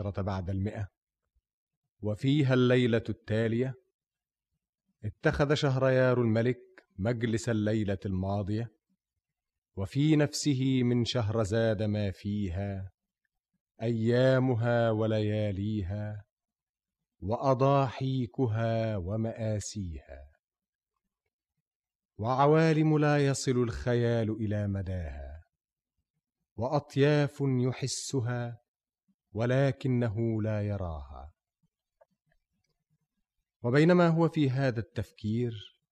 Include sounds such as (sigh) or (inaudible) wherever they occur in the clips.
الحلقة الرابعة عشرة بعد المئة. وفيها الليلة التالية. اتخذ شهريار الملك مجلس الليلة الماضية. وفي نفسه من شهرزاد ما فيها. أيامها ولياليها. وأضاحيكها ومآسيها. وعوالم لا يصل الخيال إلى مداها. وأطياف يحسها. ولكنه لا يراها. وبينما هو في هذا التفكير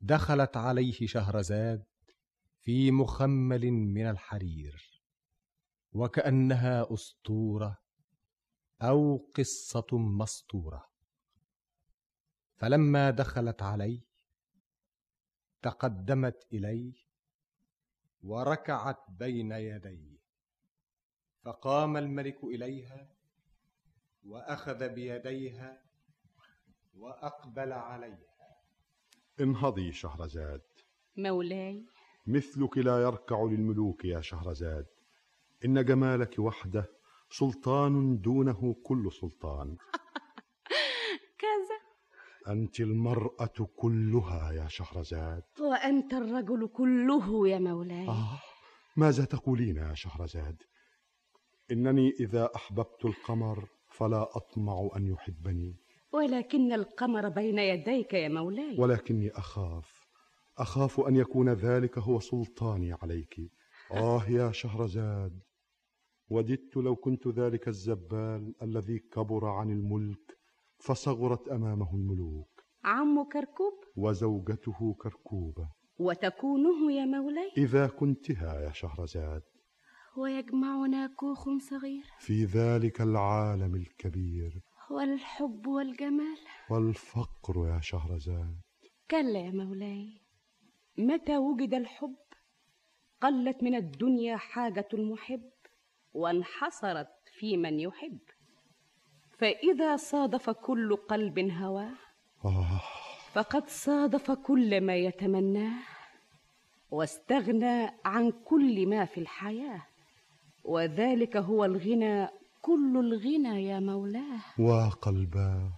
دخلت عليه شهرزاد في مخمل من الحرير وكأنها أسطورة أو قصة مسطورة. فلما دخلت عليه تقدمت إليه وركعت بين يديه. فقام الملك إليها وأخذ بيديها وأقبل عليها. انهضي شهرزاد. مولاي. مثلك لا يركع للملوك يا شهرزاد. إن جمالك وحده سلطان دونه كل سلطان. (laughs) كذا. أنت المرأة كلها يا شهرزاد. وأنت الرجل كله يا مولاي. آه ماذا تقولين يا شهرزاد؟ إنني إذا أحببت القمر فلا أطمع أن يحبني. ولكن القمر بين يديك يا مولاي. ولكني أخاف. أخاف أن يكون ذلك هو سلطاني عليك. آه يا شهرزاد وددت لو كنت ذلك الزبال الذي كبر عن الملك فصغرت أمامه الملوك. عم كركوب؟ وزوجته كركوبة. وتكونه يا مولاي؟ إذا كنتها يا شهرزاد. ويجمعنا كوخ صغير. في ذلك العالم الكبير. والحب والجمال. والفقر يا شهرزاد. كلا يا مولاي متى وجد الحب؟ قلت من الدنيا حاجة المحب وانحصرت في من يحب. فإذا صادف كل قلب هواه آه. فقد صادف كل ما يتمناه واستغنى عن كل ما في الحياة. وذلك هو الغنى كل الغنى يا مولاه. وقلباه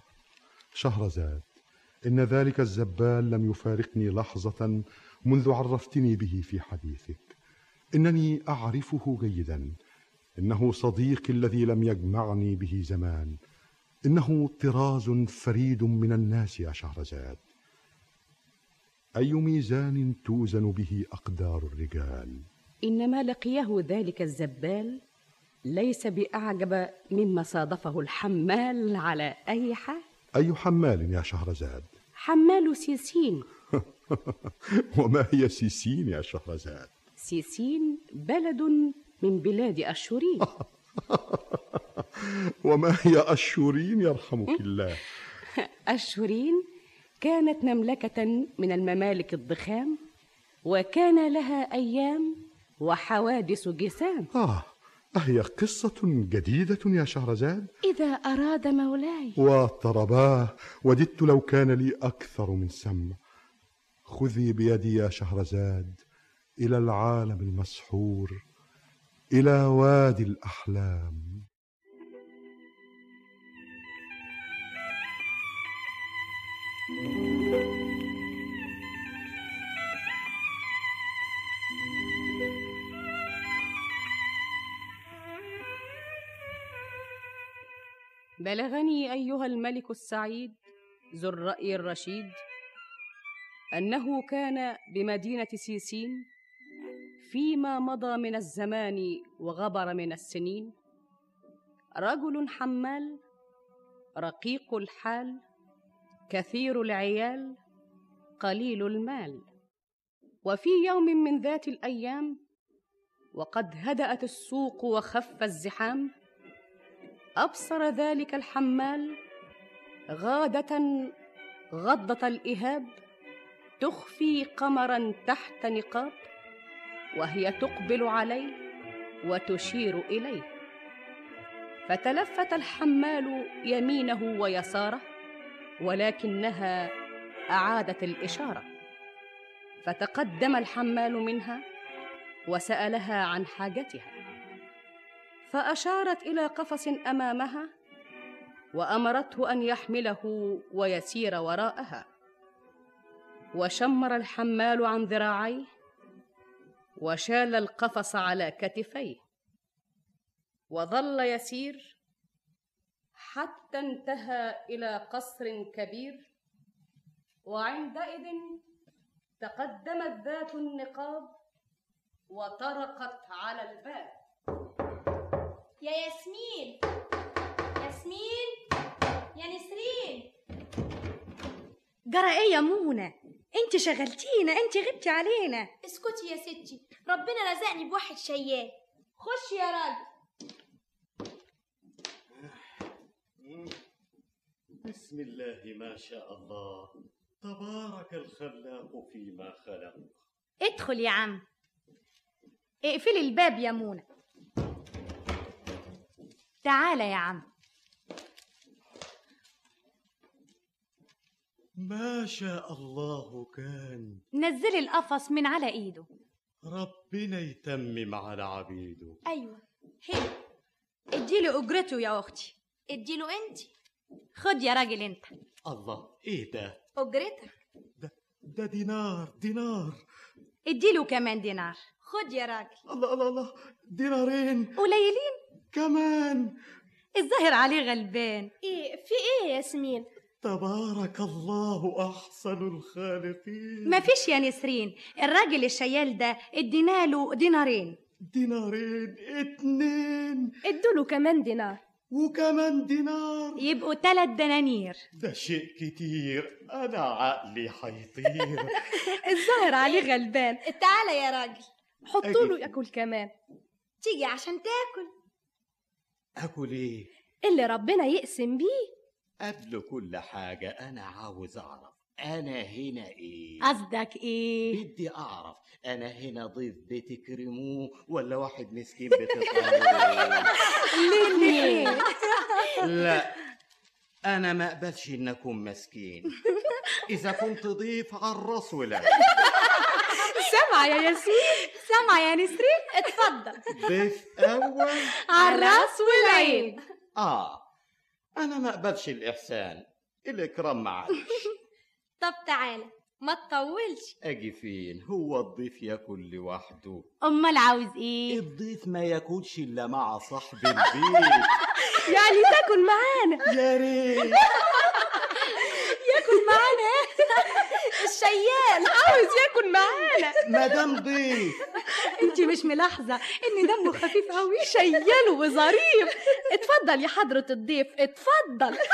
شهرزاد إن ذلك الزبال لم يفارقني لحظة منذ عرفتني به في حديثك. إنني أعرفه جيدا إنه صديقي الذي لم يجمعني به زمان. إنه طراز فريد من الناس يا شهرزاد. أي ميزان توزن به أقدار الرجال؟ إنما لقيه ذلك الزبال ليس بأعجب مما صادفه الحمال على أي حال. أي حمال يا شهرزاد؟ حمال سيسين. (laughs) وما هي سيسين يا شهرزاد؟ سيسين بلد من بلاد أشورين. (laughs) وما هي أشورين يرحمك الله؟ (laughs) أشورين كانت مملكة من الممالك الضخام وكان لها أيام وحوادث جسام. آه أهي قصة جديدة يا شهرزاد؟ إذا أراد مولاي. وطرباه وددت لو كان لي أكثر من سم. خذي بيدي يا شهرزاد إلى العالم المسحور إلى وادي الأحلام. بلغني أيها الملك السعيد ذو الرأي الرشيد أنه كان بمدينة سيسين فيما مضى من الزمان وغبر من السنين. رجل حمال رقيق الحال كثير العيال قليل المال. وفي يوم من ذات الأيام وقد هدأت السوق وخف الزحام أبصر ذلك الحمال غادة غضة الإهاب تخفي قمرا تحت نقاب وهي تقبل عليه وتشير إليه. فتلفت الحمال يمينه ويساره ولكنها أعادت الإشارة. فتقدم الحمال منها وسألها عن حاجتها. فأشارت إلى قفص أمامها وأمرته أن يحمله ويسير وراءها. وشمر الحمال عن ذراعيه وشال القفص على كتفيه. وظل يسير حتى انتهى إلى قصر كبير. وعندئذ تقدمت ذات النقاب وطرقت على الباب. يا ياسمين. ياسمين. يا نسرين. جرى إيه يا منى أنت شغلتينا أنت غبتي علينا. اسكتي يا ستي ربنا رزقني بواحد شيال. خش يا راجل. بسم الله ما شاء الله. تبارك الخلاق فيما خلق. ادخل يا عم. اقفلي الباب يا منى تعالى يا عم. ما شاء الله كان. نزلي القفص من على إيده. ربنا يتمم على عبيده. أيوه. هنا اديله أجرته يا أختي. اديله أنت. خد يا راجل أنت. الله. إيه ده؟ أجرتك. ده, ده دينار دينار. اديله كمان دينار. خد يا راجل. الله الله الله. دينارين. قليلين. كمان. الظاهر عليه غلبان. إيه في إيه يا ياسمين؟ تبارك الله أحسن الخالقين. مفيش يا نسرين. الراجل الشيال ده اديناله دينارين. دينارين اتنين. ادوله كمان دينار. وكمان دينار. يبقوا تلات دنانير. ده شيء كتير. أنا عقلي حيطير (laughs) الظاهر عليه غلبان. تعالى يا راجل حطوا له. ياكل كمان. تيجي عشان تاكل. أكل إيه؟ اللي ربنا يقسم بيه. قبل كل حاجة أنا عاوز أعرف أنا هنا إيه؟ قصدك إيه؟ بدي أعرف أنا هنا ضيف بتكرموه ولا واحد مسكين بتطلعوه؟ الاتنين (laughs) لا أنا ما أقبلش إن أكون مسكين. إذا كنت ضيف عرس ولا سامعة يا ياسمين سامعة يا نسرين. اتفضل. ضيف أول. على الرأس والعين. آه. أنا ما أقبلش الإحسان. الإكرام معلش (laughs) طب تعالى ما تطولش. أجي فين؟ هو الضيف ياكل لوحده. أمال عاوز إيه؟ الضيف ما ياكلش إلا مع صاحب البيت. (laughs) يعني تاكل معانا. يا ريت (laughs) ياكل معانا الشيال. عاوز ياكل معانا. مدام ضيف. انت مش ملاحظة إن دمه خفيف قوي؟ شيال وظريف. اتفضل يا حضرة الضيف اتفضل. (laughs)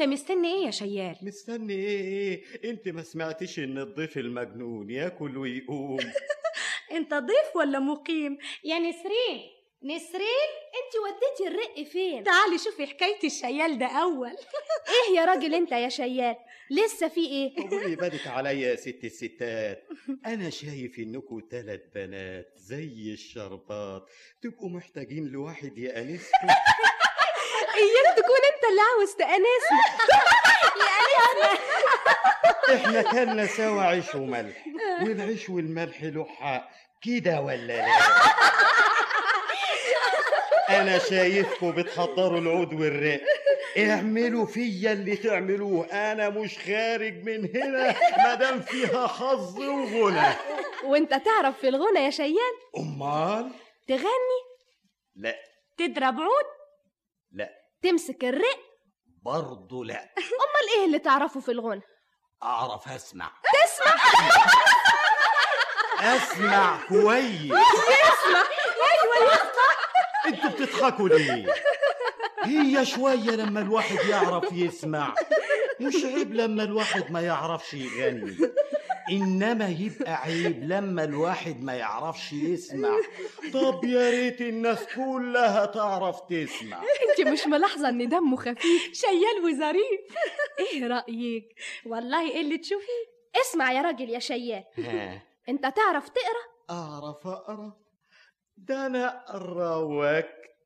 وانت مستني إيه يا شيال؟ مستني إيه؟ إيه انت ما سمعتش ان الضيف المجنون ياكل ويقوم. (laughs) انت ضيف ولا مقيم؟ يا نسرين نسرين انت وديتي الرق فين؟ تعالي شوفي حكاية الشيال ده أول. (laughs) إيه يا راجل انت يا شيال؟ لسه في إيه؟ (laughs) قولي بالك عليا يا ست الستات أنا شايف انكم تلات بنات زي الشربات. تبقوا محتاجين لواحد يأنسكم اياك تكون انت اللي عاوز تأنسنا إحنا كلنا سوا عيش وملح والعيش والملح له حق كده ولا لا؟ أنا شايفكم بتحضروا العود والرق اعملوا فيا اللي تعملوه أنا مش خارج من هنا مادام فيها حظ وغنى. وأنت تعرف في الغنى يا شيال أمال؟ تغني؟ لا. تضرب عود؟ لا تمسك الرق؟ برضه لا. (laughs) أمال إيه اللي تعرفه في الغنى؟ أعرف اسمع تسمع؟ (laughs) أسمع كويس. أنتوا بتضحكوا ليه؟ هي شوية لما الواحد يعرف يسمع. مش عيب لما الواحد ما يعرفش يغني. إنما يبقى عيب لما الواحد ما يعرفش يسمع. طب يا ريت الناس كلها تعرف تسمع. انت مش ملاحظة إن دمه خفيف؟ شيال وظريف. إيه رأيك؟ والله إيه اللي تشوفيه؟ اسمع يا راجل يا شيال. ها. أنت تعرف تقرأ؟ أعرف أقرأ. ده أنا أقرأ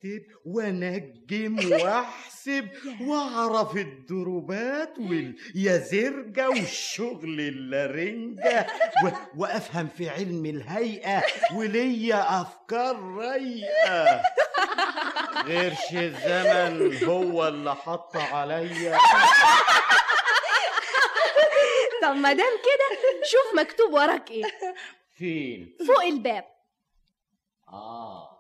وأكتب وانجم وأحسب وأعرف الدروبات واليازرجة والشغل اللارنجة و... وأفهم في علم الهيئة وليا أفكار رايقة. غيرش الزمن هو اللي حط عليا. طب ما دام كده شوف مكتوب وراك إيه. فين؟ فوق الباب. آه.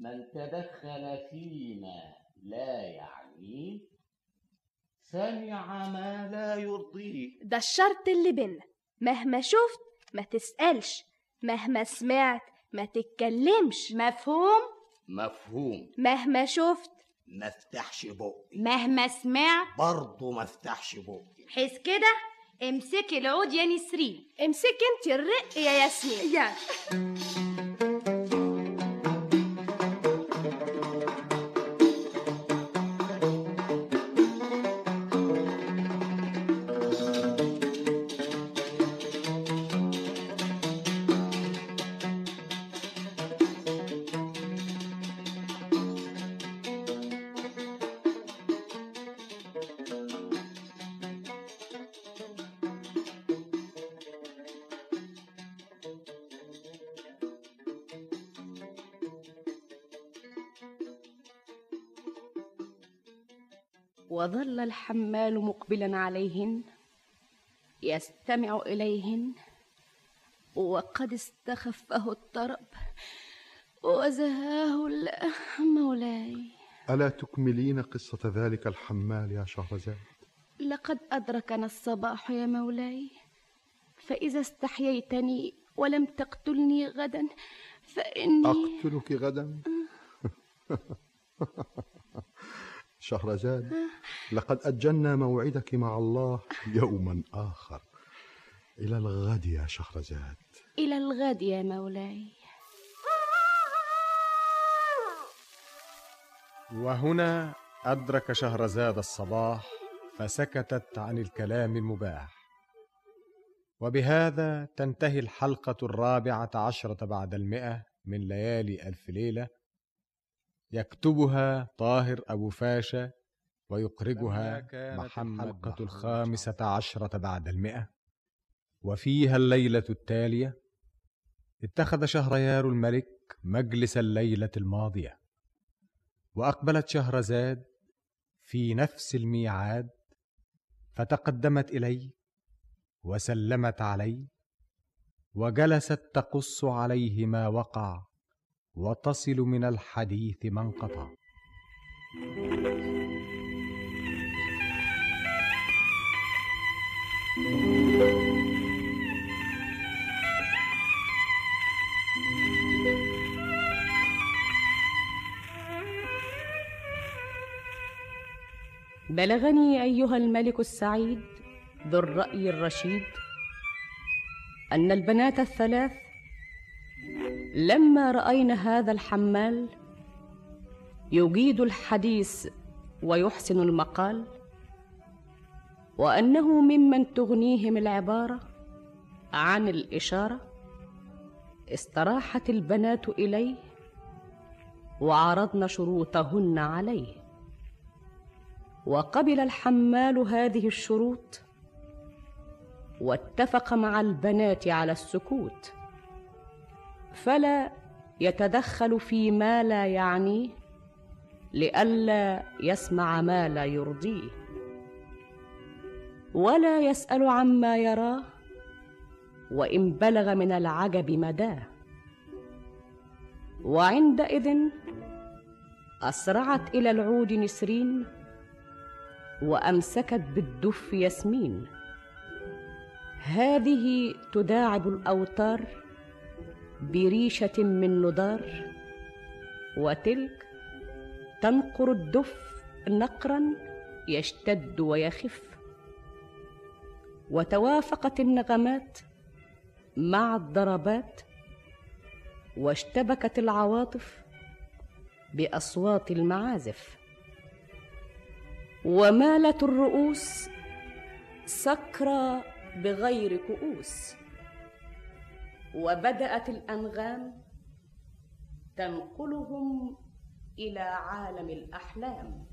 من تدخل فيما لا يعنيه سمع ما لا يرضيه ده الشرط اللي بينا مهما شفت ما تسألش مهما سمعت ما تتكلمش. مفهوم؟ مفهوم. مهما شفت ما افتحش بقي. مهما سمعت برضه ما افتحش بقي. حس كده؟ امسكي العود يا نسرين. امسك انت الرق يا ياسمين. يلا الحمال مقبلا عليهن يستمع إليهن وقد استخفه الطرب وزهاه مولاي. ألا تكملين قصة ذلك الحمال يا شهرزاد لقد أدركنا الصباح يا مولاي فإذا استحييتني ولم تقتلني غدا فإني أقتلك غدا؟ (laughs) شهرزاد لقد أجلنا موعدك مع الله يوما آخر. إلى الغد يا شهرزاد. إلى الغد يا مولاي. وهنا أدرك شهرزاد الصباح فسكتت عن الكلام المباح. وبهذا تنتهي الحلقة الرابعة عشرة بعد المئة من ليالي ألف ليلة يكتبها طاهر أبو فاشا ويخرجها محمد الحلقة الخامسة عشرة بعد المئة. وفيها الليلة التالية. اتخذ شهريار الملك مجلس الليلة الماضية. وأقبلت شهرزاد في نفس الميعاد. فتقدمت اليه وسلمت عليه وجلست تقص عليه ما وقع. وتصل من الحديث ما انقطع. بلغني أيها الملك السعيد ذو الرأي الرشيد أن البنات الثلاث لما راين هذا الحمال يجيد الحديث ويحسن المقال وأنه ممن تغنيهم العبارة عن الإشارة استراحت البنات إليه وعرضن شروطهن عليه. وقبل الحمال هذه الشروط واتفق مع البنات على السكوت. فلا يتدخل فيما لا يعنيه لئلا يسمع ما لا يرضيه. ولا يسأل عما يراه وإن بلغ من العجب مداه. وعندئذ أسرعت إلى العود نسرين وأمسكت بالدف ياسمين. هذه تداعب الأوتار بريشة من ندار وتلك تنقر الدف نقرا يشتد ويخف. وتوافقت النغمات مع الضربات واشتبكت العواطف بأصوات المعازف. ومالت الرؤوس سكرى بغير كؤوس. وبدأت الأنغام تنقلهم إلى عالم الأحلام.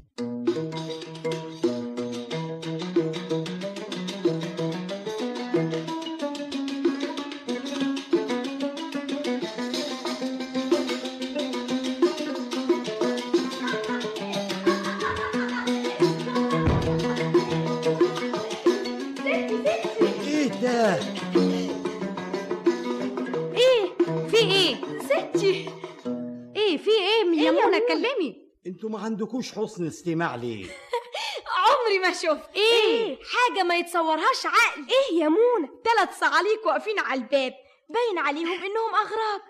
عندكوش حسن استماع ليه؟ (laughs) عمري ما شفت. إيه؟ حاجة ما يتصورهاش عقل. إيه يا منى ثلاث صعاليك واقفين على الباب. باين عليهم إنهم أغراب.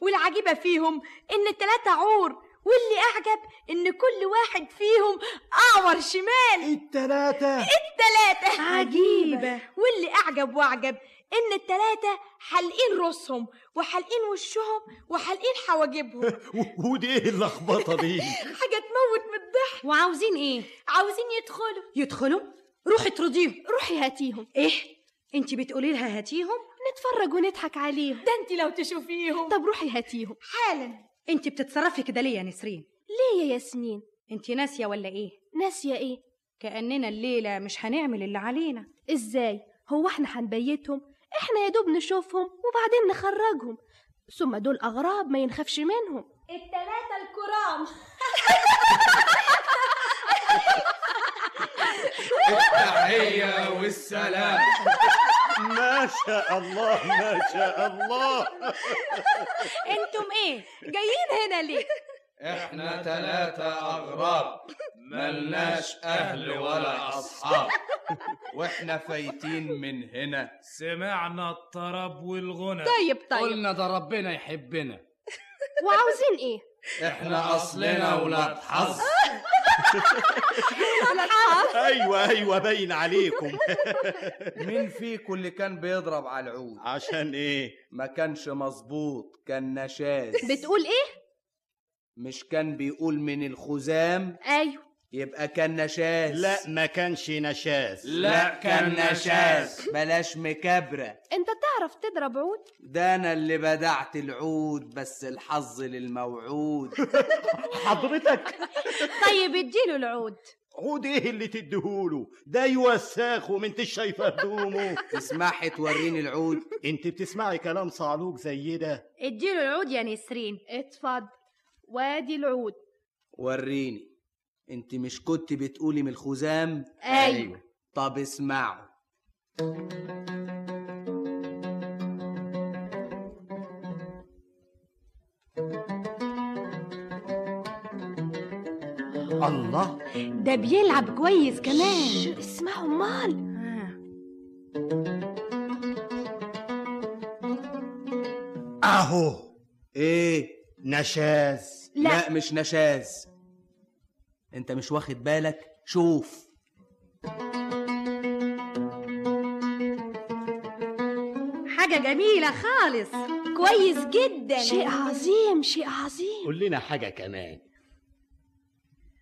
والعجيبة فيهم إن التلاتة عور. واللي أعجب إن كل واحد فيهم أعور شمال. التلاتة. التلاتة. عجيبة. واللي أعجب وأعجب إن التلاتة حالقين رأسهم وحالقين وشهم وحالقين حواجبهم. (laughs) ودي إيه اللخبطة دي؟ (laughs) حاجة تموت من الضحك. وعاوزين إيه؟ عاوزين يدخلوا. يدخلوا؟ روحي اطرديهم. روحي هاتيهم. إيه؟ انت بتقولي لها هاتيهم؟ نتفرج ونضحك عليهم. ده انت لو تشوفيهم. طب روحي هاتيهم. حالا. انت بتتصرفي كده ليه يا نسرين؟ ليه يا ياسمين؟ انت ناسية ولا إيه؟ ناسية إيه؟ كأننا الليلة مش هنعمل اللي علينا. إزاي؟ هو إحنا هنبيتهم؟ إحنا يا دوب نشوفهم وبعدين نخرجهم ثم دول أغراب ما ينخافش منهم. التلاتة الكرام. التحية والسلام. ما شاء الله ما شاء الله. أنتم إيه؟ جايين هنا ليه؟ إحنا ثلاثة أغراب. ملناش أهل ولا أصحاب. (laughs) وإحنا فايتين من هنا. سمعنا الطرب والغنى. طيب طيب. قلنا ده ربنا يحبنا. (laughs) وعاوزين إيه؟ إحنا أصلنا ولاد حظ. (laughs) أيوه أيوه باين عليكم. مين فيكم اللي كان بيضرب على العود؟ عشان إيه؟ ما كانش مظبوط كان نشاز. بتقول إيه؟ مش كان بيقول من الخزام؟ أيوه. يبقى كان نشاز. لا ما كانش نشاز. لا كان نشاز. بلاش مكبرة أنت تعرف تضرب عود؟ ده أنا اللي بدعت العود بس الحظ للموعود. (laughs) حضرتك. طيب اديله العود. عود إيه اللي تديهوله؟ ده يوساخ وما انت شايفه هدومه تسمحي توريني العود؟ أنت بتسمعي كلام صعلوك زي ده؟ اديله العود يا نسرين. اتفضل. وادي العود. وريني انت مش كنت بتقولي من الخزام؟ أيوه. طب اسمعوا. الله. ده بيلعب كويس كمان. اسمعوا مال أهو. إيه؟ نشاز. لا. لا مش نشاز. انت مش واخد بالك؟ شوف. حاجة جميلة خالص. كويس جدا. شيء عظيم شيء عظيم. قول لنا حاجة كمان.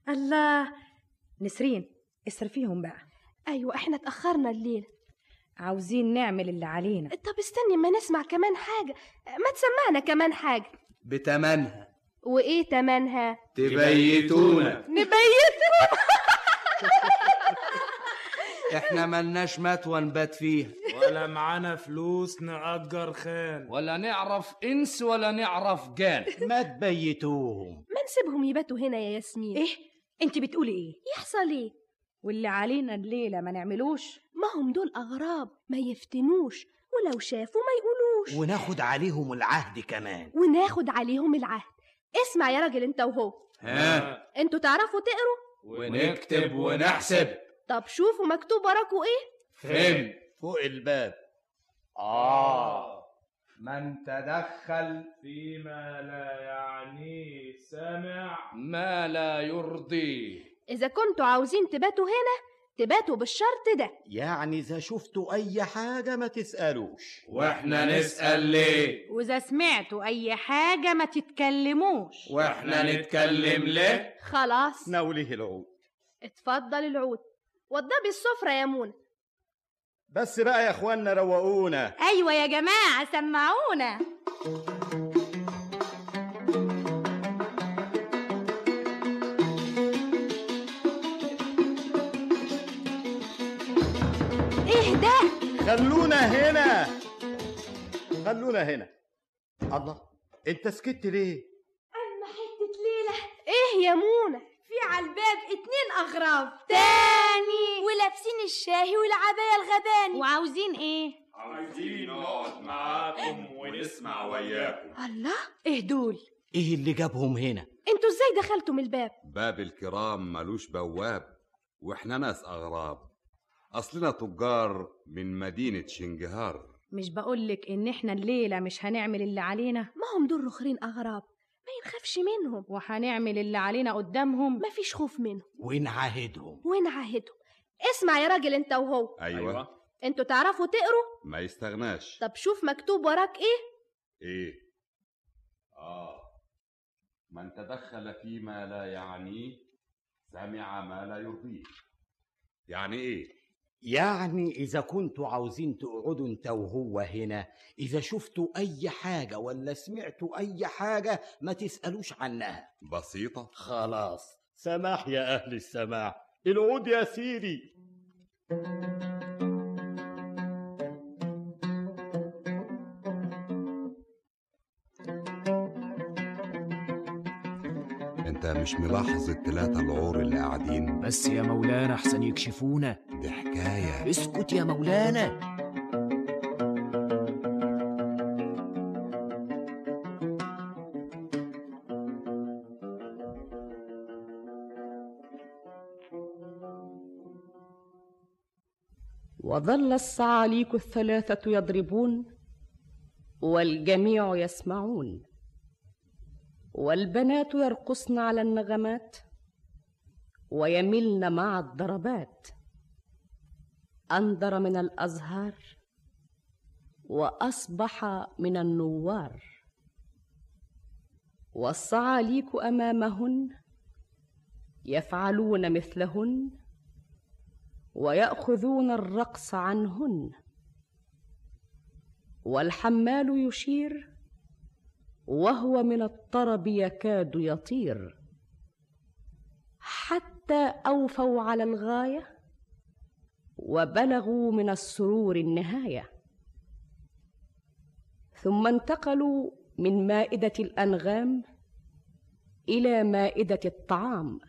الله. نسرين اصرفيهم بقى. أيوه إحنا اتأخرنا الليل. عاوزين نعمل اللي علينا. طب استني ما نسمع كمان حاجة. ما تسمعنا كمان حاجة. بتمنها. وإيه تمنها؟ تبيتونا. نبيت (laughs) إحنا ملناش متوى نبات فيها. ولا معانا فلوس نأجر خان. ولا نعرف إنس ولا نعرف جان. ما تبيتوهم. ما نسيبهم يباتوا هنا يا ياسمين. إيه؟ أنت بتقولي إيه؟ يحصل إيه؟ واللي علينا الليلة ما نعملوش. ما هم دول أغراب ما يفتنوش ولو شافوا ما يقولوش وناخد عليهم العهد كمان. وناخد عليهم العهد. اسمع يا راجل انت وهو. ها؟ أنتوا تعرفوا تقروا؟ ونكتب ونحسب. طب شوفوا مكتوب وراكوا إيه؟ فهم. فوق الباب. آه. من تدخل فيما لا يعنيه سمع. ما لا يرضيه إذا كنتوا عاوزين تباتوا هنا تباتوا بالشرط ده. يعني إذا شفتوا أي حاجة ما تسألوش. وإحنا نسأل ليه؟ وإذا سمعتوا أي حاجة ما تتكلموش. وإحنا نتكلم ليه؟ خلاص. ناوله العود. اتفضل العود. وضبي السفرة يا منى. بس بقى يا اخوانا روقونا. أيوة يا جماعة سمعونا. خلونا هنا. خلونا هنا. الله انت سكت ليه؟ أما حتة ليلة. إيه يا منى في على الباب اتنين أغراب تاني. ولابسين الشاهي والعباية الغباني. وعاوزين إيه؟ عايزين نقعد معاكم ونسمع وياكم. الله إيه دول؟ إيه اللي جابهم هنا؟ أنتوا إزاي دخلتوا من الباب؟ باب الكرام ملوش بواب وإحنا ناس أغراب. أصلنا تجار من مدينة شنجهار. مش بقولك إن إحنا الليلة مش هنعمل اللي علينا. ما هم دول رخرين أغراب. ما ينخافش منهم. وهنعمل اللي علينا قدامهم. ما فيش خوف منهم. ونعاهدهم. ونعاهدهم. اسمع يا راجل أنت وهو. أيوه, أنتوا تعرفوا تقروا؟ ما يستغناش. طب شوف مكتوب وراك إيه. إيه؟ آه. من تدخل فيما لا يعنيه سمع ما لا يرضيه. يعني إيه؟ يعني إذا كنتوا عاوزين تقعدوا انت وهو هنا إذا شفتوا أي حاجة ولا سمعتوا أي حاجة ما تسألوش عنها. بسيطة. خلاص. سماح يا أهل السماح. العود يا سيدي أنت مش ملاحظ التلاتة العور اللي قاعدين؟ بس يا مولانا أحسن يكشفونا. دي حكاية. اسكت يا مولانا. وظل الصعاليك الثلاثة يضربون والجميع يسمعون. والبنات يرقصن على النغمات ويملن مع الضربات. أنذر من الأزهار وأصبح من النوار. والصعاليك أمامهن يفعلون مثلهن ويأخذون الرقص عنهن. والحمال يشير وهو من الطرب يكاد يطير. حتى أوفوا على الغاية وبلغوا من السرور النهاية. ثم انتقلوا من مائدة الأنغام إلى مائدة الطعام.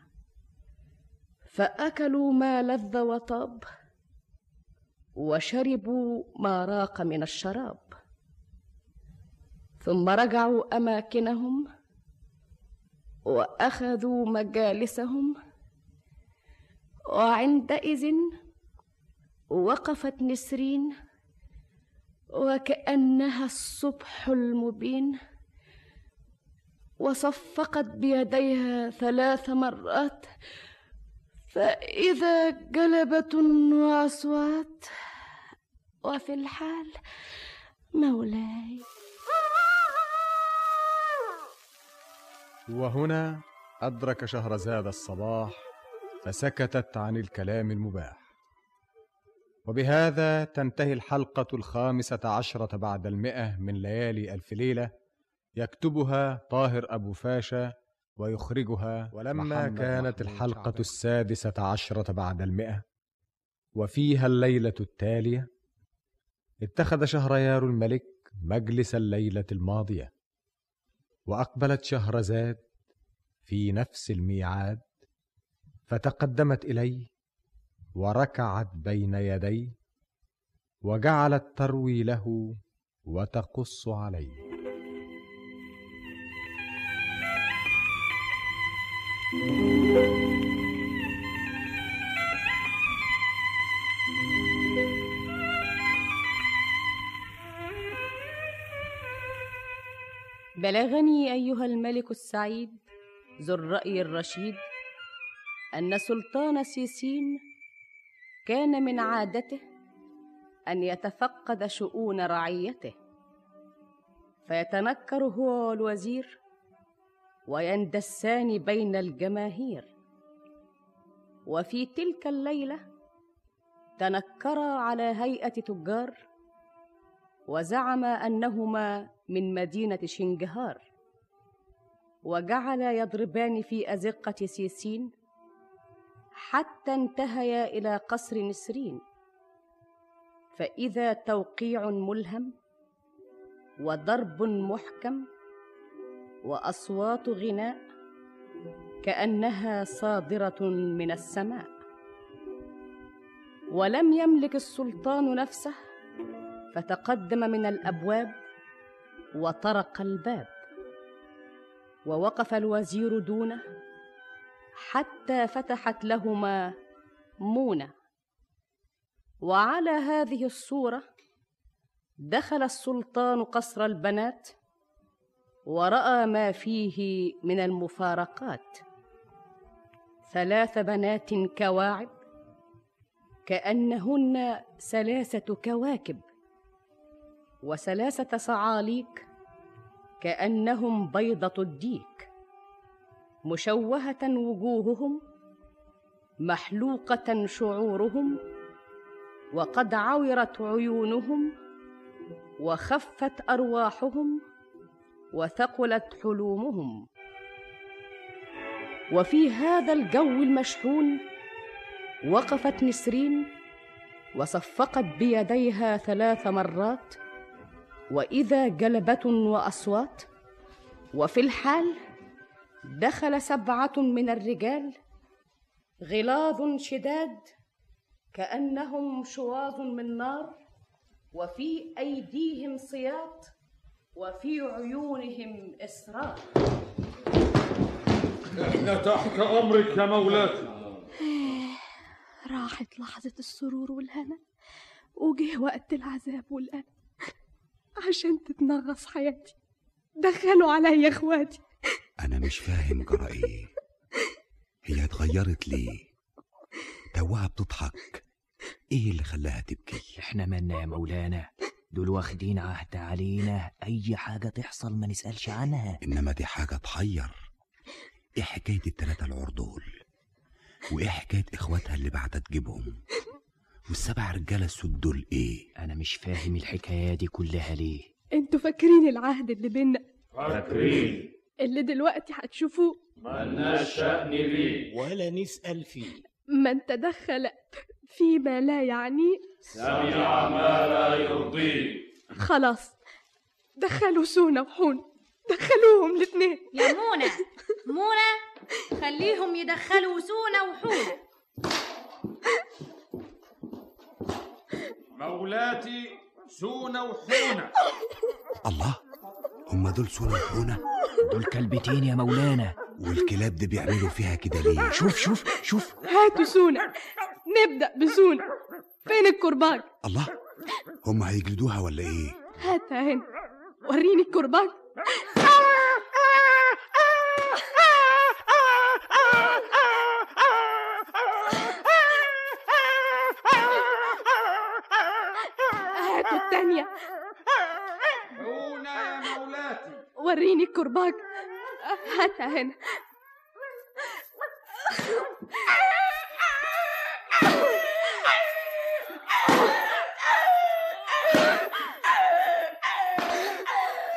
فأكلوا ما لذ وطاب وشربوا ما راق من الشراب. ثم رجعوا أماكنهم وأخذوا مجالسهم. وعندئذ وقفت نسرين وكأنها الصبح المبين وصفقت بيديها ثلاث مرات فإذا جلبة وأصوات وفي الحال مولاي. وهنا أدرك شهرزاد الصباح فسكتت عن الكلام المباح. وبهذا تنتهي الحلقة الخامسة عشرة بعد المئة من ليالي ألف ليلة. يكتبها طاهر أبو فاشا ويخرجها ولما كانت الحلقة. السادسة عشرة بعد المئة. وفيها الليلة التالية. اتخذ شهريار الملك مجلس الليلة الماضية. وأقبلت شهرزاد في نفس الميعاد. فتقدمت إليه وركعت بين يديه وجعلت تروي له وتقص عليه. بلغني أيها الملك السعيد ذو الرأي الرشيد أن سلطان سيسين كان من عادته أن يتفقد شؤون رعيته. فيتنكر هو والوزير ويندسان بين الجماهير. وفي تلك الليلة تنكرا على هيئة تجار وزعما أنهما من مدينة شنجهار. وجعلا يضربان في أزقة سيسين حتى انتهيا إلى قصر نسرين. فإذا توقيع ملهم وضرب محكم وأصوات غناء كأنها صادرة من السماء. ولم يملك السلطان نفسه فتقدم من الأبواب وطرق الباب ووقف الوزير دونه حتى فتحت لهما مونة. وعلى هذه الصورة دخل السلطان قصر البنات ورأى ما فيه من المفارقات. ثلاث بنات كواعب كأنهن ثلاثة كواكب وثلاثة صعاليك كأنهم بيضة الديك. مشوهة وجوههم محلوقة شعورهم وقد عورت عيونهم وخفت أرواحهم وثقلت حلومهم. وفي هذا الجو المشحون وقفت نسرين وصفقت بيديها ثلاث مرات وإذا جلبة وأصوات. وفي الحال دخل سبعة من الرجال غلاظ شداد كأنهم شواظ من نار وفي أيديهم صياط وفي عيونهم إسرار. إحنا تحت أمرك يا مولاتي (sighs) راحت لحظة السرور والهنا وجه وقت العذاب والألم. عشان تتنغص حياتي دخلوا عليا إخواتي. أنا مش فاهم جرى إيه هي اتغيرت ليه؟ توها بتضحك إيه اللي خلاها تبكي؟ إحنا مالنا يا مولانا. دول واخدين عهد علينا. أي حاجة تحصل ما نسألش عنها. إنما دي حاجة تحير. إيه حكاية التلاتة العور دول؟ وإيه حكاية إخواتها اللي بعدها تجيبهم؟ والسبع رجالة السود دول إيه؟ أنا مش فاهم الحكاية دي كلها ليه. أنتوا فاكرين العهد اللي بينا؟ فاكرين. اللي دلوقتي هتشوفوه ملناش شأن بيه ولا نسأل فيه. من تدخل فيما لا يعنيه سمع ما لا يرضيه خلاص دخلوا سونا وحون دخلوهم الاثنين يا منى منى خليهم يدخلوا سونا وحونة مولاتي سونا وحونة الله. هما دول سونا وحونة دول كلبتين يا مولانا. والكلاب دي بيعملوا فيها كده ليه؟ شوف شوف شوف. هاتوا سونا. نبدأ بسونا. فين الكرباج؟ الله هما هيجلدوها ولا إيه؟ هاتها هنا. وريني الكرباج. هاتوا التانية حونة يا مولاتي وريني الكرباج هاتها هنا.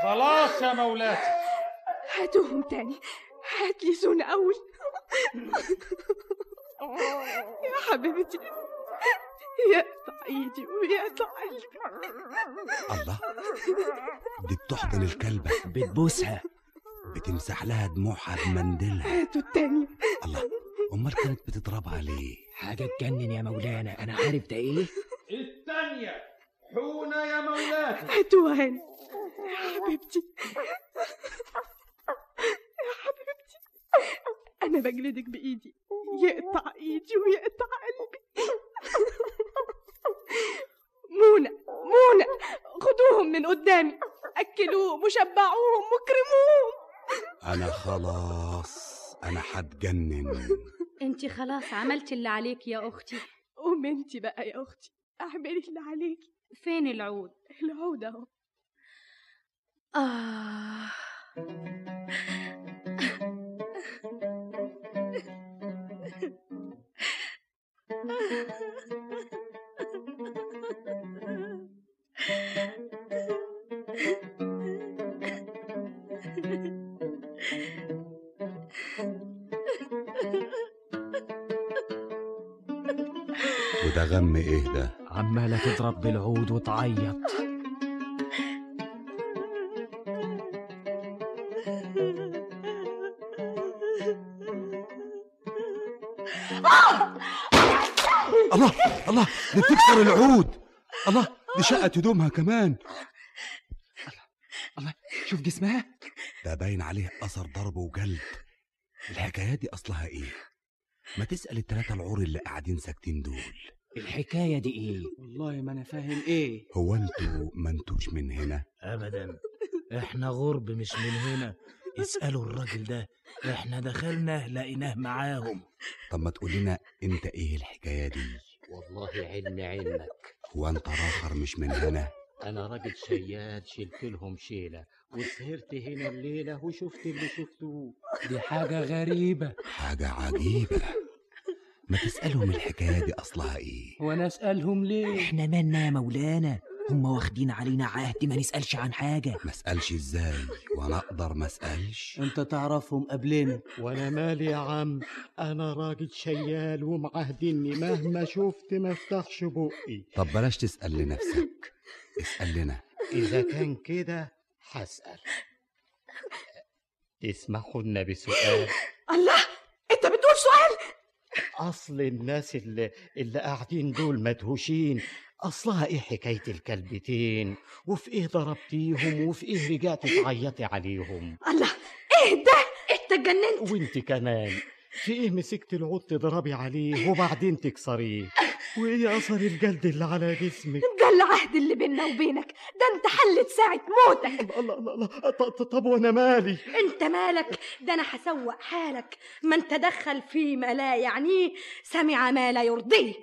خلاص يا مولاتي. هاتوهم تاني. هات لي سونا أول. يا حبيبتي. يقطع ايدي ويقطع قلبي الله دي بتحضن الكلبة بتبوسها. بتمسح لها دموعها بمنديلها هاتوا التانية الله أمال كانت بتضربها ليه حاجة تجنن يا مولانا. أنا عارف ده إيه. التانية. حونة يا مولاتي هاتوها هنا يا حبيبتي. يا حبيبتي. أنا بجلدك بإيدي. يقطع إيدي ويقطع قلبي. منى منى خدوهم من قدامي. أكلوهم وشبعوهم وكرموهم أنا خلاص أنا هتجنن أنت خلاص عملتي اللي عليك يا أختي. قوم أنت بقى يا أختي. أعملي اللي عليكي فين العود؟ العود أهو. آه. وده (laughs) غم إيه ده؟ عمالة تضرب بالعود وتعيط. الله! الله! دي بتكسر العود! الله! دي شقت هدومها كمان شوف جسمها. ده باين عليه أثر ضرب وجلد. الحكاية دي أصلها إيه؟ ما تسأل التلاتة العور اللي قاعدين ساكتين دول. الحكاية دي إيه؟ والله ما أنا فاهم إيه. هو أنتوا ما أنتوش من هنا؟ ابدا. إحنا غرب مش من هنا. اسألوا الراجل ده. إحنا دخلنا لقيناه معاهم. طب ما تقول لنا أنت إيه الحكاية دي؟ والله علم علمك. هو أنت راخر مش من هنا؟ أنا راجل شياد شلت لهم شيلة. وسهرت هنا الليلة وشفت اللي شفتوه دي حاجة غريبة. حاجة عجيبة. ما تسألهم الحكاية دي أصلها إيه؟ وأنا أسألهم ليه؟ إحنا مالنا يا مولانا؟ هم واخدين علينا عهد ما نسألش عن حاجة. ما أسألش إزاي؟ وأنا أقدر ما أسألش. أنت تعرفهم قبلنا. وأنا مالي يا عم. أنا راجل شيال ومعهدني مهما شفت ما افتحش بقي. طب بلاش تسأل لنفسك. اسأل لنا. إذا كان كده هسأل. تسمحوا لنا بسؤال؟ الله! أصل الناس اللي اللي قاعدين دول مدهوشين. أصلها إيه حكاية الكلبتين؟ وفي إيه ضربتيهم؟ وفي إيه رجعتي تعيطي عليهم؟ الله! إيه ده؟ أنت اتجننت وأنت كمان! في إيه مسكت العود تضربي عليه وبعدين تكسريه؟ وإيه اثر الجلد اللي على جسمك؟ ده العهد اللي بيننا وبينك. ده أنت حلت ساعة موتك. الله الله الله ط- ط- طب وأنا مالي؟ أنت مالك؟ ده أنا هسوق حالك. من تدخل فيما لا يعنيه سمع ما لا يرضيه.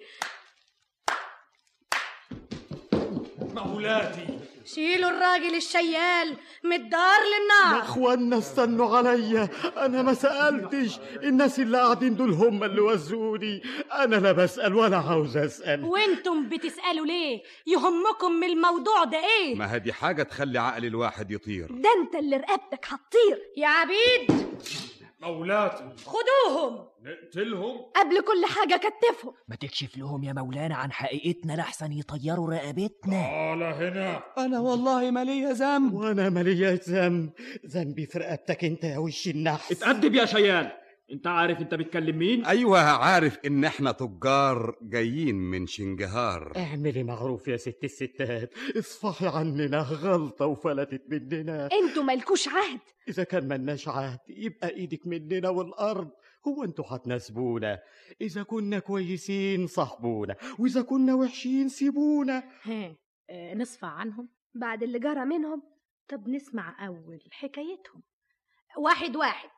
مولاتي. شيلوا الراجل الشيال من الدار يا للنار. اخوانا استنوا عليا أنا ما سألتش. الناس اللي قاعدين دول هم اللي وزوني أنا لا بسأل ولا عاوز أسأل. وأنتم بتسألوا ليه؟ يهمكم من الموضوع ده إيه؟ ما هذه حاجة تخلي عقل الواحد يطير. ده أنت اللي رقبتك هتطير. يا عبيد! مولاتي خدوهم! نقتلهم؟ قبل كل حاجة كتفهم. ما تكشف لهم يا مولانا عن حقيقتنا لحسن يطيروا رقبتنا. تعال هنا. أنا والله ما ليا ذنب. وأنا ماليش ذنب. ذنبي في رقبتك أنت يا وش النحس. اتأدب يا شيال انت عارف انت بتكلم مين؟ أيوه عارف إن إحنا تجار جايين من شنجهار. اعملي معروف يا ست الستات. اصفحي عننا غلطة وفلتت مننا. أنتوا مالكوش عهد. إذا كان ملناش عهد يبقى إيدك مننا والأرض. هو أنتوا هتناسبونا. إذا كنا كويسين صاحبونا. وإذا كنا وحشين سيبونا. ها آه، نصفى عنهم. بعد اللي جرى منهم. طب نسمع أول حكايتهم. واحد واحد.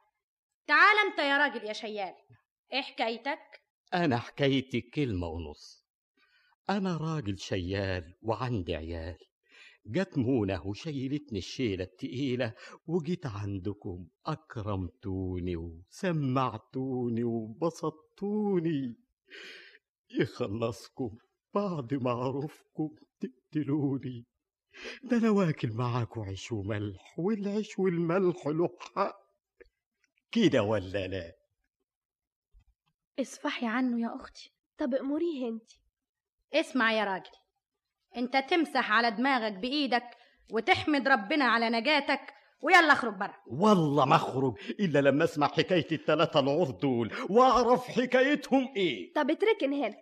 تعال انت يا راجل يا شيال إيه حكايتك؟ أنا حكايتي كلمة ونص. أنا راجل شيال وعندي عيال. جت منى وشيلتني الشيلة التقيلة وجيت عندكم أكرمتوني وسمعتوني وبسطتوني. يخلصكم بعد ما أعرفكم تقتلوني. ده أنا واكل معاكوا عيش وملح والعيش والملح له حق. كده ولا لا؟ اصفحي عنه يا أختي. طب أموريه أنت. اسمع يا راجل. أنت تمسح على دماغك بإيدك وتحمد ربنا على نجاتك ويلا اخرج بره والله ما أخرج إلا لما أسمع حكاية التلاتة العور دول وأعرف حكايتهم إيه. طب اتركن هنا.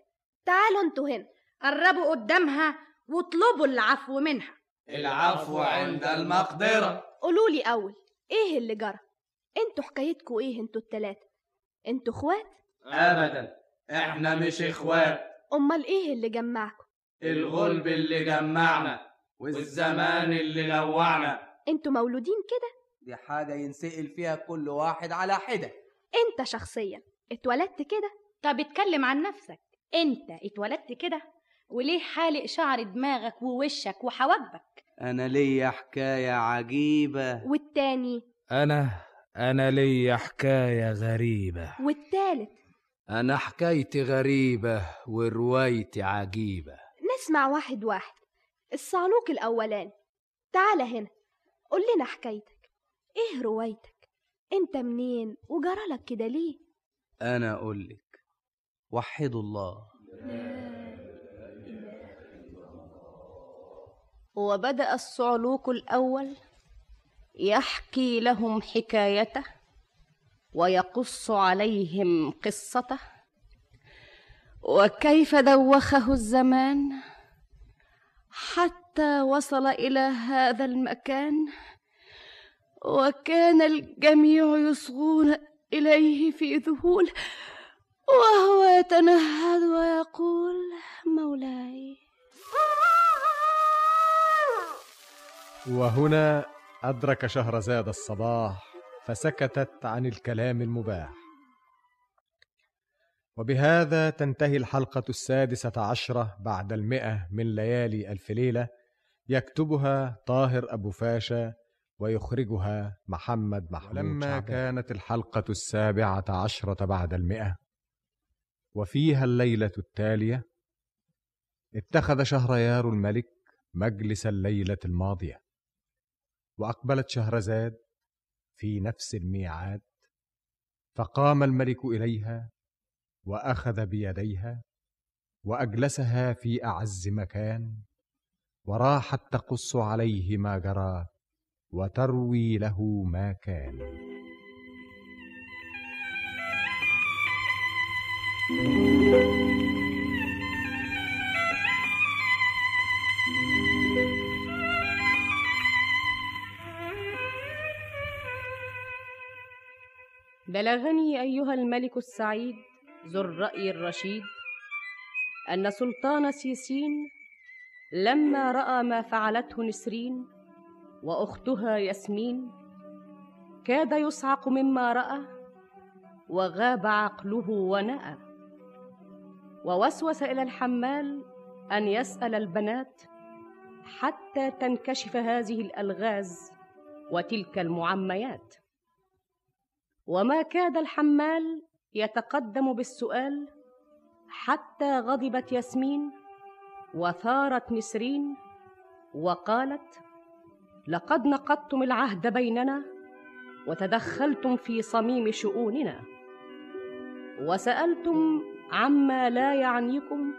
تعالوا أنتوا هنا. قربوا قدامها واطلبوا العفو منها. العفو عند المقدرة. قولوا لي أول إيه اللي جرى؟ أنتوا حكايتكوا إيه أنتوا التلاتة؟ أنتوا اخوات؟ ابدا. إحنا مش إخوات. أمال إيه اللي جمعكم الغلب اللي جمعنا والزمان اللي نوعنا. أنتوا مولودين كده؟ دي حاجة ينسأل فيها كل واحد على حدة. انت شخصيا اتولدت كده؟ طب اتكلم عن نفسك. انت اتولدت كده؟ وليه حالق شعر دماغك ووشك وحواجبك؟ أنا ليا حكاية عجيبة. والتاني؟ أنا أنا ليا حكاية غريبة. والتالت. أنا حكايتي غريبة وروايتي عجيبة. نسمع واحد واحد. الصعلوك الأولاني تعال هنا. قول لنا حكايتك. إيه روايتك؟ أنت منين؟ وجرالك كده ليه؟ أنا أقول لك. وحدوا الله. وبدأ الصعلوك الأول يحكي لهم حكايته ويقص عليهم قصته. وكيف دوخه الزمان حتى وصل إلى هذا المكان؟ وكان الجميع يصغون إليه في ذهول وهو يتنهد ويقول مولاي. وهنا أدرك شهرزاد الصباح فسكتت عن الكلام المباح وبهذا تنتهي الحلقة السادسة عشرة بعد المئة من ليالي ألف ليلة يكتبها طاهر أبو فاشا ويخرجها محمد محمود لما شعبان. كانت الحلقة السابعة عشرة بعد المئة وفيها الليلة التالية اتخذ شهريار الملك مجلس الليلة الماضية وأقبلت شهرزاد في نفس الميعاد فقام الملك إليها وأخذ بيديها وأجلسها في أعز مكان وراحت تقص عليه ما جرى وتروي له ما كان. بلغني أيها الملك السعيد ذو الرأي الرشيد أن سلطان سيسين لما رأى ما فعلته نسرين وأختها ياسمين كاد يصعق مما رأى وغاب عقله ونأى ووسوس إلى الحمال أن يسأل البنات حتى تنكشف هذه الألغاز وتلك المعميات. وما كاد الحمال يتقدم بالسؤال حتى غضبت ياسمين وثارت نسرين وقالت لقد نقضتم العهد بيننا وتدخلتم في صميم شؤوننا. وسألتم عما لا يعنيكم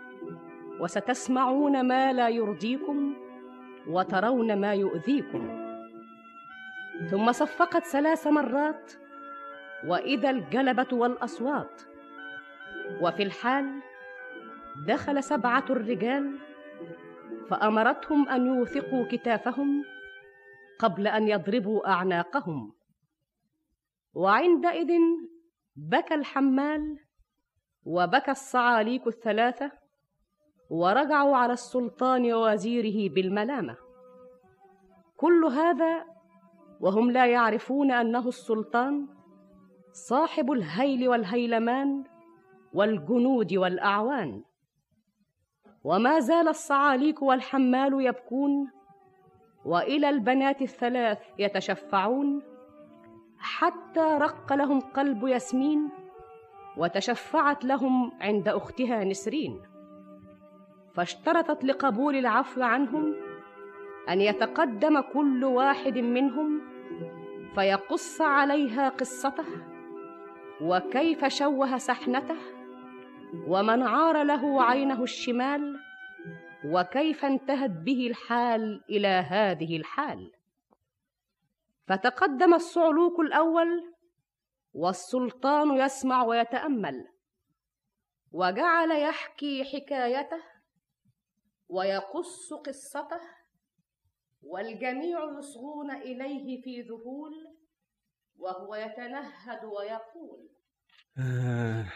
وستسمعون ما لا يرضيكم وترون ما يؤذيكم. ثم صفقت ثلاث مرات وإذا الجلبة والأصوات. وفي الحال دخل سبعة الرجال فأمرتهم أن يوثقوا كتافهم قبل أن يضربوا أعناقهم. وعندئذ بكى الحمال وبكى الصعاليك الثلاثة ورجعوا على السلطان ووزيره بالملامة. كل هذا وهم لا يعرفون أنه السلطان صاحب الهيل والهيلمان والجنود والأعوان. وما زال الصعاليك والحمال يبكون وإلى البنات الثلاث يتشفعون. حتى رق لهم قلب ياسمين وتشفعت لهم عند أختها نسرين. فاشترطت لقبول العفو عنهم أن يتقدم كل واحد منهم فيقص عليها قصته. وكيف شوه سحنته؟ ومن عار له عينه الشمال؟ وكيف انتهت به الحال إلى هذه الحال؟ فتقدم الصعلوك الأول والسلطان يسمع ويتأمل وجعل يحكي حكايته ويقص قصته والجميع يصغون إليه في ذهول وهو يتنهد ويقول. آه.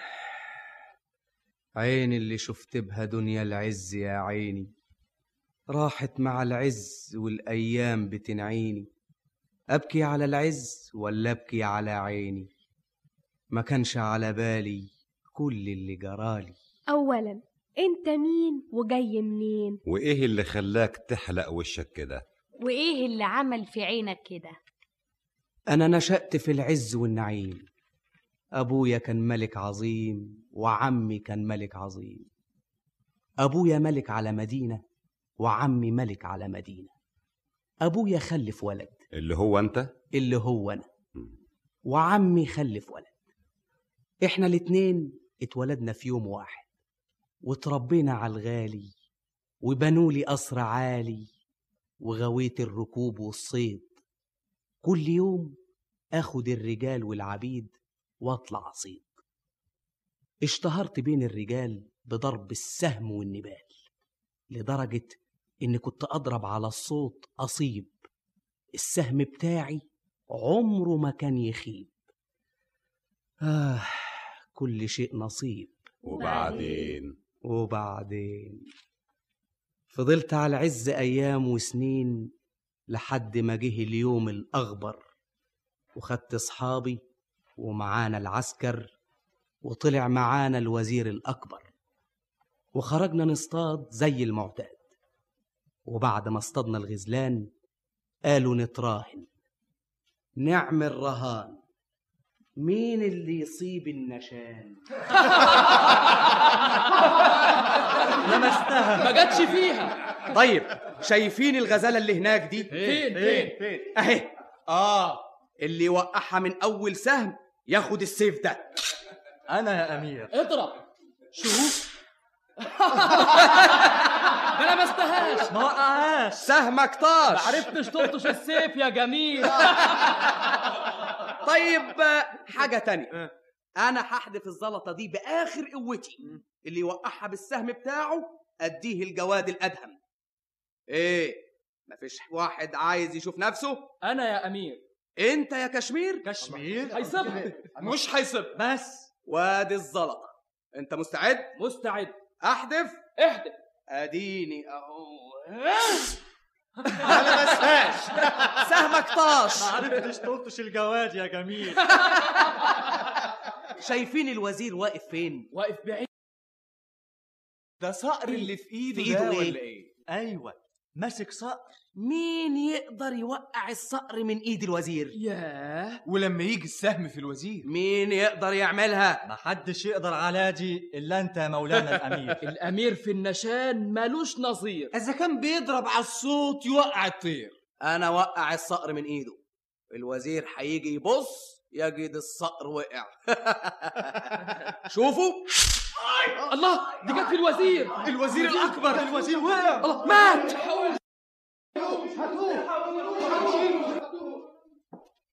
عيني اللي شفت بها دنيا العز يا عيني. راحت مع العز والأيام بتنعيني. أبكي على العز ولا أبكي على عيني؟ ما كانش على بالي كل اللي جرالي أولا أنت مين وجاي منين؟ وإيه اللي خلاك تحلق وشك كده؟ وإيه اللي عمل في عينك كده؟ أنا نشأت في العز والنعيم. أبويا كان ملك عظيم وعمي كان ملك عظيم. أبويا ملك على مدينة وعمي ملك على مدينة. أبويا خلف ولد. اللي هو أنت؟ اللي هو أنا. وعمي خلف ولد. إحنا الاتنين اتولدنا في يوم واحد. وتربينا على الغالي. وبنولي قصر عالي. وغويت الركوب والصيد. كل يوم اخد الرجال والعبيد واطلع اصيد اشتهرت بين الرجال بضرب السهم والنبال لدرجة إني كنت أضرب على الصوت أصيب. السهم بتاعي عمره ما كان يخيب. آه كل شيء نصيب. وبعدين؟ وبعدين؟ فضلت على العز أيام وسنين لحد ما جه اليوم الأغبر. وخدت أصحابي ومعانا العسكر وطلع معانا الوزير الأكبر وخرجنا نصطاد زي المعتاد. وبعد ما اصطادنا الغزلان قالوا نتراهن نعمل رهان. مين اللي يصيب النشان؟ (laughs) لمستها. ما جاتش فيها. طيب شايفين الغزالة اللي هناك دي؟ فين؟ فين؟ فين؟ أهي. آه. اللي يوقعها من أول سهم ياخد السيف ده. أنا يا أمير. اضرب. شوف (laughs) ما لمستهاش ما وقعهاش. سهمك طاش ما عرفتش تلطش السيف يا جميل. (laughs) طيب حاجة تانية. أنا هحدف الزلطة دي بآخر قوتي. اللي يوقعها بالسهم بتاعه أديه الجواد الأدهم. إيه مفيش واحد عايز يشوف نفسه؟ أنا يا أمير. أنت يا كشمير؟ كشمير. هيسب مش هيسب بس. وادي الزلطة أنت مستعد؟ مستعد. أحدف. احدف. أديني أهو (laughs) ما لمسهاش سهمك طاش. ما عرفتش تلطش الجواد يا جميل. (laughs) شايفين الوزير واقف فين؟ واقف بعيد. ده صقر اللي في ايده في إيده ده إيه؟ ولا إيه؟ أيوه. ماسك صقر. مين يقدر يوقع الصقر من إيد الوزير؟ ياه. ولما يجي السهم في الوزير. مين يقدر يعملها؟ محدش يقدر على دي إلا أنت يا مولانا الأمير. (laughs) الأمير في النشان مالوش نظير. إذا كان بيضرب على الصوت يوقع الطير. أنا وقع الصقر من إيده. الوزير هيجي يبص يجد الصقر وقع. (laughs) شوفوا. الله دي جت في الوزير. الوزير الأكبر. الوزير وقع. الله مات.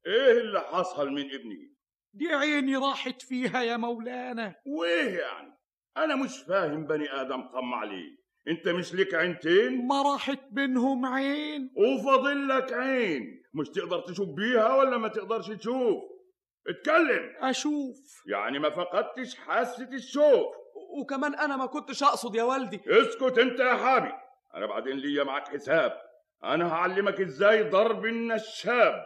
إيه اللي حصل من ابني؟ دي عيني راحت فيها يا مولانا. وإيه يعني؟ أنا مش فاهم بني آدم طمع ليه أنت مش لك عينتين؟ ما راحت بينهم عين. وفاضل لك عين. مش تقدر تشوف بيها ولا ما تقدرش تشوف؟ اتكلم. أشوف. يعني ما فقدتش حاسة الشوف. وكمان أنا ما كنتش أقصد يا والدي. اسكت أنت يا حابي أنا بعدين ليا معاك حساب. أنا هعلمك إزاي ضرب النشاب.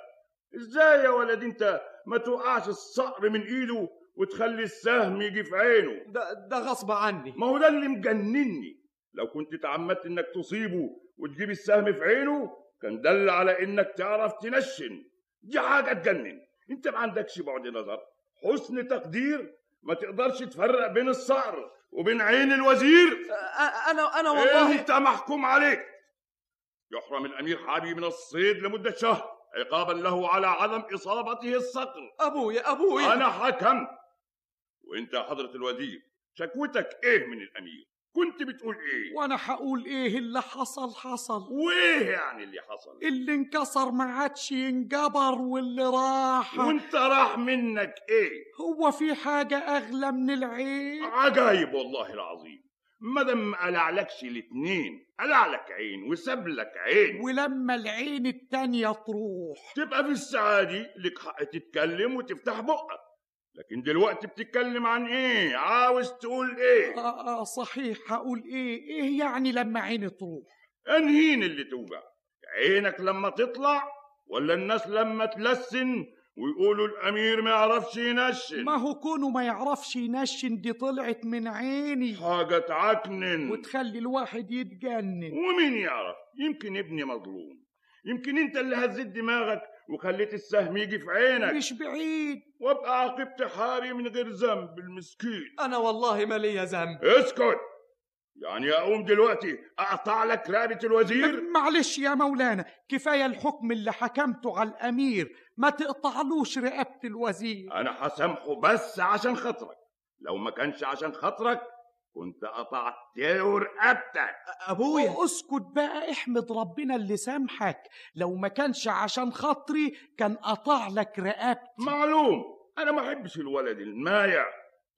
إزاي يا ولد أنت ما توقعش الصقر من إيده وتخلي السهم يجي في عينه؟ ده ده غصب عني. ما هو ده اللي مجنني. لو كنت تعمدت إنك تصيبه وتجيب السهم في عينه كان دل على إنك تعرف تنشن. دي حاجة تجنن. أنت ما عندكش بعد نظر. حسن تقدير ما تقدرش تفرق بين الصقر وبين عين الوزير. أنا أنا والله أنت محكوم عليك. يحرم الأمير حابي من الصيد لمدة شهر. عقابا له على عدم إصابته الصقر. ابويا ابويا أنا حكمت. وأنت يا حضرة الوزير شكوتك إيه من الأمير؟ كنت بتقول إيه؟ وأنا هقول إيه اللي حصل حصل. وإيه يعني اللي حصل؟ اللي انكسر ما عادش ينجبر واللي راح. وأنت راح منك إيه؟ هو في حاجة أغلى من العين عجايب والله العظيم. مادام ما قلعلكش الاتنين قلعلك عين وساب لك عين. ولما العين التانية تروح. تبقى في السعادة لك حق تتكلم وتفتح بقك. لكن دلوقتي بتتكلم عن إيه؟ عاوز تقول إيه؟ آه, آه صحيح هقول إيه؟ إيه يعني لما عيني تروح؟ أنهين اللي توجع. عينك لما تطلع ولا الناس لما تلسن ويقولوا الأمير ما يعرفش ينشن. ما هو كونه ما يعرفش ينشن دي طلعت من عيني. حاجة تعكنن. وتخلي الواحد يتجنن. ومين يعرف؟ يمكن ابني مظلوم. يمكن انت اللي هزيت دماغك وخليت السهم يجي في عينك. مش بعيد. وابقى عاقبت حاري من غير ذنب المسكين. أنا والله ما ليا ذنب. اسكت. يعني أقوم دلوقتي أقطع لك رقبة الوزير؟ معلش يا مولانا كفاية الحكم اللي حكمته على الأمير ما تقطعلوش رقبة الوزير. أنا هسامحه بس عشان خاطرك. لو ما كانش عشان خاطرك كنت قطعت له رقبتك. أبويا. أسكت بقى احمد ربنا اللي سامحك. لو ما كانش عشان خاطري كان قطع لك رقبتي. معلوم. أنا ما أحبش الولد المايع.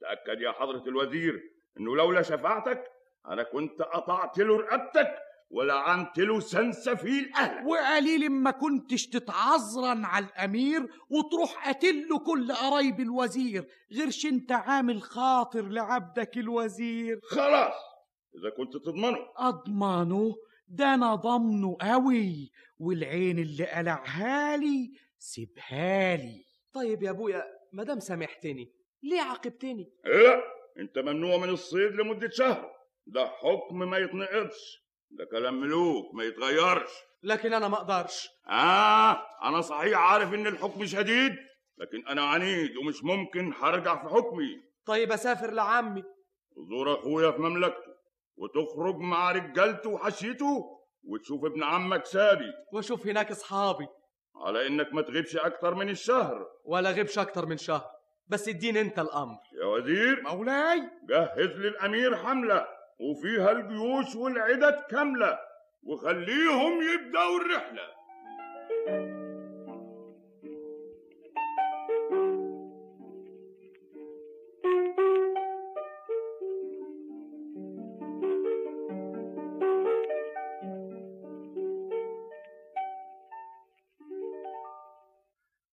تأكد يا حضرة الوزير إنه لولا شفاعتك أنا كنت قطعت له رقبتك ولعنت له سنسفيل اهلك وقليل ما كنتش تتعذرن على الأمير وتروح قاتل له كل قرايب الوزير غيرش أنت عامل خاطر لعبدك الوزير. خلاص إذا كنت تضمنه. أضمنه؟ ده أنا ضمنه قوي والعين اللي قلعها لي سيبها لي. طيب يا أبويا مادام سامحتني ليه عاقبتني؟ لا أنت ممنوع من الصيد لمدة شهر. ده حكم ما يتنقضش ده كلام ملوك ما يتغيرش. لكن أنا ما أقدرش. آه أنا صحيح عارف إن الحكم شديد لكن أنا عنيد ومش ممكن هرجع في حكمي. طيب أسافر لعمي. تزور أخويا في مملكته وتخرج مع رجالته وحشيته وتشوف ابن عمك سابي. واشوف هناك أصحابي. على إنك ما تغيبش أكتر من الشهر. ولا غيبش أكتر من شهر. بس اديني أنت الأمر. يا وزير مولاي! جهز للأمير حملة. وفيها الجيوش والعدد كاملة وخليهم يبدأوا الرحلة.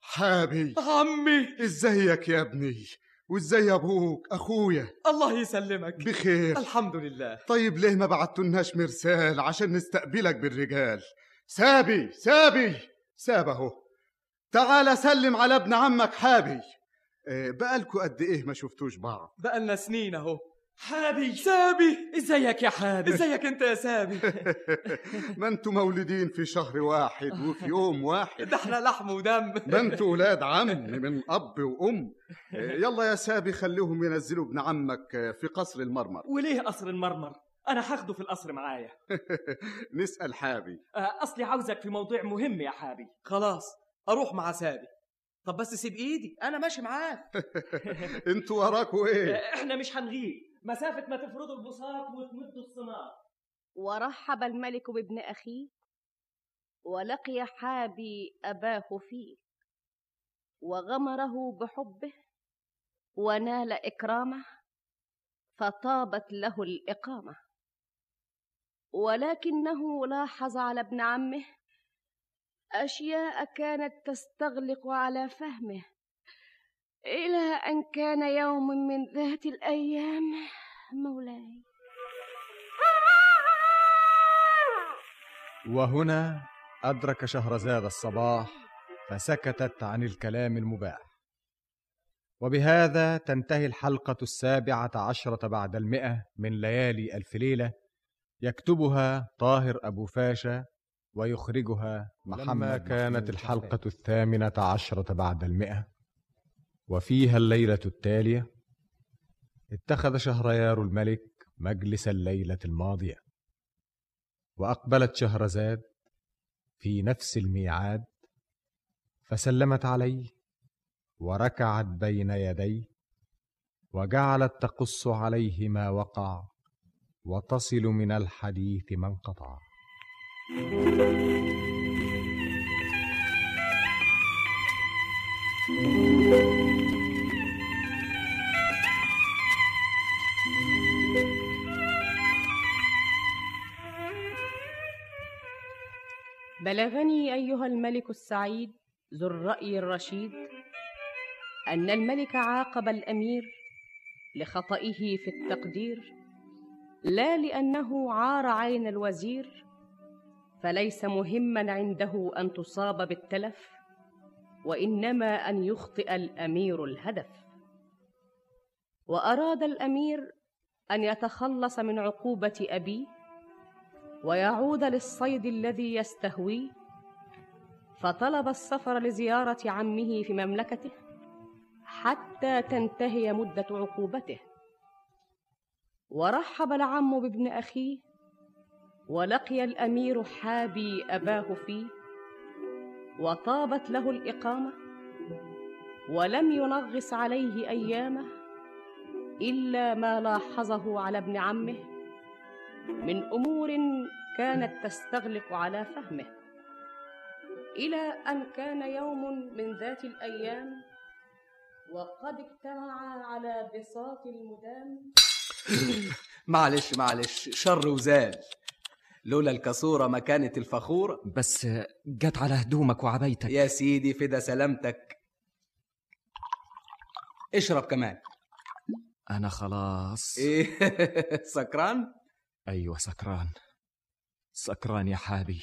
حابي عمي! إزيك يا ابني؟ وإزاي أبوك؟ أخويا. الله يسلمك. بخير. الحمد لله. طيب ليه ما بعتولناش مرسال عشان نستقبلك بالرجال؟ سابي سابي. ساب أهو. تعال سلم على ابن عمك حابي. آه، بقالكوا قد إيه ما شفتوش بعض؟ بقالنا سنين أهو. حابي. سابي. إزيك يا حابي؟ إزيك أنت يا سابي؟ (laughs) ما أنتوا مولودين في شهر واحد وفي (laughs) يوم واحد. ده إحنا لحم ودم. ده أنتوا ولاد عم من أب وأم. يلا يا سابي خليهم ينزلوا ابن عمك في قصر المرمر. وليه قصر المرمر؟ أنا هاخده في القصر معايا. (laughs) نسأل حابي. آه، أصلي عاوزك في موضوع مهم يا حابي. خلاص أروح مع سابي. طب بس سيب إيدي أنا ماشي معاك. أنتوا وراكوا إيه؟ إحنا مش هنغيب. مسافة ما تفرضوا البساط وتمدوا الصناع ورحب الملك بابن أخيه ولقي حابي أباه فيه وغمره بحبه ونال إكرامه فطابت له الإقامة. ولكنه لاحظ على ابن عمه أشياء كانت تستغلق على فهمه إلى أن كان يوم من ذات الأيام مولاي. وهنا أدرك شهرزاد الصباح فسكتت عن الكلام المباح. وبهذا تنتهي الحلقة السابعة عشرة بعد المئة من ليالي ألف ليلة يكتبها طاهر أبو فاشا ويخرجها محمد لما كانت الحلقة الثامنة عشرة بعد المئة. وفيها الليلة التالية اتخذ شهريار الملك مجلس الليلة الماضية وأقبلت شهرزاد في نفس الميعاد فسلمت عليه وركعت بين يديه وجعلت تقص عليه ما وقع وتصل من الحديث ما انقطع. بلغني أيها الملك السعيد ذو الرأي الرشيد أن الملك عاقب الأمير لخطئه في التقدير لا لأنه عار عين الوزير فليس مهما عنده أن تصاب بالتلف وإنما أن يخطئ الأمير الهدف. وأراد الأمير أن يتخلص من عقوبة أبيه ويعود للصيد الذي يستهويه فطلب السفر لزيارة عمه في مملكته حتى تنتهي مدة عقوبته. ورحب العم بابن أخيه ولقي الأمير حابي أباه فيه. وطابت له الإقامة ولم ينغص عليه أيامه إلا ما لاحظه على ابن عمه. من أمور كانت تستغلق على فهمه. إلى أن كان يوم من ذات الأيام وقد اجتمعا على بساط المدام. (laughs) معلش معلش شر وزال. لولا الكسورة ما كانت الفخورة بس جت على هدومك وعبايتك يا سيدي فدا سلامتك. اشرب كمان. أنا خلاص. إيه (laughs) سكران؟ أيوة سكران. سكران يا حابي.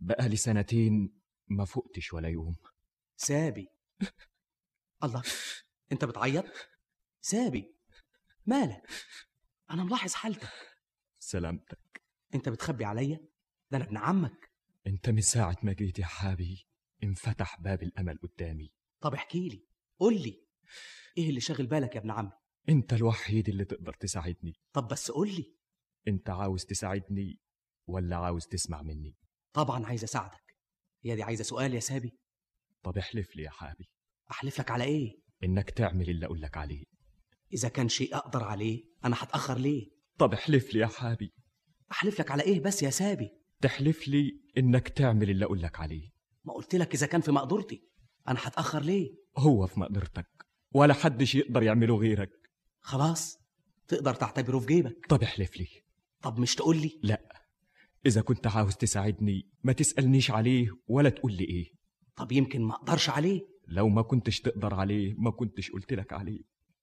بقالي سنتين ما فقتش ولا يوم. سابي. (laughs) الله أنت بتعيط؟ سابي مالك؟ أنا ملاحظ حالتك. سلامتك. أنت بتخبي عليا؟ ده أنا ابن عمك. أنت من ساعة ما جيت يا حابي انفتح باب الأمل قدامي. طب احكي لي قول لي. إيه اللي شاغل بالك يا ابن عمي؟ أنت الوحيد اللي تقدر تساعدني. طب بس قول لي. انت عاوز تساعدني ولا عاوز تسمع مني؟ طبعا عايز أساعدك. هي دي عايزة سؤال يا سابي. طب احلف لي يا حابي. احلف لك على إيه؟ إنك تعمل اللي أقول لك عليه. إذا كان شيء أقدر عليه أنا هتأخر ليه؟ طب احلف لي يا حابي. احلف لك على إيه بس يا سابي؟ تحلف لي إنك تعمل اللي أقول لك عليه. ما قلت لك إذا كان في مقدرتي. أنا هتأخر ليه؟ هو في مقدرتك ولا حدش يقدر يعمله غيرك. خلاص تقدر تعتبره في جيبك. طب احلف لي. طب مش تقول لي؟ لا. إذا كنت عاوز تساعدني ما تسألنيش عليه ولا تقول لي إيه. طب يمكن ما أقدرش عليه. لو ما كنتش تقدر عليه ما كنتش قلت لك عليه.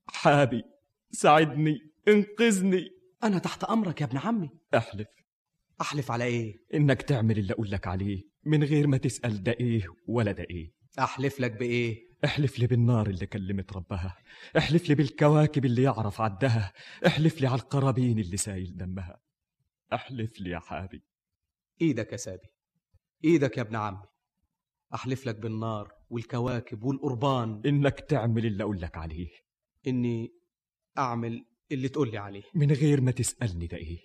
حابي ساعدني انقذني. أنا تحت أمرك يا ابن عمي. أحلف. أحلف على إيه؟ إنك تعمل اللي أقول لك عليه من غير ما تسأل ده إيه ولا ده إيه. أحلف لك بإيه؟ أحلف لي بالنار اللي كلمت ربها. أحلف لي بالكواكب اللي يعرف عدها. أحلف لي على القرابين اللي سايل دمها. أحلف لي يا حابي. إيدك يا سابي. إيدك يا ابن عمي. أحلف لك بالنار والكواكب والقربان. إنك تعمل اللي أقول لك عليه. إني أعمل اللي تقول لي عليه. من غير ما تسألني ده إيه؟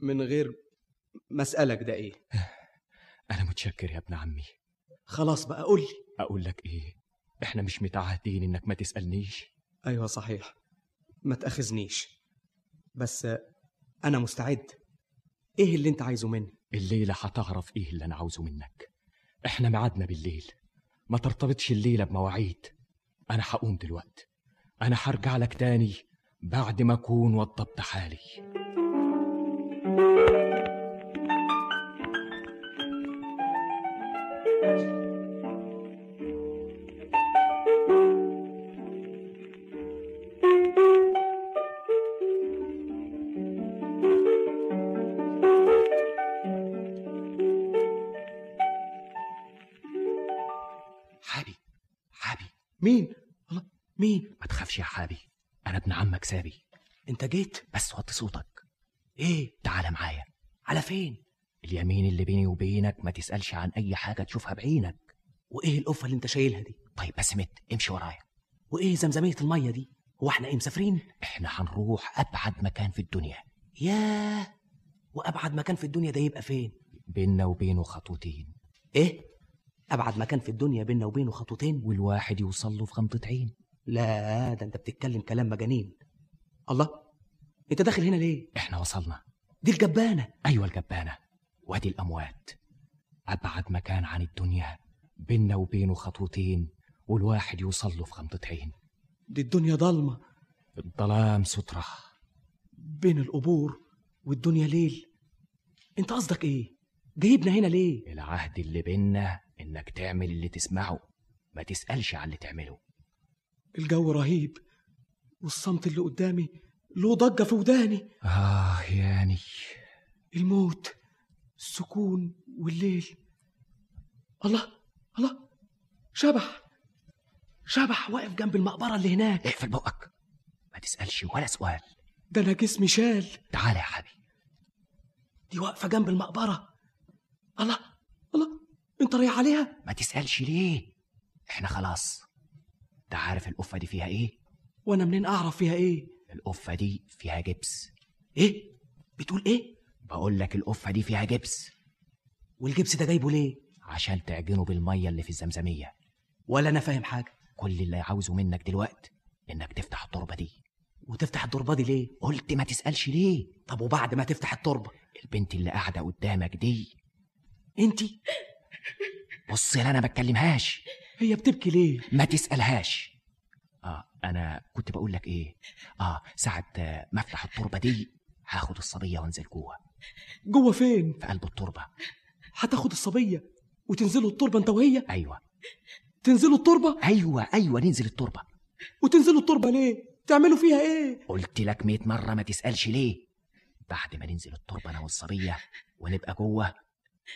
من غير ما اسالك ده إيه؟ (sighs) أنا متشكر يا ابن عمي. خلاص بقى قول لي. أقول لك إيه؟ إحنا مش متعهدين إنك ما تسألنيش. أيوه صحيح. ما تأخذنيش. بس أنا مستعد. إيه اللي أنت عايزه مني؟ الليلة هتعرف إيه اللي أنا عاوزه منك. إحنا ميعادنا بالليل. ما ترتبطش الليلة بمواعيد. أنا هقوم دلوقتي. أنا هرجع لك تاني بعد ما أكون وضبت حالي. حابي مين؟ الله مين؟ ما تخافش يا حابي أنا ابن عمك سابي. أنت جيت؟ بس وطي صوتك. إيه؟ تعال معايا. على فين؟ اليمين اللي بيني وبينك ما تسألش عن أي حاجة تشوفها بعينك. وإيه القفه اللي أنت شايلها دي؟ طيب بس مت امشي ورايا. وإيه زمزمية المية دي؟ هو إحنا إيه مسافرين؟ إحنا هنروح أبعد مكان في الدنيا. ياه! وأبعد مكان في الدنيا ده يبقى فين؟ بيننا وبينه خطوتين. إيه؟ أبعد مكان في الدنيا بيننا وبينه خطوتين. والواحد يوصل له في غمضة عين. لا ده أنت بتتكلم كلام مجانين. الله أنت داخل هنا ليه؟ إحنا وصلنا. دي الجبانة. أيوه الجبانة. وأدي الأموات. أبعد مكان عن الدنيا بيننا وبينه خطوتين والواحد يوصل له في غمضة عين. دي الدنيا ضلمة. الظلام سترة. بين القبور والدنيا ليل. أنت قصدك إيه؟ جايبنا هنا ليه؟ العهد اللي بينا إنك تعمل اللي تسمعه. ما تسألش على اللي تعمله. الجو رهيب والصمت اللي قدامي له ضجة في وداني. آه ياني الموت السكون والليل. الله الله. شبح شبح واقف جنب المقبرة اللي هناك. اقفل بقك. ما تسألش ولا سؤال. ده أنا جسمي شال. تعالى يا حبيبي. دي واقفة جنب المقبرة. الله الله. أنت رايح عليها؟ ما تسألش ليه. إحنا خلاص. انت عارف القفة دي فيها إيه؟ وأنا منين أعرف فيها إيه؟ القفة دي فيها جبس. إيه؟ بتقول إيه؟ بقول لك القفة دي فيها جبس. والجبس ده جايبه ليه؟ عشان تعجنه بالمية اللي في الزمزمية. ولا أنا فاهم حاجة. كل اللي عاوزه منك دلوقت إنك تفتح التربة دي. وتفتح التربة دي ليه؟ قلت ما تسألش ليه. طب وبعد ما تفتح التربة؟ البنت اللي قاعدة قدامك دي. أنتي؟ بص أنا ما بتكلمهاش. هي بتبكي ليه؟ ما تسألهاش. آه أنا كنت بقول لك إيه؟ آه ساعة آه، ما افتح التربة دي هاخد الصبية وأنزل جوه. جوه فين؟ في قلب التربة. هتاخد الصبية وتنزلوا التربة أنت وهي؟ أيوه. تنزلوا التربة؟ أيوه أيوه ننزل التربة. وتنزلوا التربة ليه؟ تعملوا فيها إيه؟ قلت لك مية مرة ما تسألش ليه. بعد ما ننزل التربة أنا والصبية ونبقى جوه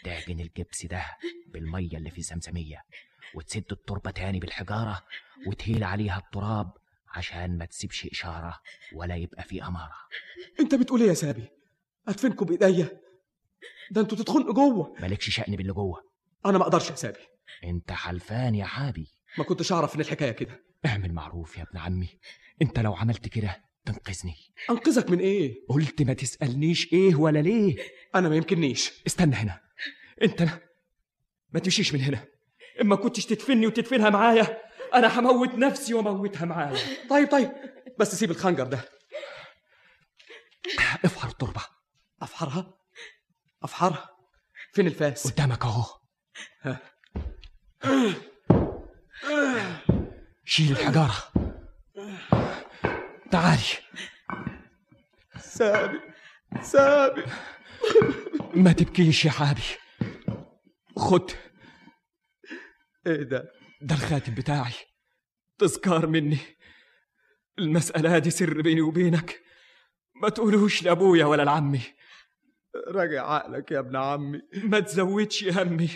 تعجن الجبس ده بالمية اللي في الزمزمية وتسد التربة تاني بالحجارة وتهيل عليها التراب عشان ما تسيبش إشارة ولا يبقى في أمارة. أنت بتقول إيه يا سابي؟ أدفنكم بإيديا؟ ده أنتوا تدخلوا جوه. مالكش شأن باللي جوه. أنا ما أقدرش يا سابي. أنت حلفان يا حابي. ما كنتش أعرف إن الحكاية كده. اعمل معروف يا ابن عمي. أنت لو عملت كده تنقذني. أنقذك من إيه؟ قلت ما تسألنيش إيه ولا ليه. أنا ما يمكننيش. استنى هنا. انت ما تمشيش من هنا. إما كنتش تدفني وتدفنها معايا أنا هموت نفسي وأموتها معايا. طيب طيب. بس سيب الخنجر ده. افحر التربة. أفحرها؟ أفحرها؟ فين الفاس؟ قدامك أهو. شيل الحجارة. تعالي. سابي سابي. ما تبكيش يا حابي. خد. إيه ده؟ ده الخاتم بتاعي. تذكار مني. المسألة دي سر بيني وبينك. ما تقولوش لأبويا ولا لعمي. راجع عقلك يا ابن عمي. ما تزودش همي.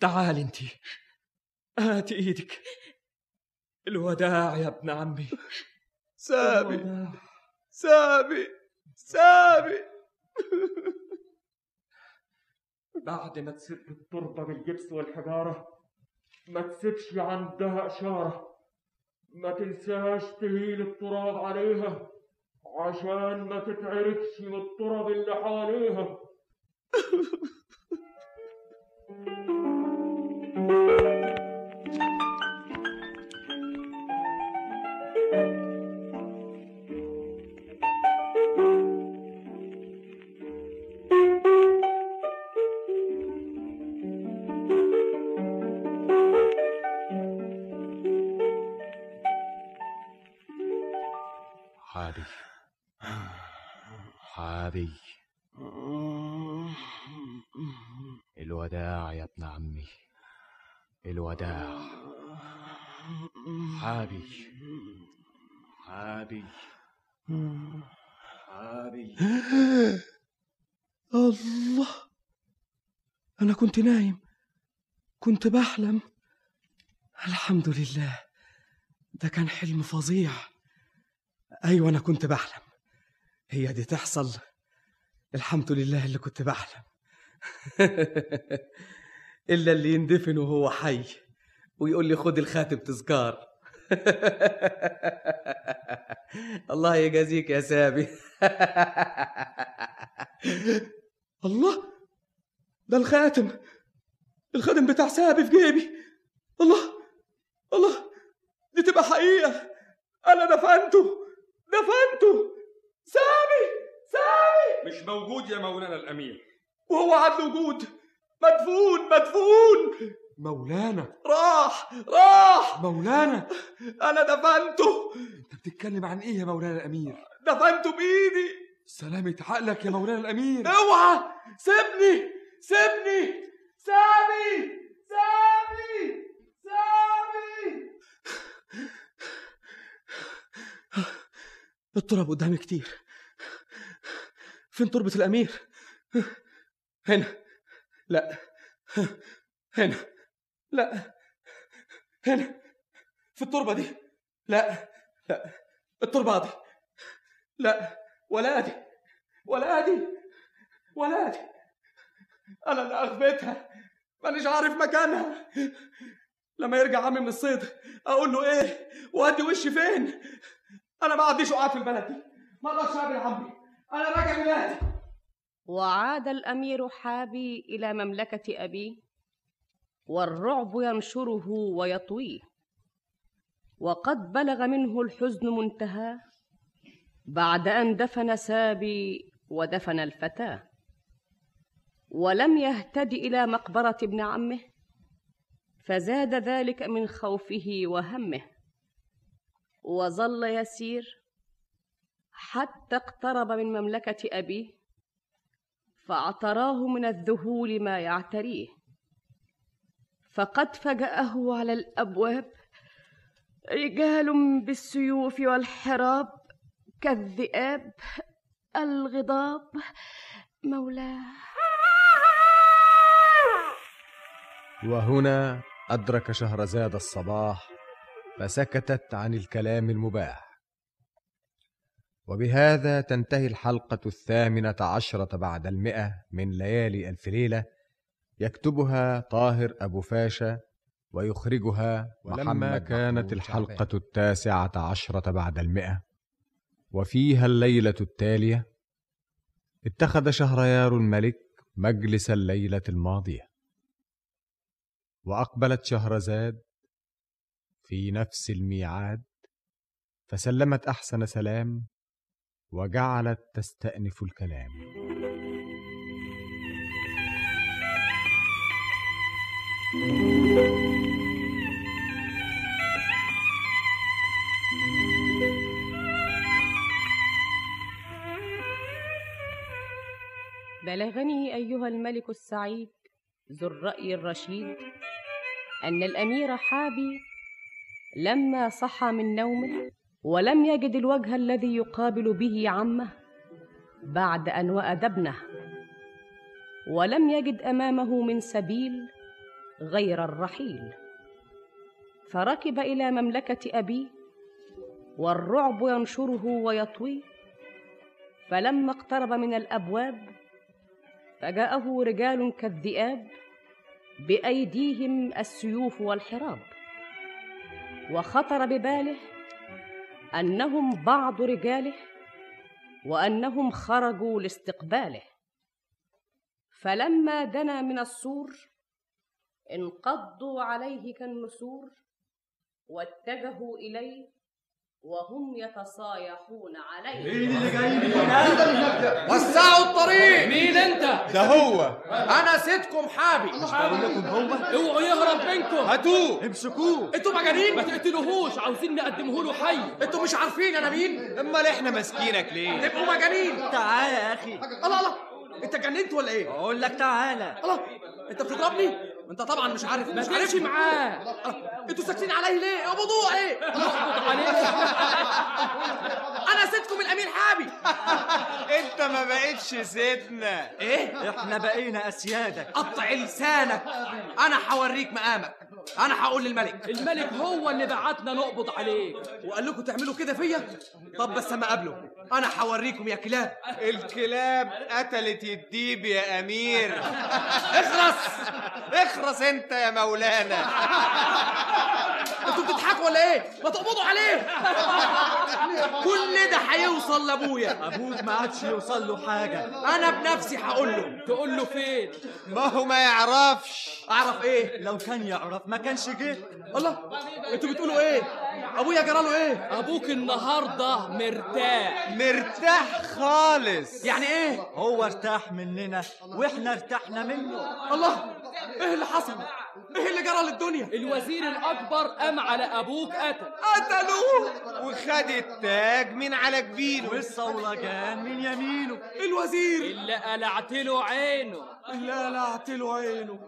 تعال انتي هات إيدك. الوداع يا ابن عمي. سابي. الوداع. سابي. سابي. بعد ما تسد التربة بالجبس والحجارة ما تسيبش عندها إشارة. ما تنساش تهيل التراب عليها عشان ما تتعرفش من التراب اللي حواليها. (laughs) نايم. كنت بحلم. الحمد لله. ده كان حلم فظيع. أيوه أنا كنت بحلم. هي دي تحصل. الحمد لله اللي كنت بحلم. (laughs) إلا اللي يندفن وهو حي ويقول لي خد الخاتم تذكار. (laughs) الله يجازيك يا سابي (laughs) الله! ده الخاتم. الخاتم بتاع سابي في جيبي. الله الله دي تبقى حقيقة. أنا دفنته دفنته. سامي سامي مش موجود يا مولانا الأمير. وهو عدل وجود. مدفون مدفون. مولانا. راح راح. مولانا. أنا دفنته. أنت بتتكلم عن إيه يا مولانا الأمير؟ دفنته بإيدي. سلامة عقلك يا مولانا الأمير. أوعى. سيبني سيبني. سامي! سامي! سامي! التراب قدامي كتير. فين تربة الأمير؟ هنا. لا. هنا. لا. هنا. في التربة دي. لا. لا. التربة دي. لا. ولا دي. ولا دي. ولا دي. أنا اللي أغبيتها مانيش عارف مكانها. لما يرجع عمي من الصيد أقول له إيه؟ وأدي وشي فين؟ أنا ما عنديش قعاد في البلد دي. ما أقدرش أقابل عمي. أنا راجع بلادي وعاد الأمير حابي إلى مملكة أبيه والرعب ينشره ويطويه. وقد بلغ منه الحزن منتهاه بعد أن دفن سابي ودفن الفتاة. ولم يهتد إلى مقبرة ابن عمه فزاد ذلك من خوفه وهمه. وظل يسير حتى اقترب من مملكة أبيه فاعتراه من الذهول ما يعتريه. فقد فجأه على الأبواب رجال بالسيوف والحراب كالذئاب الغضاب. مولاه. وهنا أدرك شهرزاد الصباح فسكتت عن الكلام المباح. وبهذا تنتهي الحلقة الثامنة عشرة بعد المئة من ليالي ألف ليلة يكتبها طاهر أبو فاشا ويخرجها ولما كانت الحلقة التاسعة عشرة بعد المئة. وفيها الليلة التالية. اتخذ شهريار الملك مجلس الليلة الماضية. وأقبلت شهرزاد في نفس الميعاد فسلمت أحسن سلام وجعلت تستأنف الكلام. بلغني أيها الملك السعيد ذو الرأي الرشيد أن الأمير حابي لما صحى من نومه ولم يجد الوجه الذي يقابل به عمه بعد أن وأد ابنه ولم يجد أمامه من سبيل غير الرحيل. فركب إلى مملكة ابيه والرعب ينشره ويطويه. فلما اقترب من الأبواب فجاءه رجال كالذئاب بأيديهم السيوف والحراب. وخطر بباله أنهم بعض رجاله وأنهم خرجوا لاستقباله. فلما دنا من السور انقضوا عليه كالنسور واتجهوا إليه وهم يتصايحون عليه مين اللي جاي وسعوا الطريق مين انت؟ ده هو أنا سيدكم حابي مش بقول لكم هو؟ اوعوا يهرب منكم هاتوه امسكوه أنتوا مجانين ما تقتلوهوش عاوزين نقدمه له حي أنتوا مش عارفين أنا مين امال إحنا ماسكينك ليه؟ تبقوا مجانين تعالى يا أخي الله الله انت جننت ولا إيه أقول لك تعالى الله انت بتضربني انت طبعا مش عارف ما مش عارفني. معاه. أنتوا ساكتين عليا ليه؟ عليه اقبض عليه. أنا سيدكم الامير حابي. انت ما بقتش سيدنا. إيه؟ إحنا بقينا اسيادك. قطع لسانك. أنا هوريك مقامك. أنا هقول للملك. الملك هو اللي بعتنا نقبض عليك. وقال لكم تعملوا كده فيا؟ طب بس اما اقابله. أنا هوريكم يا كلاب. الكلاب قتلت الديب يا امير. (laughs) اخرس أخرس أنت يا مولانا. (laughs) أنتوا بتضحكوا ولا إيه؟ ما تقبضوا عليه. (laughs) كل ده هيوصل لابويا. أبوك ما عادش يوصل له حاجة. أنا بنفسي هقول له. تقول له فين؟ ما هو ما يعرفش. أعرف إيه؟ لو كان يعرف ما كانش جه. الله أنتوا بتقولوا إيه؟ أبويا جرى له إيه؟ أبوك النهارده مرتاح. مرتاح خالص. يعني إيه؟ هو ارتاح مننا وإحنا ارتحنا منه. الله إيه اللي حصل؟ إيه اللي جرى للدنيا؟ الوزير الأكبر قام على أبوك قتل. قتلوه. وخد التاج من على جبينه والصولجان من يمينه. الوزير. اللي قلعت له عينه. اللي قلعت له عينه.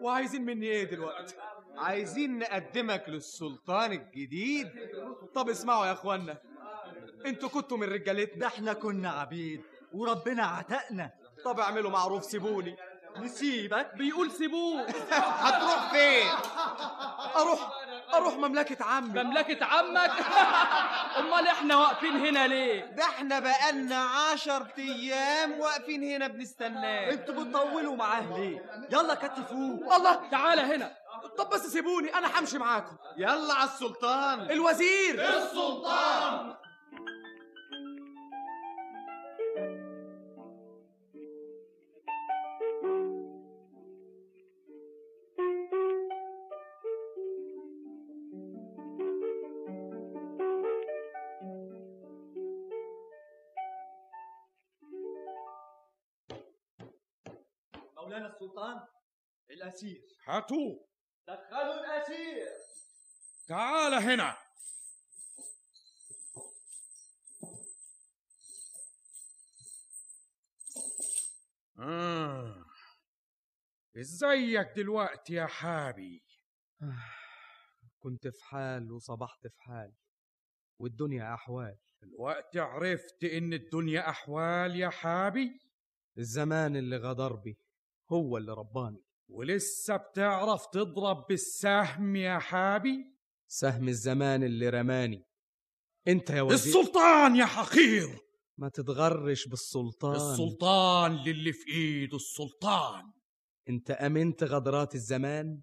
وعايزين مني إيه دلوقتي؟ عايزين نقدمك للسلطان الجديد. طب اسمعوا يا إخوانا. أنتوا كنتوا من رجالتنا. ده إحنا كنا عبيد وربنا عتقنا. طب اعملوا معروف سيبوني نسيبك بيقول سيبوه هتروح فين؟ أروح أروح مملكة عمي مملكة عمك؟ (laughs) أمال إحنا واقفين هنا ليه؟ ده إحنا بقالنا عشر أيام واقفين هنا بنستناه. أنتوا بتطولوا معاه ليه؟ يلا كتفوه. الله تعالى هنا. طب بس سيبوني أنا همشي معاكم. يلا على السلطان. الوزير. السلطان. الأسير. هاتوه دخلوا الأسير. تعال هنا. آه. إزيك دلوقتي يا حابي؟ كنت في حال وصبحت في حال والدنيا أحوال. دلوقتي عرفت إن الدنيا أحوال يا حابي؟ الزمان اللي غدر بي هو اللي رباني. ولسه بتعرف تضرب بالسهم يا حابي؟ سهم الزمان اللي رماني. انت يا وزير السلطان يا حقير! ما تتغرش بالسلطان. السلطان للي في إيده السلطان. انت أمنت غدرات الزمان؟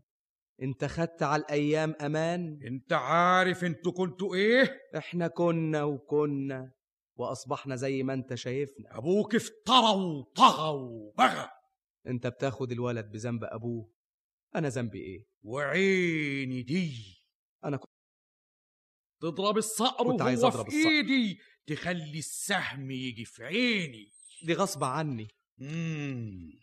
انت خدت على الأيام أمان؟ انت عارف أنتوا كنتوا إيه؟ إحنا كنا وكنا وأصبحنا زي ما انت شايفنا. أبوك افترى وطغى وبغى. انت بتاخد الولد بذنب أبوه. أنا ذنبي إيه؟ وعيني دي. أنا كنت تضرب الصقر كنت عايز وهو أضرب في الصقر. إيدي تخلي السهم يجي في عيني. دي غصب عني. مم.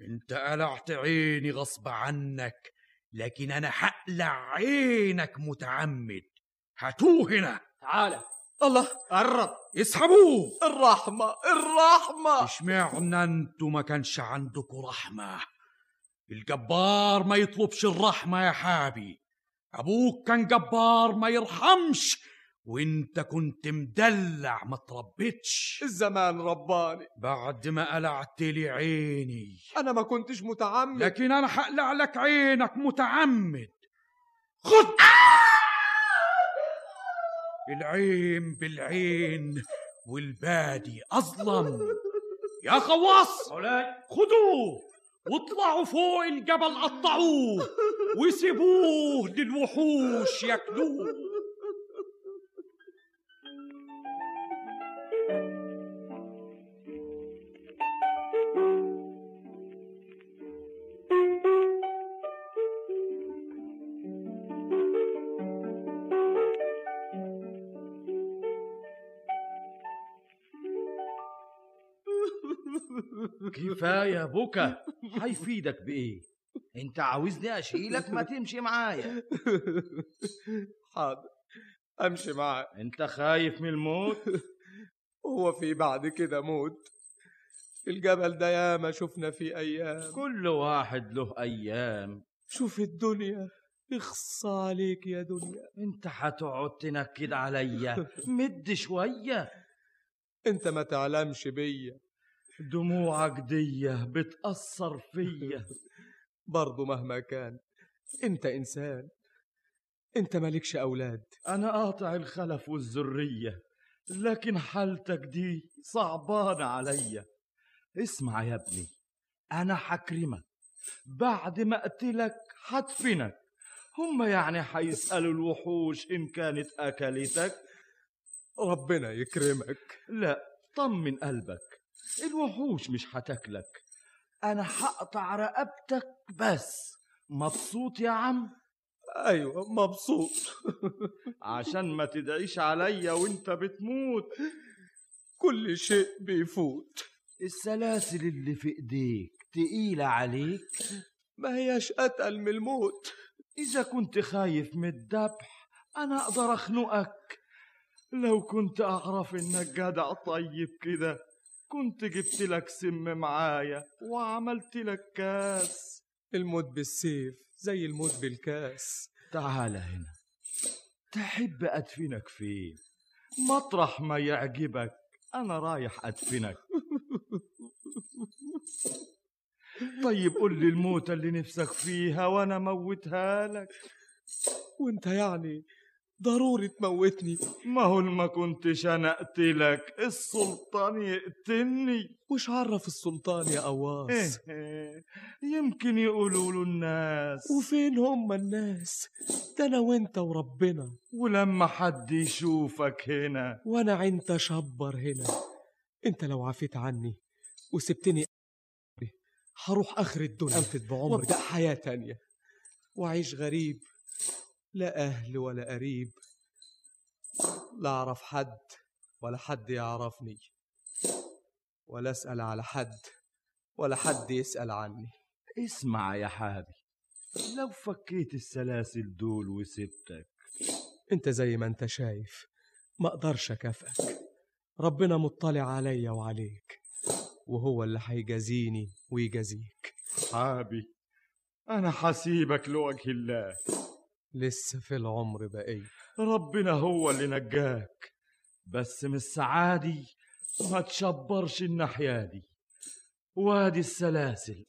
أنت قلعت عيني غصب عنك لكن أنا هقلع عينك متعمد. هاتوه هنا. تعالى الله. قرب اسحبوه. الرحمة الرحمة. اشمعنى أنتوا ما كانش عندكم رحمة؟ الجبار ما يطلبش الرحمة يا حابي. أبوك كان جبار ما يرحمش وإنت كنت مدلع ما تربيتش. الزمان رباني. بعد ما قلعت لي عيني. أنا ما كنتش متعمد. لكن أنا هقلع لك عينك متعمد. خد! العين بالعين والبادي أظلم. يا خواص مولاي خدوه واطلعوا فوق الجبل قطعوه وسيبوه للوحوش ياكلوه. كفاية بكا هيفيدك بإيه؟ أنت عاوزني أشيلك ما تمشي معايا. (laughs) حاضر. أمشي معاك. أنت خايف من الموت؟ (laughs) هو في بعد كده موت. الجبل ده ياما شفنا فيه أيام. كل واحد له أيام. شوف الدنيا. اخص عليك يا دنيا. أنت هتقعد تنكد عليا. مد شوية. (laughs) أنت ما تعلمش بيا. دموعك دي بتأثر فيا. (laughs) برضه مهما كان. انت إنسان. انت مالكش أولاد. أنا قاطع الخلف والذرية لكن حالتك دي صعبانة عليا. اسمع يا ابني أنا حكرمك. بعد ما أقتلك حدفنك هم يعني حيسألوا الوحوش إن كانت أكلتك. ربنا يكرمك. لا طمن قلبك. الوحوش مش هتاكلك. أنا هقطع رقبتك بس. مبسوط يا عم؟ أيوه مبسوط. (laughs) عشان ما تدعيش عليا وأنت بتموت. كل شيء بيفوت. السلاسل اللي في إيديك تقيلة عليك؟ ما هياش أتقل من الموت. إذا كنت خايف من الذبح أنا أقدر أخنقك. لو كنت أعرف إنك جدع طيب كده كنت جبت لك سم معايا وعملت لك كاس. الموت بالسيف زي الموت بالكاس. تعال هنا. تحب أدفنك فين مطرح ما يعجبك أنا رايح أدفنك. (laughs) طيب قول لي الموتة اللي نفسك فيها وأنا موتها لك. وأنت يعني ضروري تموتني. ما هو ما كنتش أنا أقتلك السلطان يقتلني. وش عرف السلطان يا قواص إيه، يمكن يقولوا له الناس. وفين هم الناس؟ ده أنا وأنت وربنا. ولما حد يشوفك هنا. وأنا عند شبر هنا. أنت لو عفيت عني وسبتني هروح آخر الدنيا انفد بعمري وابدأ حياة تانية. وأعيش غريب. لا أهل ولا قريب لا أعرف حد ولا حد يعرفني ولا أسأل على حد ولا حد يسأل عني. اسمع يا حابي لو فكيت السلاسل دول وسبتك. أنت زي ما أنت شايف ما أقدرش أكافئك. ربنا مطلع عليا وعليك وهو اللي هيجازيني ويجازيك. حابي أنا حسيبك لوجه الله. لسه في العمر بقية ربنا هو اللي نجاك. بس من السعادي ما تشبرش الناحية دي. وادي السلاسل.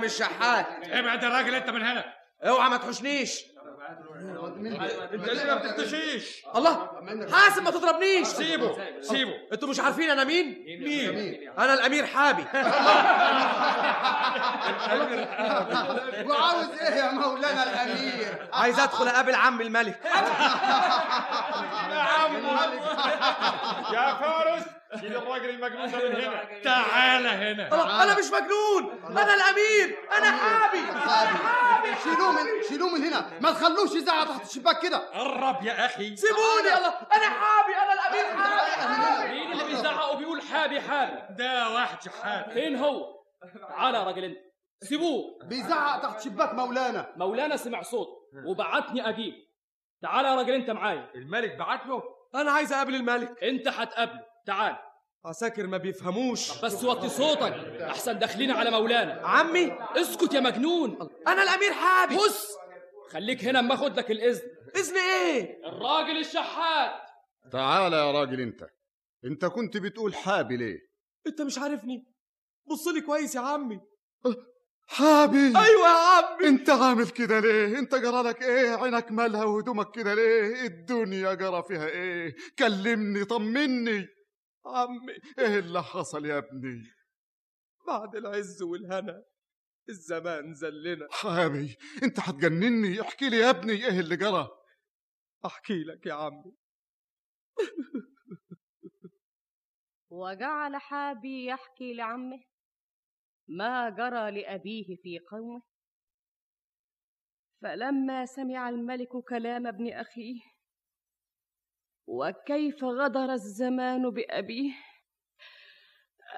مش شحات ابعد يا راجل انت من هنا. اوعى ما تحوشنيش انت ليه ما بتختشيش الله حاسب ما تضربنيش. سيبه سيبه. أنتوا مش عارفين أنا مين؟ مين؟ أنا الأمير حابي. (laughs) وعاوز إيه يا مولانا الأمير؟ عايز أدخل أقابل عم الملك. يا عم. يا فارس شيل الراجل المجنون ده من هنا. تعال هنا. أنا مش مجنون. أنا الأمير. أنا حابي. شيلوه من شيلوه من هنا. ما تخلوش يزعق تحت الشباك كده. قرب يا أخي. سيبوني. الله أنا حابي. أنا الأمير حابي. مين اللي بيزعق وبيقول حابي حابي؟ ده واحد شحات فين هو؟ (laughs) تعالى يا راجل انت سيبوه. بيزعق تحت شباك مولانا. مولانا سمع صوت وبعتني أجيب. تعالى يا راجل أنت معايا. الملك بعت له؟ أنا عايز أقابل الملك. أنت هتقابله تعال. عساكر ما بيفهموش. بس وطي صوتك. أحسن داخلين على مولانا. عمي. اسكت يا مجنون. أنا الأمير حابي بص. خليك هنا أما أخد لك الإذن. إذن إيه؟ الراجل الشحات. تعال يا راجل أنت. أنت كنت بتقول حابي ليه؟ أنت مش عارفني. بص لي كويس يا عمي. حابي. أيوه يا عمي. أنت عامل كده ليه؟ أنت جرالك إيه؟ عينك مالها وهدومك كده ليه؟ الدنيا جرى فيها إيه؟ كلمني طمني. عمي. إيه اللي حصل يا ابني؟ بعد العز والهنا الزمان زلنا. حابي أنت هتجنني احكي لي يا ابني إيه اللي جرى أحكي لك يا عمي. وجعل حابي يحكي لعمه. ما جرى لأبيه في قومه؟ فلما سمع الملك كلام ابن أخيه وكيف غدر الزمان بأبيه؟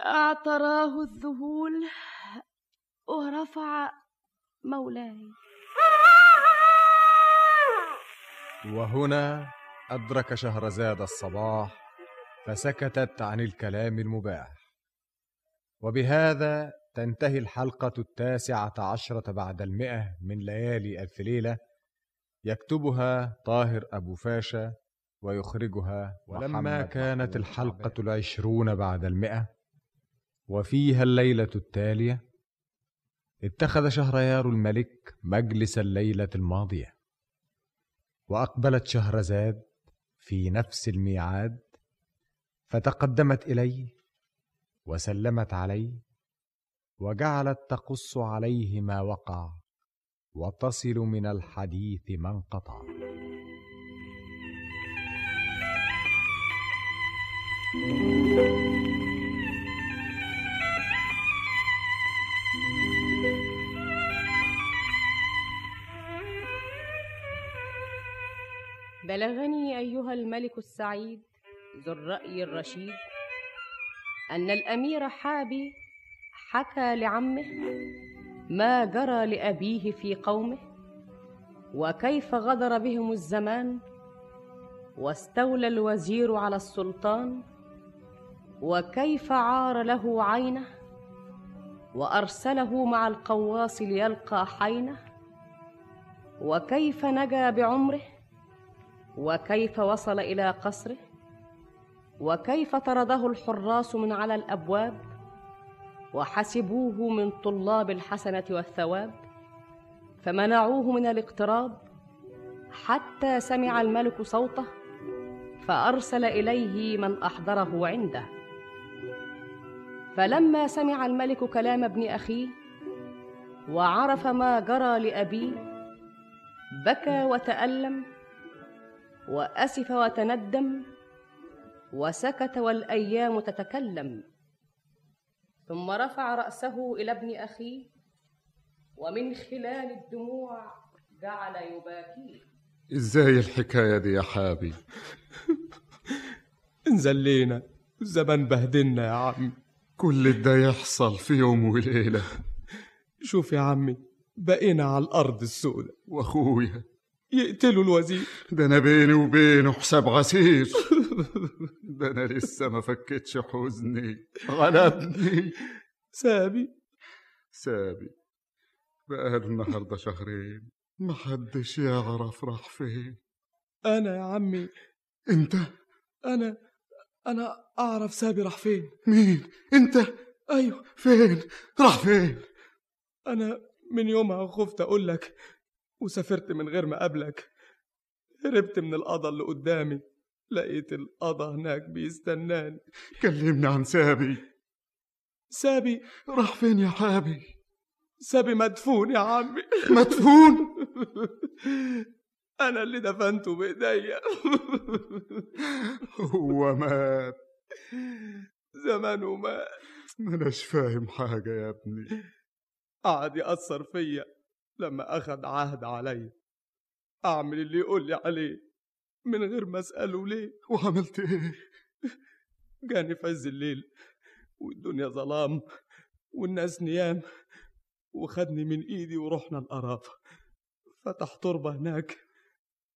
اعتراه الذهول ورفع مولاي وهنا أدرك شهرزاد الصباح فسكتت عن الكلام المباح. وبهذا تنتهي الحلقة التاسعة عشرة بعد المئة من ليالي ألف ليلة. يكتبها طاهر أبو فاشا ويخرجها ولما كانت الحلقة العشرون بعد المئة. وفيها الليلة التالية. اتخذ شهريار الملك مجلس الليلة الماضية. وأقبلت شهرزاد في نفس الميعاد. فتقدمت إليه وسلمت عليه. وجعلت تقص عليه ما وقع وتصل من الحديث ما انقطع. بلغني أيها الملك السعيد ذو الرأي الرشيد أن الأمير حابي حكى لعمه ما جرى لأبيه في قومه وكيف غدر بهم الزمان واستولى الوزير على السلطان وكيف عار له عينه وأرسله مع القواص ليلقى حينه وكيف نجا بعمره وكيف وصل إلى قصره وكيف طرده الحراس من على الأبواب وحسبوه من طلاب الحسنة والثواب فمنعوه من الاقتراب حتى سمع الملك صوته فأرسل إليه من أحضره عنده. فلما سمع الملك كلام ابن أخيه وعرف ما جرى لأبيه بكى وتألم وأسف وتندم وسكت والأيام تتكلم. ثم رفع رأسه إلى ابن أخيه ومن خلال الدموع جعل يباكيه. إزاي الحكاية دي يا حابي؟ (laughs) انزلينا الزمن بهدلنا يا عمي. كل ده يحصل في يوم وليلة. (laughs) شوف يا عمي بقينا على الأرض السوداء. وأخويا. يقتلوا الوزير. ده أنا بيني وبينه حساب عسير (laughs) ده أنا لسه ما فكتش حزني. غلبني سابي. سابي. بقى النهارده شهرين. محدش يعرف راح فين. أنا يا عمي. أنت؟ أنا أنا أعرف سابي راح فين. مين؟ أنت؟ أيوه. فين؟ راح فين؟ أنا من يومها خفت أقول لك وسافرت من غير ما أقابلك هربت من القضا اللي قدامي. لقيت القضا هناك بيستناني. كلمني عن سابي. سابي؟ راح فين يا حابي سابي مدفون يا عمي. (laughs) مدفون؟ أنا اللي دفنته بإيديا. (laughs) هو مات. زمانه مات. ما أناش فاهم حاجة يا ابني. قعد يأثر فيا لما أخد عهد عليا أعمل اللي يقول لي عليه. من غير ما أسأله ليه؟ وعملت إيه؟ جاني في عز الليل والدنيا ظلام والناس نيام وخدني من إيدي ورحنا القرافة فتح تربة هناك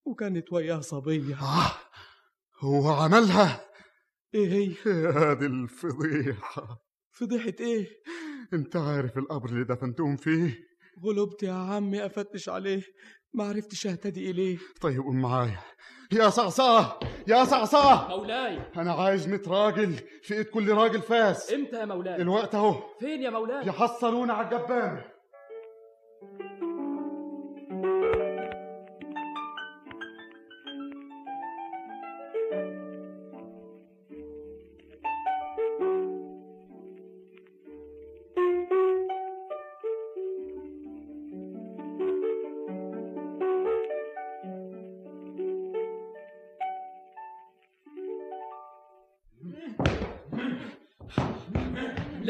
وكانت وياه صبية. آه هو عملها؟ إيه هي؟ هذه الفضيحة. فضيحة إيه؟ أنت عارف القبر اللي دفنتهم فيه؟ غلبت يا عمي أفتش عليه. ما عرفتش أهتدي إليه. طيب قوم معايا. يا صعصعة يا صعصعة مولاي! أنا عايز ميت راجل في إيد كل راجل فاس. إمتى يا مولاي؟ الوقت أهو. فين يا مولاي؟ يحصلونا على الجبانة.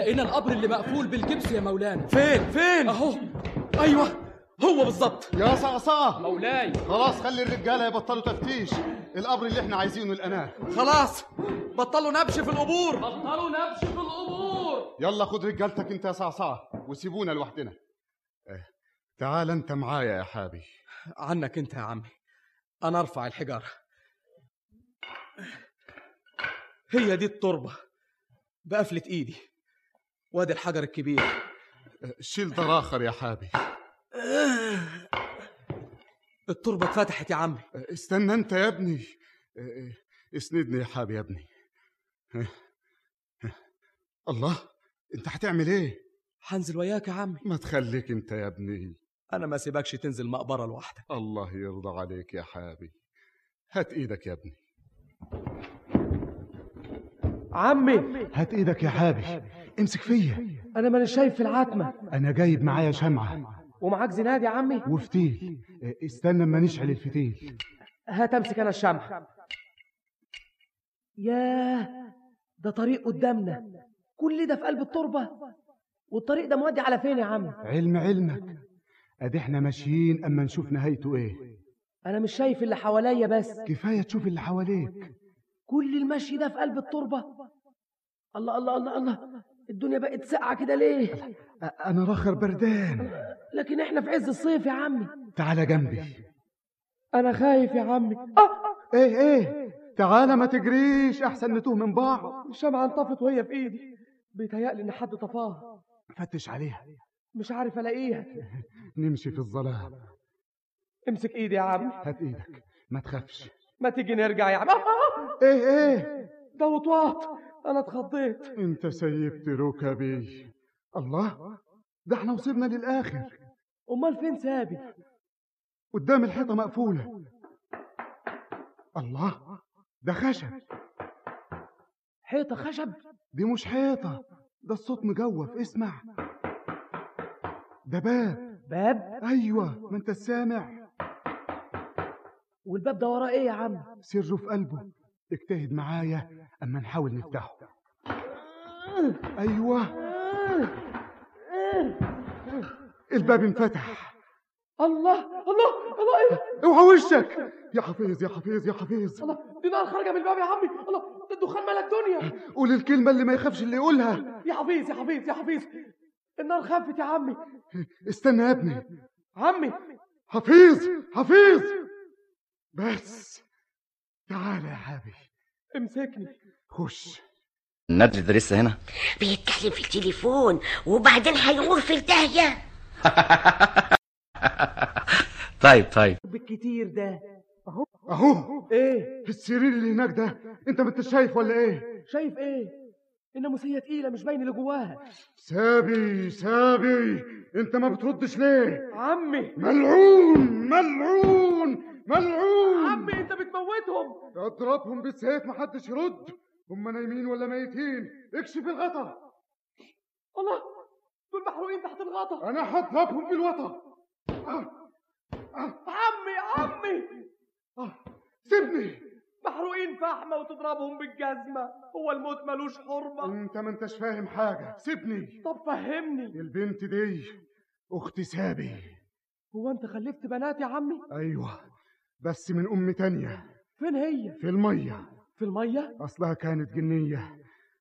لقينا القبر اللي مقفول بالجبس يا مولانا. فين؟ فين؟ أهو. أيوه هو بالظبط. يا صعصعة مولاي. خلاص خلي الرجالة يبطلوا تفتيش. القبر اللي إحنا عايزينه الأناة. خلاص بطلوا نبش في القبور. بطلوا نبش في القبور. يلا خد رجالتك انت يا صعصعة وسيبونا لوحدنا. آه تعال انت معايا يا حابي. عنك انت يا عمي. أنا أرفع الحجارة. هي دي التربة. بقفلة إيدي. وادي الحجر الكبير. شيل ده آخر يا حابي. التربة اتفتحت يا عمي. استنى أنت يا ابني. اسندني يا حابي يا ابني. الله أنت هتعمل إيه؟ هنزل وياك يا عمي. ما تخليك أنت يا ابني. أنا ما سيبكش تنزل مقبرة لوحدك. الله يرضى عليك يا حابي. هات إيدك يا ابني. عمي! هات إيدك يا حابي. امسك فيا. أنا ماني شايف في العتمة. أنا جايب معايا شمعة. ومعاك زناد يا عمي؟ وفتيل آه، استنى اما نشعل الفتيل هات أمسك أنا الشمع ياه ده طريق قدامنا. كل ده في قلب التربة. والطريق ده مودي على فين يا عم علم علمك. أدي إحنا ماشيين أما نشوف نهايته إيه. أنا مش شايف اللي حواليا بس. كفاية تشوف اللي حواليك. كل المشي ده في قلب التربة. الله الله الله الله. الدنيا بقت ساقعة كده ليه؟ أ- أنا راخر بردان. لكن إحنا في عز الصيف يا عمي. تعالى جنبي. أنا خايف يا عمي. آه إيه إيه؟ تعالى ما تجريش أحسن نتوه من بعض. الشمعة انطفت وهي في إيدي. بيتهيألي إن حد طفاها. فتش عليها. مش عارف ألاقيها. (laughs) نمشي في الظلام. امسك إيدي يا عم هات إيدك. ما تخافش. ما تيجي نرجع يا عم إيه إيه؟ ده وطواط أنا اتخضيت. أنت سيبت ركبي. الله ده إحنا وصلنا للآخر. أمال فين سابي؟ قدام الحيطة مقفولة. الله ده خشب. حيطة خشب؟ دي مش حيطة ده الصوت مجوف. اسمع. ده باب. باب؟ أيوه ما أنت سامع. والباب ده وراه إيه يا عم؟ سره في قلبه. اجتهد معايا أما نحاول نفتحه. أيوه. الباب انفتح. الله الله الله إيه؟ أوعى وشك. يا حفيظ يا حفيظ يا حفيظ. الله دي نار خارجه من الباب يا عمي. الله ده الدخان مال الدنيا قول الكلمة اللي ما يخافش اللي يقولها. يا حفيظ يا حفيظ يا حفيظ. النار خفت يا عمي. استنى يا ابني. عمي. حفيظ حفيظ. بس. تعالى يا حبيبي امسكني. خش. الندل ده لسه هنا؟ بيتكلم في التليفون وبعدين هيغور في الداهية. (laughs) طيب طيب. بالكتير ده. اهو اهو. إيه؟ السرير اللي هناك ده. انت ما انت شايف ولا إيه؟ شايف إيه؟ الناموسيه تقيلة مش باين اللي جواها. سابي سابي انت ما بتردش ليه؟ عمي. ملعون ملعون. ملعون! عمي انت بتموتهم! اضربهم بالسيف محدش يرد! هم نايمين ولا ميتين! اكشف الغطا! الله! دول محروقين تحت الغطا! أنا هضربهم بالوطا! عمي عمي! سيبني! محروقين فحمة وتضربهم بالجزمة! هو الموت ملوش حرمة! انت ما انتش فاهم حاجة! سيبني! طب فهمني! البنت دي أختي سابي! هو انت خلفت بنات يا عمي؟ أيوه! بس من أم تانية. فين هي؟ في المية. في المية؟ أصلها كانت جنية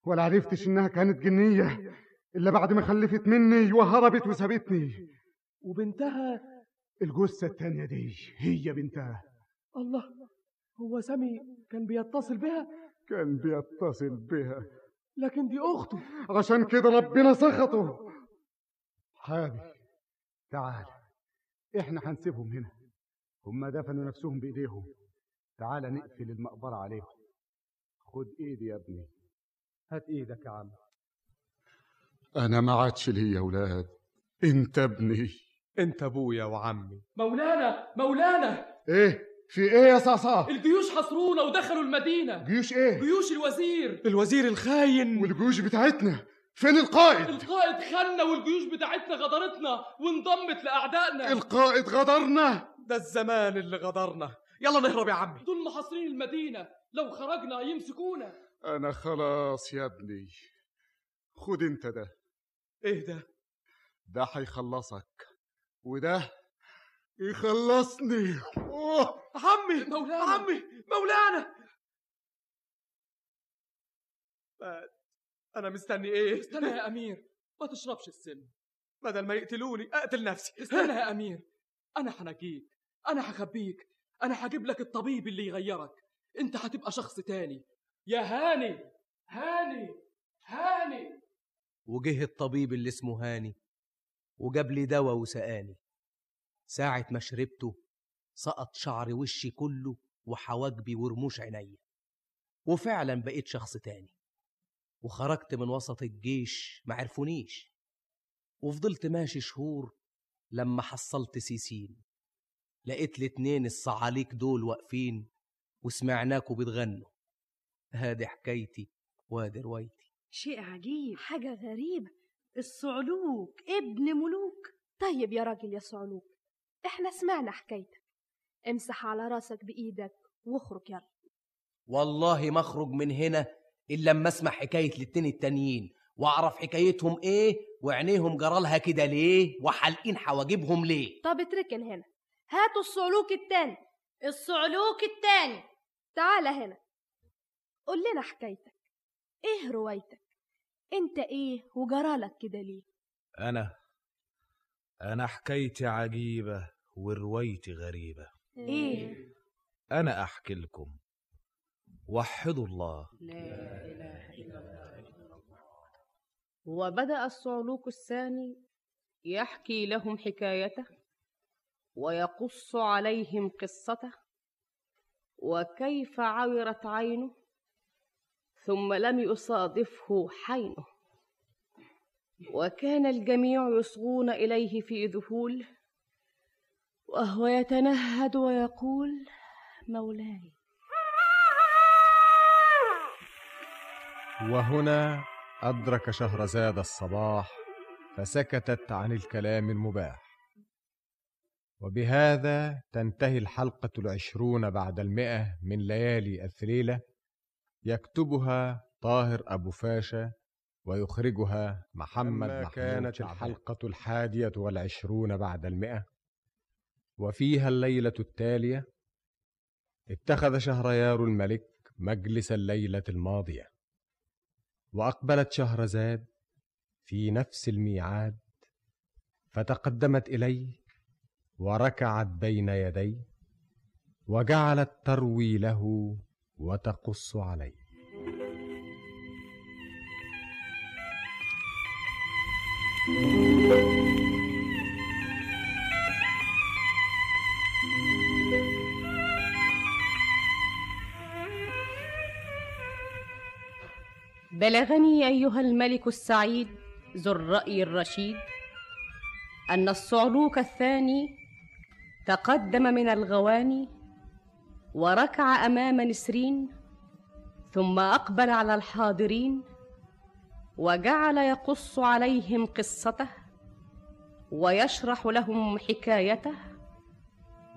ولا عرفتش إنها كانت جنية إلا بعد ما خلفت مني وهربت وسابتني. وبنتها؟ الجثة التانية دي هي بنتها. الله هو سامي كان بيتصل بها؟ كان بيتصل بها. لكن دي أخته. عشان كده ربنا سخطه. حابي تعال إحنا هنسيبهم هنا. هم دفنوا نفسهم بإيديهم؟ تعال نقفل المقبرة عليهم. خد إيدي يا ابني. هات إيدك يا عم. أنا ما عادش لي أولاد. أنت ابني. أنت أبويا وعمي. مولانا مولانا! إيه؟ في إيه يا صعصع الجيوش حصرونا ودخلوا المدينة. جيوش إيه؟ جيوش الوزير. الوزير الخاين. والجيوش بتاعتنا. فين القائد؟ القائد خلنا والجيوش بتاعتنا غدرتنا وانضمت لأعدائنا. القائد غدرنا. ده الزمان اللي غدرنا. يلا نهرب يا عمي. دول محاصرين المدينة. لو خرجنا يمسكونا. أنا خلاص يا ابني. خد انت ده. إيه ده؟ ده هيخلصك وده يخلصني. أوه. عمي مولانا. عمي مولانا. أنا مستني إيه؟ استنى يا أمير ما تشربش السم بدل ما يقتلوني أقتل نفسي. (laughs) استنى يا أمير أنا هنجيك أنا هخبيك أنا هجيب لك الطبيب اللي يغيرك. أنت هتبقى شخص تاني. يا هاني هاني هاني. وجه الطبيب اللي اسمه هاني وجاب لي دواء وسقاني. ساعة ما شربته سقط شعر وشي كله وحواجبي ورموش عينيا. وفعلا بقيت شخص تاني. وخرجت من وسط الجيش معرفونيش وفضلت ماشي شهور لما حصلت سيسين. لقيت الاتنين الصعاليك دول واقفين وسمعناكوا بتغنوا هادي حكايتي وادي روايتي. شيء عجيب حاجة غريبة. الصعلوك ابن ملوك. طيب يا راجل يا صعلوك إحنا سمعنا حكايتك. امسح على راسك بإيدك واخرج يلا. والله ما أخرج من هنا إلا لما أسمع حكاية الاتنين التانيين وأعرف حكايتهم إيه وعينيهم جرالها كده ليه وحالقين حواجبهم ليه. طب اتركن هنا. هاتوا الصعلوك التاني. الصعلوك التاني. تعالى هنا. قول لنا حكايتك. إيه روايتك؟ أنت إيه وجرالك كده ليه؟ أنا أنا حكايتي عجيبة وروايتي غريبة. إيه؟ أنا أحكي لكم. وحدوا الله. وبدأ الصعلوك الثاني يحكي لهم حكايته ويقص عليهم قصته وكيف عورت عينه ثم لم يصادفه حينه. وكان الجميع يصغون إليه في ذهول وهو يتنهد ويقول مولاي وهنا أدرك شهرزاد الصباح فسكتت عن الكلام المباح. وبهذا تنتهي الحلقة العشرون بعد المئة من ليالي الثليلة يكتبها طاهر أبو فاشا ويخرجها محمد محمود كانت. الحلقة الحادية والعشرون بعد المئة. وفيها الليلة التالية اتخذ شهريار الملك مجلس الليلة الماضية. وأقبلت شهرزاد في نفس الميعاد فتقدمت إليه وركعت بين يديه وجعلت تروي له وتقص عليه. بلغني أيها الملك السعيد ذو الرأي الرشيد أن الصعلوك الثاني تقدم من الغواني وركع أمام نسرين ثم أقبل على الحاضرين وجعل يقص عليهم قصته ويشرح لهم حكايته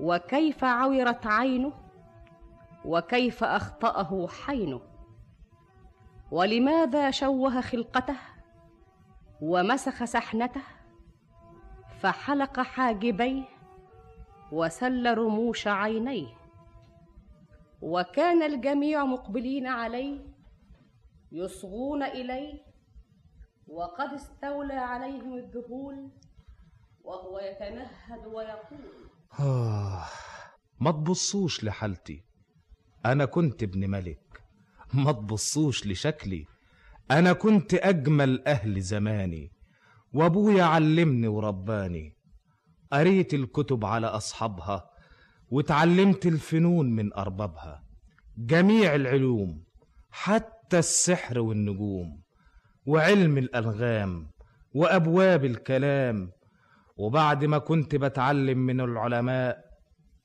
وكيف عورت عينه وكيف أخطأه حينه. ولماذا شوه خلقته ومسخ سحنته فحلق حاجبيه وسل رموش عينيه وكان الجميع مقبلين عليه يصغون إليه وقد استولى عليهم الذهول وهو يتنهد ويقول آه ما تبصوش لحالتي. أنا كنت ابن ملك. ما تبصوش لشكلي. أنا كنت أجمل أهل زماني وأبويا علمني ورباني. قريت الكتب على أصحابها وتعلمت الفنون من أربابها. جميع العلوم حتى السحر والنجوم وعلم الألغام وأبواب الكلام. وبعد ما كنت بتعلم من العلماء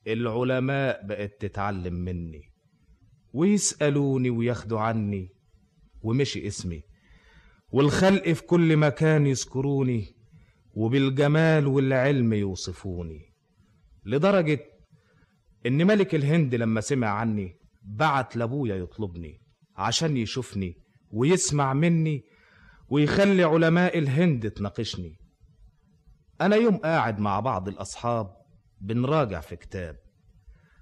العلماء بقت تتعلم مني. ويسألوني وياخدوا عني ومشي اسمي. والخلق في كل مكان يذكروني وبالجمال والعلم يوصفوني لدرجة إن ملك الهند لما سمع عني بعت لأبويا يطلبني عشان يشوفني ويسمع مني ويخلي علماء الهند تناقشني. أنا يوم قاعد مع بعض الأصحاب بنراجع في كتاب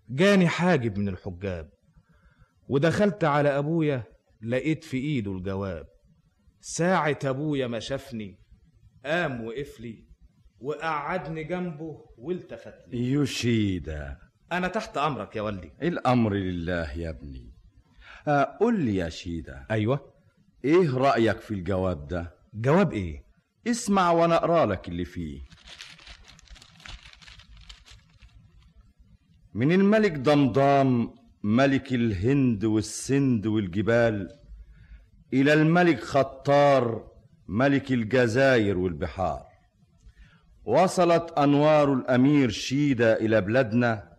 جاني حاجب من الحجاب. ودخلت على أبويا لقيت في إيده الجواب. ساعة أبويا ما شافني قام وقف لي وقعدني جنبه والتفت لي. يوشيدا أنا تحت أمرك يا والدي. الأمر لله يا ابني. آه، قل لي يا شيدا أيوة. إيه رأيك في الجواب ده؟ جواب إيه؟ اسمع وأنا أقرأ لك اللي فيه. من الملك ضمضام ملك الهند والسند والجبال. إلى الملك خطار ملك الجزائر والبحار. وصلت أنوار الأمير شيدا إلى بلادنا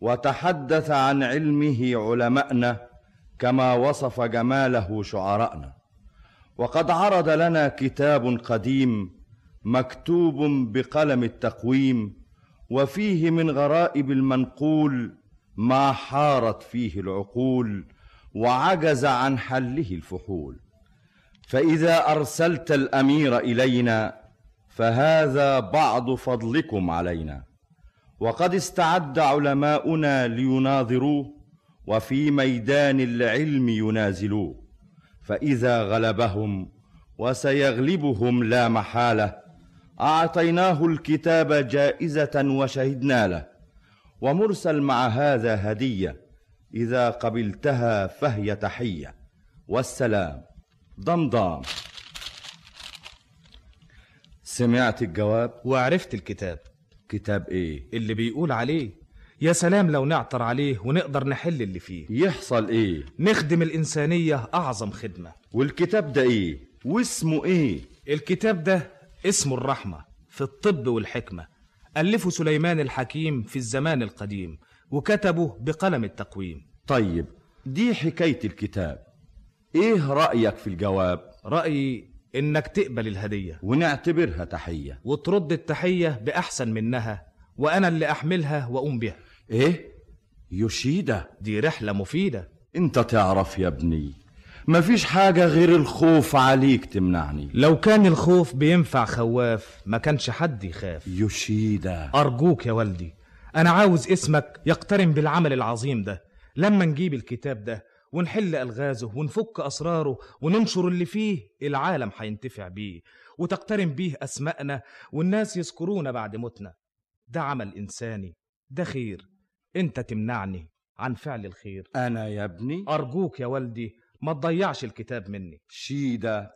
وتحدث عن علمه علماءنا كما وصف جماله شعراءنا. وقد عرض لنا كتاب قديم مكتوب بقلم التقويم وفيه من غرائب المنقول ما حارت فيه العقول وعجز عن حله الفحول. فإذا أرسلت الأمير إلينا فهذا بعض فضلكم علينا. وقد استعد علماؤنا ليناظروه وفي ميدان العلم ينازلوه. فإذا غلبهم وسيغلبهم لا محالة أعطيناه الكتاب جائزة وشهدنا له. ومرسل مع هذا هدية. إذا قبلتها فهي تحية. والسلام. ضمضام. سمعت الجواب؟ وعرفت الكتاب. كتاب إيه؟ اللي بيقول عليه. يا سلام لو نعطر عليه ونقدر نحل اللي فيه. يحصل إيه؟ نخدم الإنسانية أعظم خدمة. والكتاب ده إيه؟ واسمه إيه؟ الكتاب ده اسمه الرحمة في الطب والحكمة. ألفه سليمان الحكيم في الزمان القديم وكتبه بقلم التقويم. طيب دي حكاية الكتاب. إيه رأيك في الجواب؟ رأيي إنك تقبل الهدية. ونعتبرها تحية. وترد التحية بأحسن منها وأنا اللي أحملها وأقوم بها. إيه؟ يوشيدا. دي رحلة مفيدة. أنت تعرف يا ابني. مفيش حاجة غير الخوف عليك تمنعني. لو كان الخوف بينفع خواف ما كانش حد يخاف. يوشيدا أرجوك يا والدي أنا عاوز اسمك يقترن بالعمل العظيم ده. لما نجيب الكتاب ده ونحل ألغازه ونفك أسراره وننشر اللي فيه العالم هينتفع بيه. وتقترن بيه أسمائنا والناس يذكرونا بعد موتنا. ده عمل إنساني ده خير. أنت تمنعني عن فعل الخير. أنا يا ابني؟ أرجوك يا والدي ما تضيعش الكتاب مني. شيدا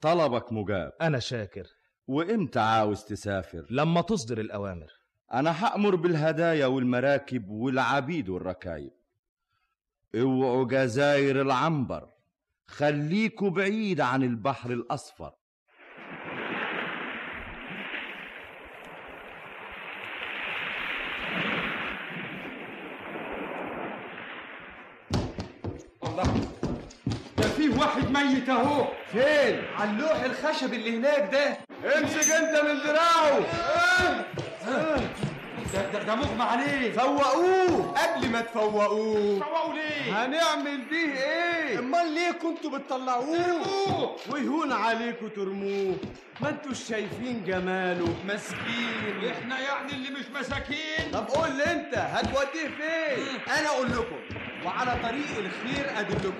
طلبك مجاب. أنا شاكر. وإمتى عاوز تسافر؟ لما تصدر الأوامر. أنا هأمر بالهدايا والمراكب والعبيد والركايب. اوعوا جزاير العنبر. خليكوا بعيد عن البحر الأصفر. واحد ميت اهو. فين؟ على اللوح الخشب اللي هناك ده. امسك انت من دراعه. ده ده, ده مغمى عليه. فوقوه. قبل ما تفوقوه. فوقوا ليه؟ هنعمل بيه إيه؟ امال ليه كنتوا بتطلعوه؟ ويهون عليكوا ترموه. ما انتوش شايفين جماله. مسكين. إحنا يعني اللي مش مساكين. طب قول لي انت هتوديه فين؟ أنا أقول لكم. وعلى طريق الخير ادلكم.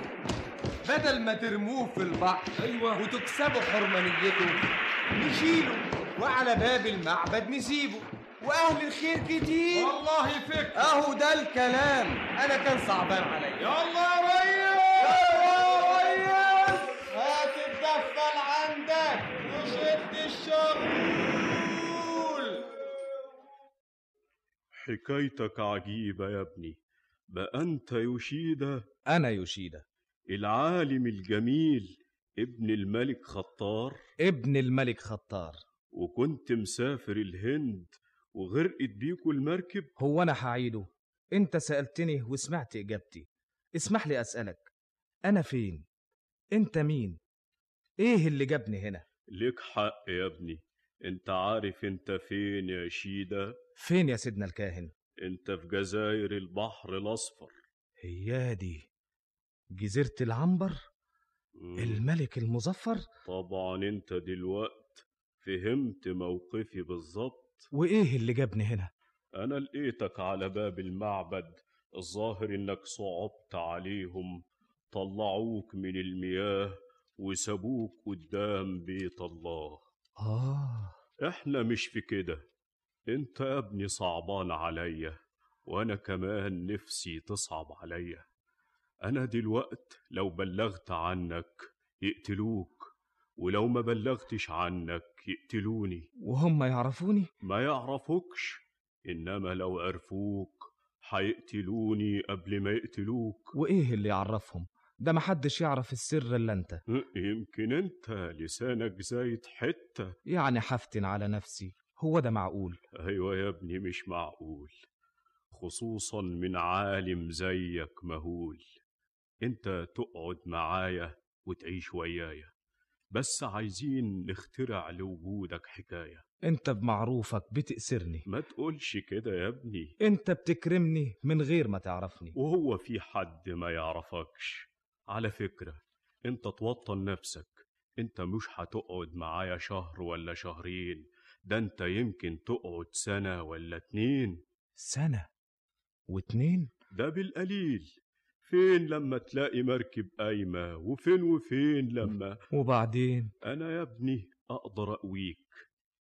بدل ما ترموه في البحر أيوه. وتكسبوا حرمانيته نشيله وعلى باب المعبد نسيبه. وأهل الخير كتير. والله فكر. أهو ده الكلام. أنا كان صعبان عليا. يلا يا ريس. يا ريس. هات الدفه عندك. وشد الشغول حكايتك عجيبة يا ابني. بقى أنت يوشيدا أنا يوشيدا العالم الجميل ابن الملك خطار. ابن الملك خطار. وكنت مسافر الهند وغرقت بيكوا المركب. هو أنا هعيده. أنت سألتني وسمعت إجابتي. اسمح لي أسألك. أنا فين؟ أنت مين؟ إيه اللي جابني هنا؟ لك حق يا ابني. أنت عارف أنت فين يا شيدا فين يا سيدنا الكاهن؟ أنت في جزاير البحر الأصفر. هي دي. جزيرة العنبر الملك المظفر. طبعا أنت دلوقت فهمت موقفي بالظبط. وإيه اللي جابني هنا؟ أنا لقيتك على باب المعبد الظاهر إنك صعبت عليهم. طلعوك من المياه وسابوك قدام بيت الله. آه. إحنا مش في كده. أنت يا ابني صعبان عليا وأنا كمان نفسي تصعب عليا. أنا دلوقت لو بلغت عنك يقتلوك ولو ما بلغتش عنك يقتلوني. وهم يعرفوني؟ ما يعرفوكش إنما لو عرفوك هيقتلوني قبل ما يقتلوك. وإيه اللي يعرفهم؟ ده محدش يعرف السر إلا أنت. يمكن أنت لسانك زايد حتة. يعني حفتن على نفسي. هو ده معقول؟ أيوه يا ابني مش معقول خصوصا من عالم زيك مهول. انت تقعد معايا وتعيش ويايا بس عايزين نخترع لوجودك حكاية. انت بمعروفك بتأسرني. ما تقولش كده يا ابني. انت بتكرمني من غير ما تعرفني. وهو في حد ما يعرفكش. على فكرة انت توطن نفسك. انت مش هتقعد معايا شهر ولا شهرين. ده انت يمكن تقعد سنة ولا اتنين. سنة واتنين؟ ده بالقليل. فين لما تلاقي مركب قايمة؟ وفين وفين لما؟ وبعدين؟ أنا يا ابني أقدر أقويك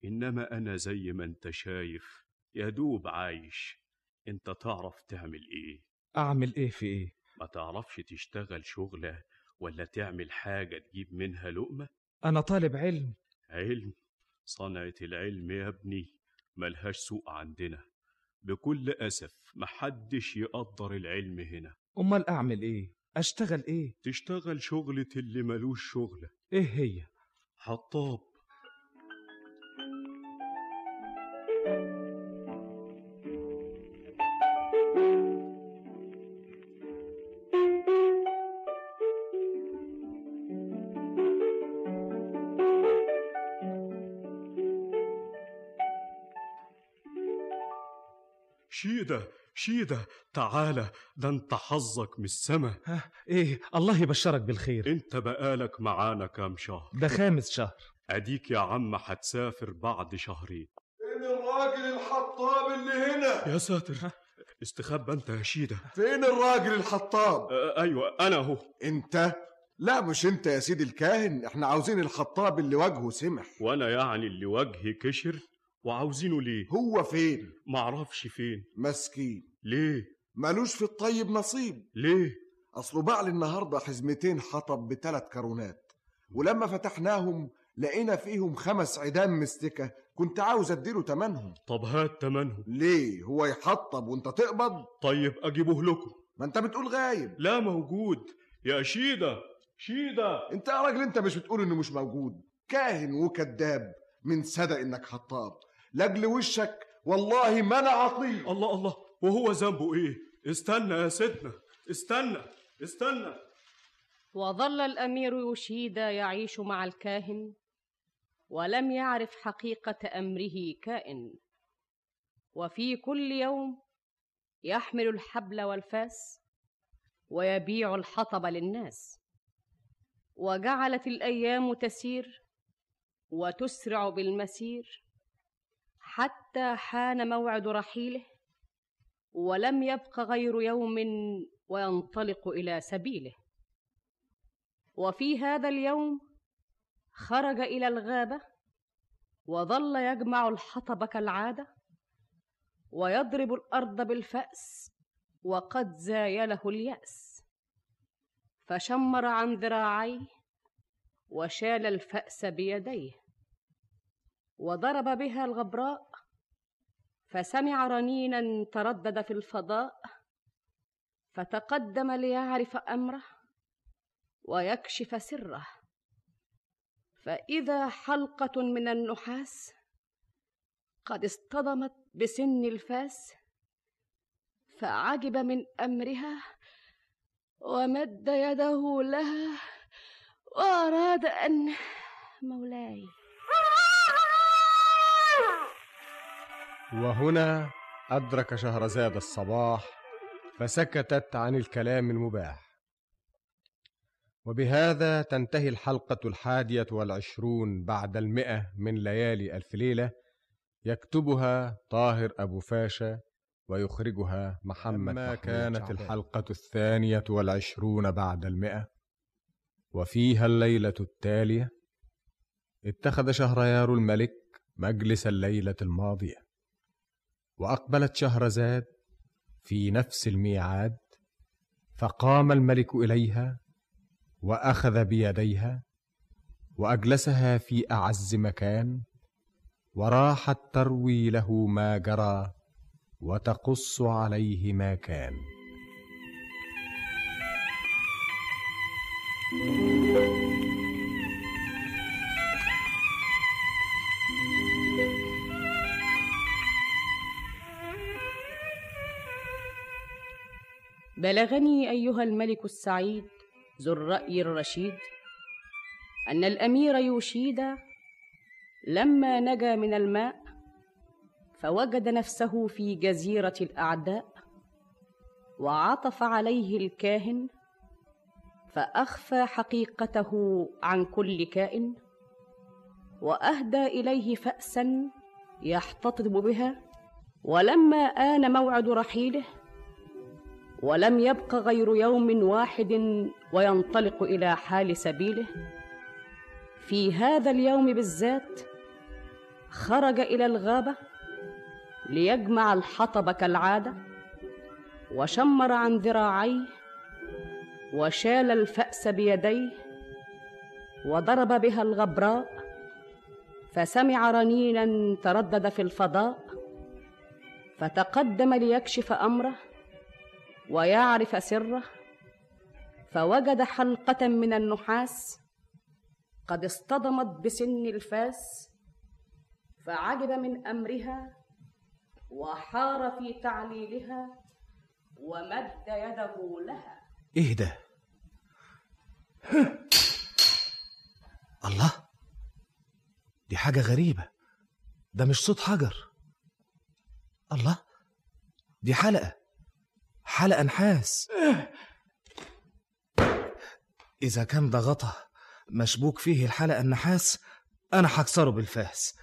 إنما أنا زي ما أنت شايف يا دوب عايش. أنت تعرف تعمل إيه؟ أعمل إيه في إيه؟ ما تعرفش تشتغل شغلة ولا تعمل حاجة تجيب منها لقمة؟ أنا طالب علم. علم؟ صنعة العلم يا ابني ملهاش سوق عندنا. بكل أسف محدش يقدر العلم هنا. أمال أعمل إيه؟ أشتغل إيه؟ تشتغل شغلة اللي ملوش شغلة. إيه هي؟ حطاب. شيدة شيدة تعالى ده انت حظك من السما. ها إيه الله يبشرك بالخير. انت بقالك معانا كام شهر. ده خامس شهر. أديك يا عم هتسافر بعد شهرين فين الراجل الحطاب اللي هنا؟ يا ساتر. استخبى أنت يا شيدة. فين الراجل الحطاب؟ آه أيوه أنا اهو أنت؟ لا مش أنت يا سيدي الكاهن. إحنا عاوزين الخطاب اللي وجهه سمح. وأنا يعني اللي وجهي كشر. وعاوزينه ليه؟ هو فين؟ معرفش فين. مسكين. ليه؟ مالوش في الطيب نصيب. ليه؟ اصله باع لي النهارده حزمتين حطب بثلاث كرونات ولما فتحناهم لقينا فيهم خمس عيدان مستكة. كنت عاوز أديله تمنهم. طب هات تمنهم. ليه؟ هو يحطب وأنت تقبض؟ طيب أجيبه لكم. ما أنت بتقول غايب. لا موجود. يا شيدة شيدة. أنت يا راجل أنت مش بتقول إنه مش موجود. كاهن وكذاب من صدق إنك حطاب. لأجل وشك والله ما أنا عطيه الله الله. وهو ذنبه إيه؟ استنى يا سيدنا استنى استنى. وظل الأمير يوشيدا يعيش مع الكاهن ولم يعرف حقيقة أمره كائن. وفي كل يوم يحمل الحبل والفاس ويبيع الحطب للناس. وجعلت الأيام تسير وتسرع بالمسير. حتى حان موعد رحيله ولم يبق غير يوم وينطلق إلى سبيله. وفي هذا اليوم خرج إلى الغابة وظل يجمع الحطب كالعادة ويضرب الأرض بالفأس وقد زايله اليأس. فشمر عن ذراعيه وشال الفأس بيديه. وضرب بها الغبراء فسمع رنينا تردد في الفضاء فتقدم ليعرف أمره ويكشف سره. فإذا حلقة من النحاس قد اصطدمت بسن الفاس فعجب من أمرها ومد يده لها وأراد أن مولاي وهنا أدرك شهرزاد الصباح فسكتت عن الكلام المباح. وبهذا تنتهي الحلقة الحادية والعشرون بعد المئة من ليالي ألف ليلة يكتبها طاهر أبو فاشا ويخرجها محمد ما كانت الحلقة الثانية والعشرون بعد المئة. وفيها الليلة التالية اتخذ شهريار الملك مجلس الليلة الماضية. وأقبلت شهرزاد في نفس الميعاد فقام الملك إليها وأخذ بيديها وأجلسها في أعز مكان وراحت تروي له ما جرى وتقص عليه ما كان. بلغني أيها الملك السعيد ذو الرأي الرشيد أن الأمير يوشيدا لما نجا من الماء فوجد نفسه في جزيرة الأعداء وعطف عليه الكاهن فأخفى حقيقته عن كل كائن وأهدى إليه فأسا يحتطب بها ولما آن موعد رحيله ولم يبق غير يوم واحد وينطلق إلى حال سبيله. في هذا اليوم بالذات خرج إلى الغابة ليجمع الحطب كالعادة وشمر عن ذراعيه وشال الفأس بيديه وضرب بها الغبراء فسمع رنينا تردد في الفضاء فتقدم ليكشف أمره. ويعرف سره فوجد حلقة من النحاس قد اصطدمت بسن الفاس فعجب من أمرها وحار في تعليلها ومد يده لها. إيه ده؟ الله! دي حاجة غريبة. ده مش صوت حجر. الله! دي حلقة. حلقة نحاس إذا كان ده غطا مشبوك فيه الحلقة النحاس أنا هكسره بالفاس.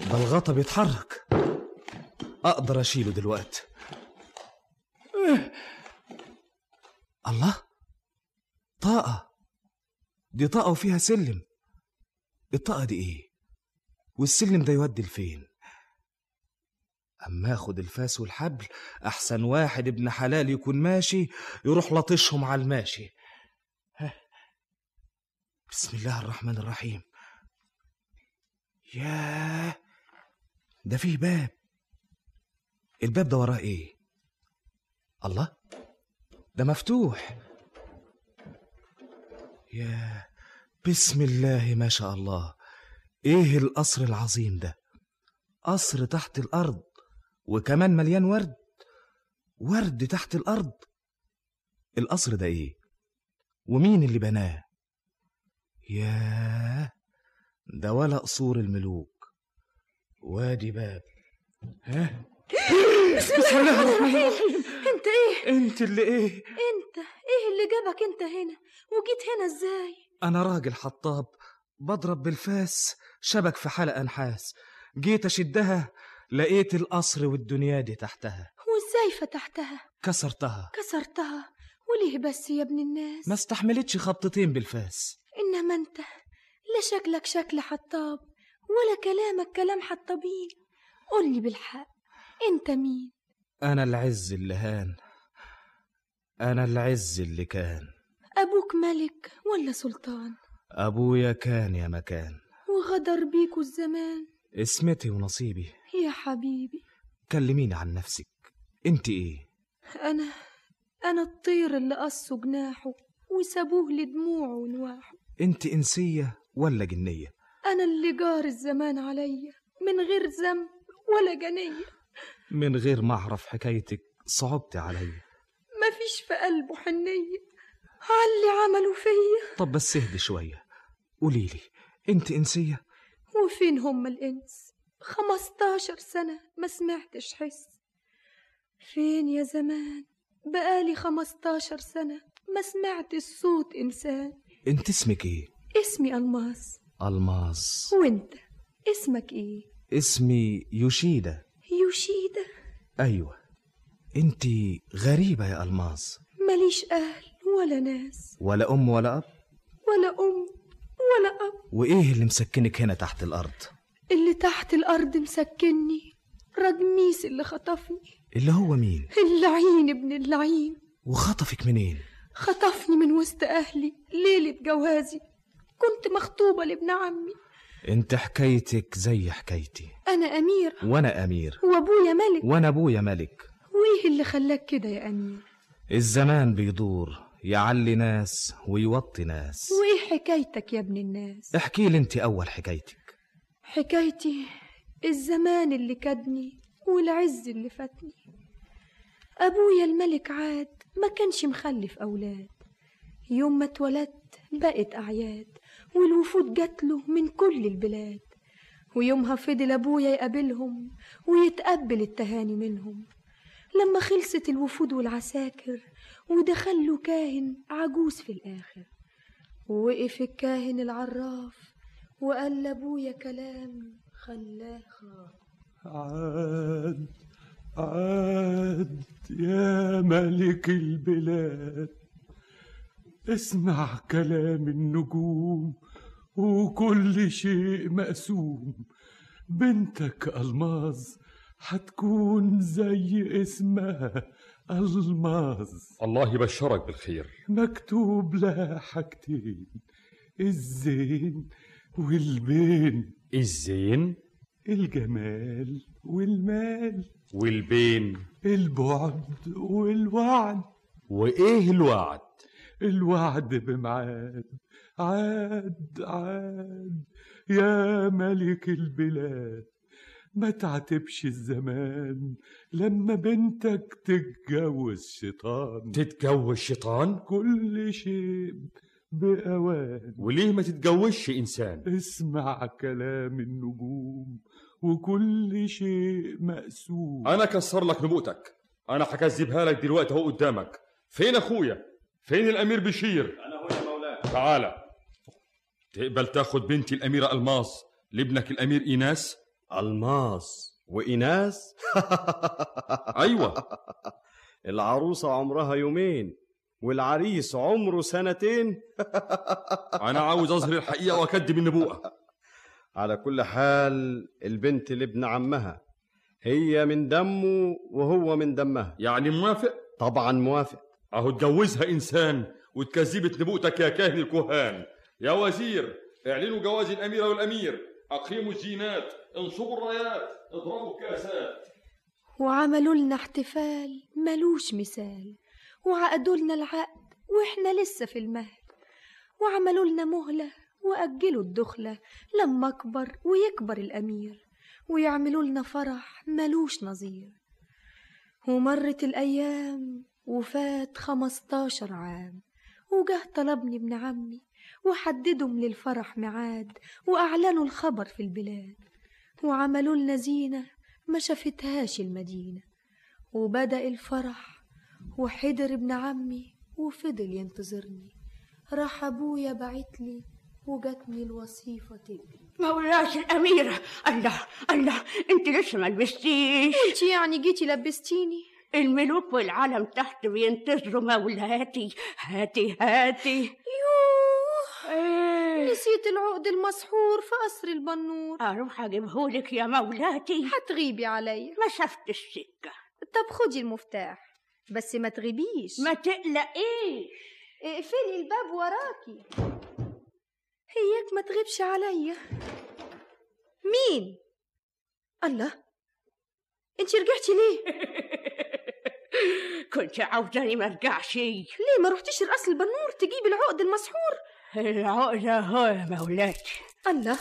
ده الغطا بيتحرك. أقدر أشيله دلوقتي. الله؟ طاقة. دي طاقة وفيها سلم. الطاقة دي إيه؟ والسلم ده يودي لفين؟ أما أخد الفاس والحبل أحسن واحد ابن حلال يكون ماشي يروح لطشهم على الماشي. بسم الله الرحمن الرحيم. ياه! ده فيه باب. الباب ده وراه إيه؟ الله! ده مفتوح. يا بسم الله ما شاء الله. إيه القصر العظيم ده؟ قصر تحت الأرض وكمان مليان ورد. ورد تحت الأرض. القصر ده إيه؟ ومين اللي بناه؟ ياه ده ولا قصور الملوك. وادي باب. ها؟ بسم الله الرحمن الرحيم. انت إيه؟ انت اللي إيه؟ انت إيه اللي جابك انت هنا؟ وجيت هنا إزاي؟ أنا راجل حطاب بضرب بالفاس شبك في حلقة نحاس جيت أشدها لقيت القصر والدنيا دي تحتها. وإزاي فتحتها؟ كسرتها. كسرتها؟ وليه بس يا ابن الناس؟ ما استحملتش خبطتين بالفاس. إنما أنت لا شكلك شكل حطاب ولا كلامك كلام حطابين. قولي بالحق أنت مين؟ أنا العز اللي هان. أنا العز اللي كان. أبوك ملك ولا سلطان؟ أبويا كان يا مكان. وغدر بيكوا الزمان. اسمتي ونصيبي. يا حبيبي. كلميني عن نفسك. انت إيه؟ أنا أنا الطير اللي قصوا جناحه وسابوه لدموعه ونواحه. انت انسية ولا جنية؟ أنا اللي جار الزمان عليا. من غير ذنب ولا جنية. من غير ما أعرف حكايتك صعبت عليا مفيش في قلبه حنية. عاللي عملوا فيا. طب بس اهدي شوية. قوليلي انت انسية. وفين هم الإنس؟ خمستاشر سنة ما سمعتش حس. فين يا زمان؟ بقالي خمستاشر سنة ما سمعتش صوت إنسان. انت اسمك إيه؟ اسمي ألماس. ألماس. وانت اسمك إيه؟ اسمي يوشيدا. يوشيدا. أيوه. انت غريبة يا ألماس. ماليش أهل ولا ناس. ولا أم ولا أب؟ ولا أم. ولا أب وإيه اللي مسكنك هنا تحت الأرض؟ اللي تحت الأرض مسكني رجميس اللي خطفني. اللي هو مين؟ اللعين ابن اللعين. وخطفك منين؟ خطفني من وسط أهلي ليلة جوازي. كنت مخطوبة لابن عمي. انت حكايتك زي حكايتي. أنا أميرة وأنا أمير. وأبويا ملك. وأنا أبويا ملك. وإيه اللي خلاك كده يا أمير؟ الزمان بيدور. يعلي ناس ويوطي ناس. وإيه حكايتك يا ابن الناس؟ احكي لي انت أول حكايتك. حكايتي الزمان اللي كدني والعز اللي فاتني. أبويا الملك عاد ما كانش مخلف أولاد. يوم ما اتولدت بقت أعياد والوفود جاتله من كل البلاد. ويومها فضل أبويا يقابلهم ويتقبل التهاني منهم. لما خلصت الوفود والعساكر ودخل له كاهن عجوز في الآخر. ووقف الكاهن العراف وقال لأبويا كلام خلاه خاف عاد عاد يا ملك البلاد. اسمع كلام النجوم وكل شيء مقسوم. بنتك ألماظ هتكون زي اسمها. ألماظ الله يبشرك بالخير. مكتوب لها حاجتين الزين والبين. الزين؟ الجمال والمال. والبين؟ البعد والوعد. وإيه الوعد؟ الوعد بميعاد عاد عاد يا ملك البلاد. ما تعتبش الزمان لما بنتك تتجوز شيطان. تتجوز شيطان؟ كل شيء بأوان. وليه ما تتجوزش إنسان؟ اسمع كلام النجوم وكل شيء مقسوم أنا كسر لك نبوتك. أنا هكذبها لك دلوقتي أهو قدامك. فين أخويا؟ فين الأمير بشير؟ أنا هو يا مولاي. تعالى تقبل تاخد بنتي الأميرة الماس لابنك الأمير إيناس؟ ألماس وإناس (laughs) أيوة. العروسة عمرها يومين والعريس عمره سنتين. (laughs) أنا عاوز أظهر الحقيقة وأكدب النبوءة. على كل حال البنت لابن عمها هي من دمه وهو من دمها. يعني موافق؟ طبعا موافق. أهو اتجوزها إنسان واتكذبت نبوءتك يا كاهن الكهان. يا وزير اعلنوا جواز الأميرة والأمير. أقيموا الزينات انصبوا الرايات اضربوا الكاسات وعملوا لنا احتفال ملوش مثال. وعقدوا لنا العقد وإحنا لسه في المهد. وعملوا لنا مهلة وأجلوا الدخلة لما أكبر ويكبر الأمير. ويعملوا لنا فرح ملوش نظير. ومرت الأيام وفات خمستاشر عام. وجه طلبني ابن عمي وحددهم للفرح ميعاد. وأعلنوا الخبر في البلاد. وعملوا لنا زينة ما شافتهاش المدينة. وبدأ الفرح وحضر ابن عمي وفضل ينتظرني. راح أبويا بعتلي وجاتني الوصيفة تجري مولاش الأميرة. الله الله أنت لسه ما لبستيش؟ وانت يعني جيتي لبستيني. الملوك والعالم تحت بينتظروا مولاتي هاتي هاتي. يوه. إيه. نسيت العقد المسحور في قصر البنور. أروح أجيبهولك يا مولاتي. هتغيبي عليا مسافة السكة طب خدي المفتاح بس ما تغيبيش. ما تقلقيش. اقفلي الباب وراكي. هياك ما تغيبش عليا مين؟ الله. انت رجعتي ليه؟ (laughs) كنت عاوزاني ما ارجعش. ليه ما رحتيش لقصر البنور تجيبي العقد المسحور؟ العقد اهو يا مولاتي. الله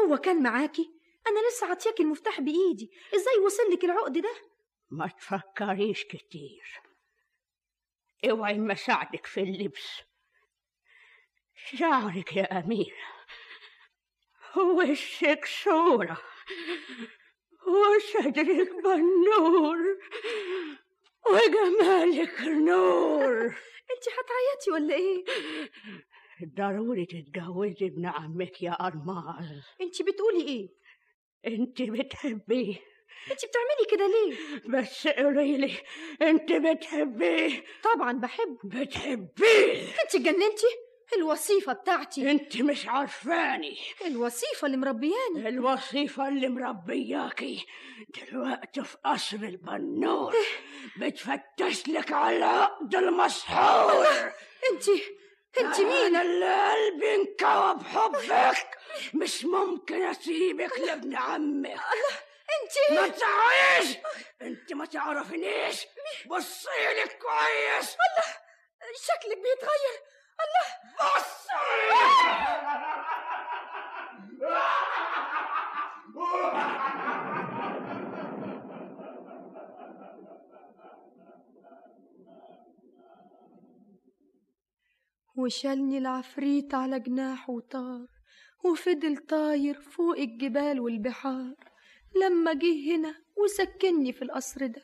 هو كان معاكي؟ أنا لسه عطياكي المفتاح بإيدي. إزاي وصل لك العقد ده؟ ما تفكريش كتير. اوعي ما ساعدك في اللبس. شعرك يا أميرة وشك صورة. وصدرك بنور وجمالك نور أنت هتعيطي ولا إيه؟ ضروري تتجوزي ابن عمك يا أرماز انت بتقولي إيه؟ انت بتحبيه انت بتعملي كده ليه؟ بس قوليلي انت بتحبيه طبعا بحبه بتحبيه انت جننتي الوصيفة بتاعتي. انت مش عارفاني. الوصيفة اللي مربياني. الوصيفة اللي مربياكي. دلوقتي في قصر البنور. بتفتش لك على عقد المسحور. انت انت مين أنا اللي قلبي انكوى بحبك؟ مش ممكن اسيبك لابن عمك. انت ما تعيش انت ما تعرفنيش بصيلك كويس. الله شكلك بيتغير. الله. (laughs) وشالني العفريت على جناحه وطار وفضل طاير فوق الجبال والبحار. لما جه هنا وسكنني في القصر ده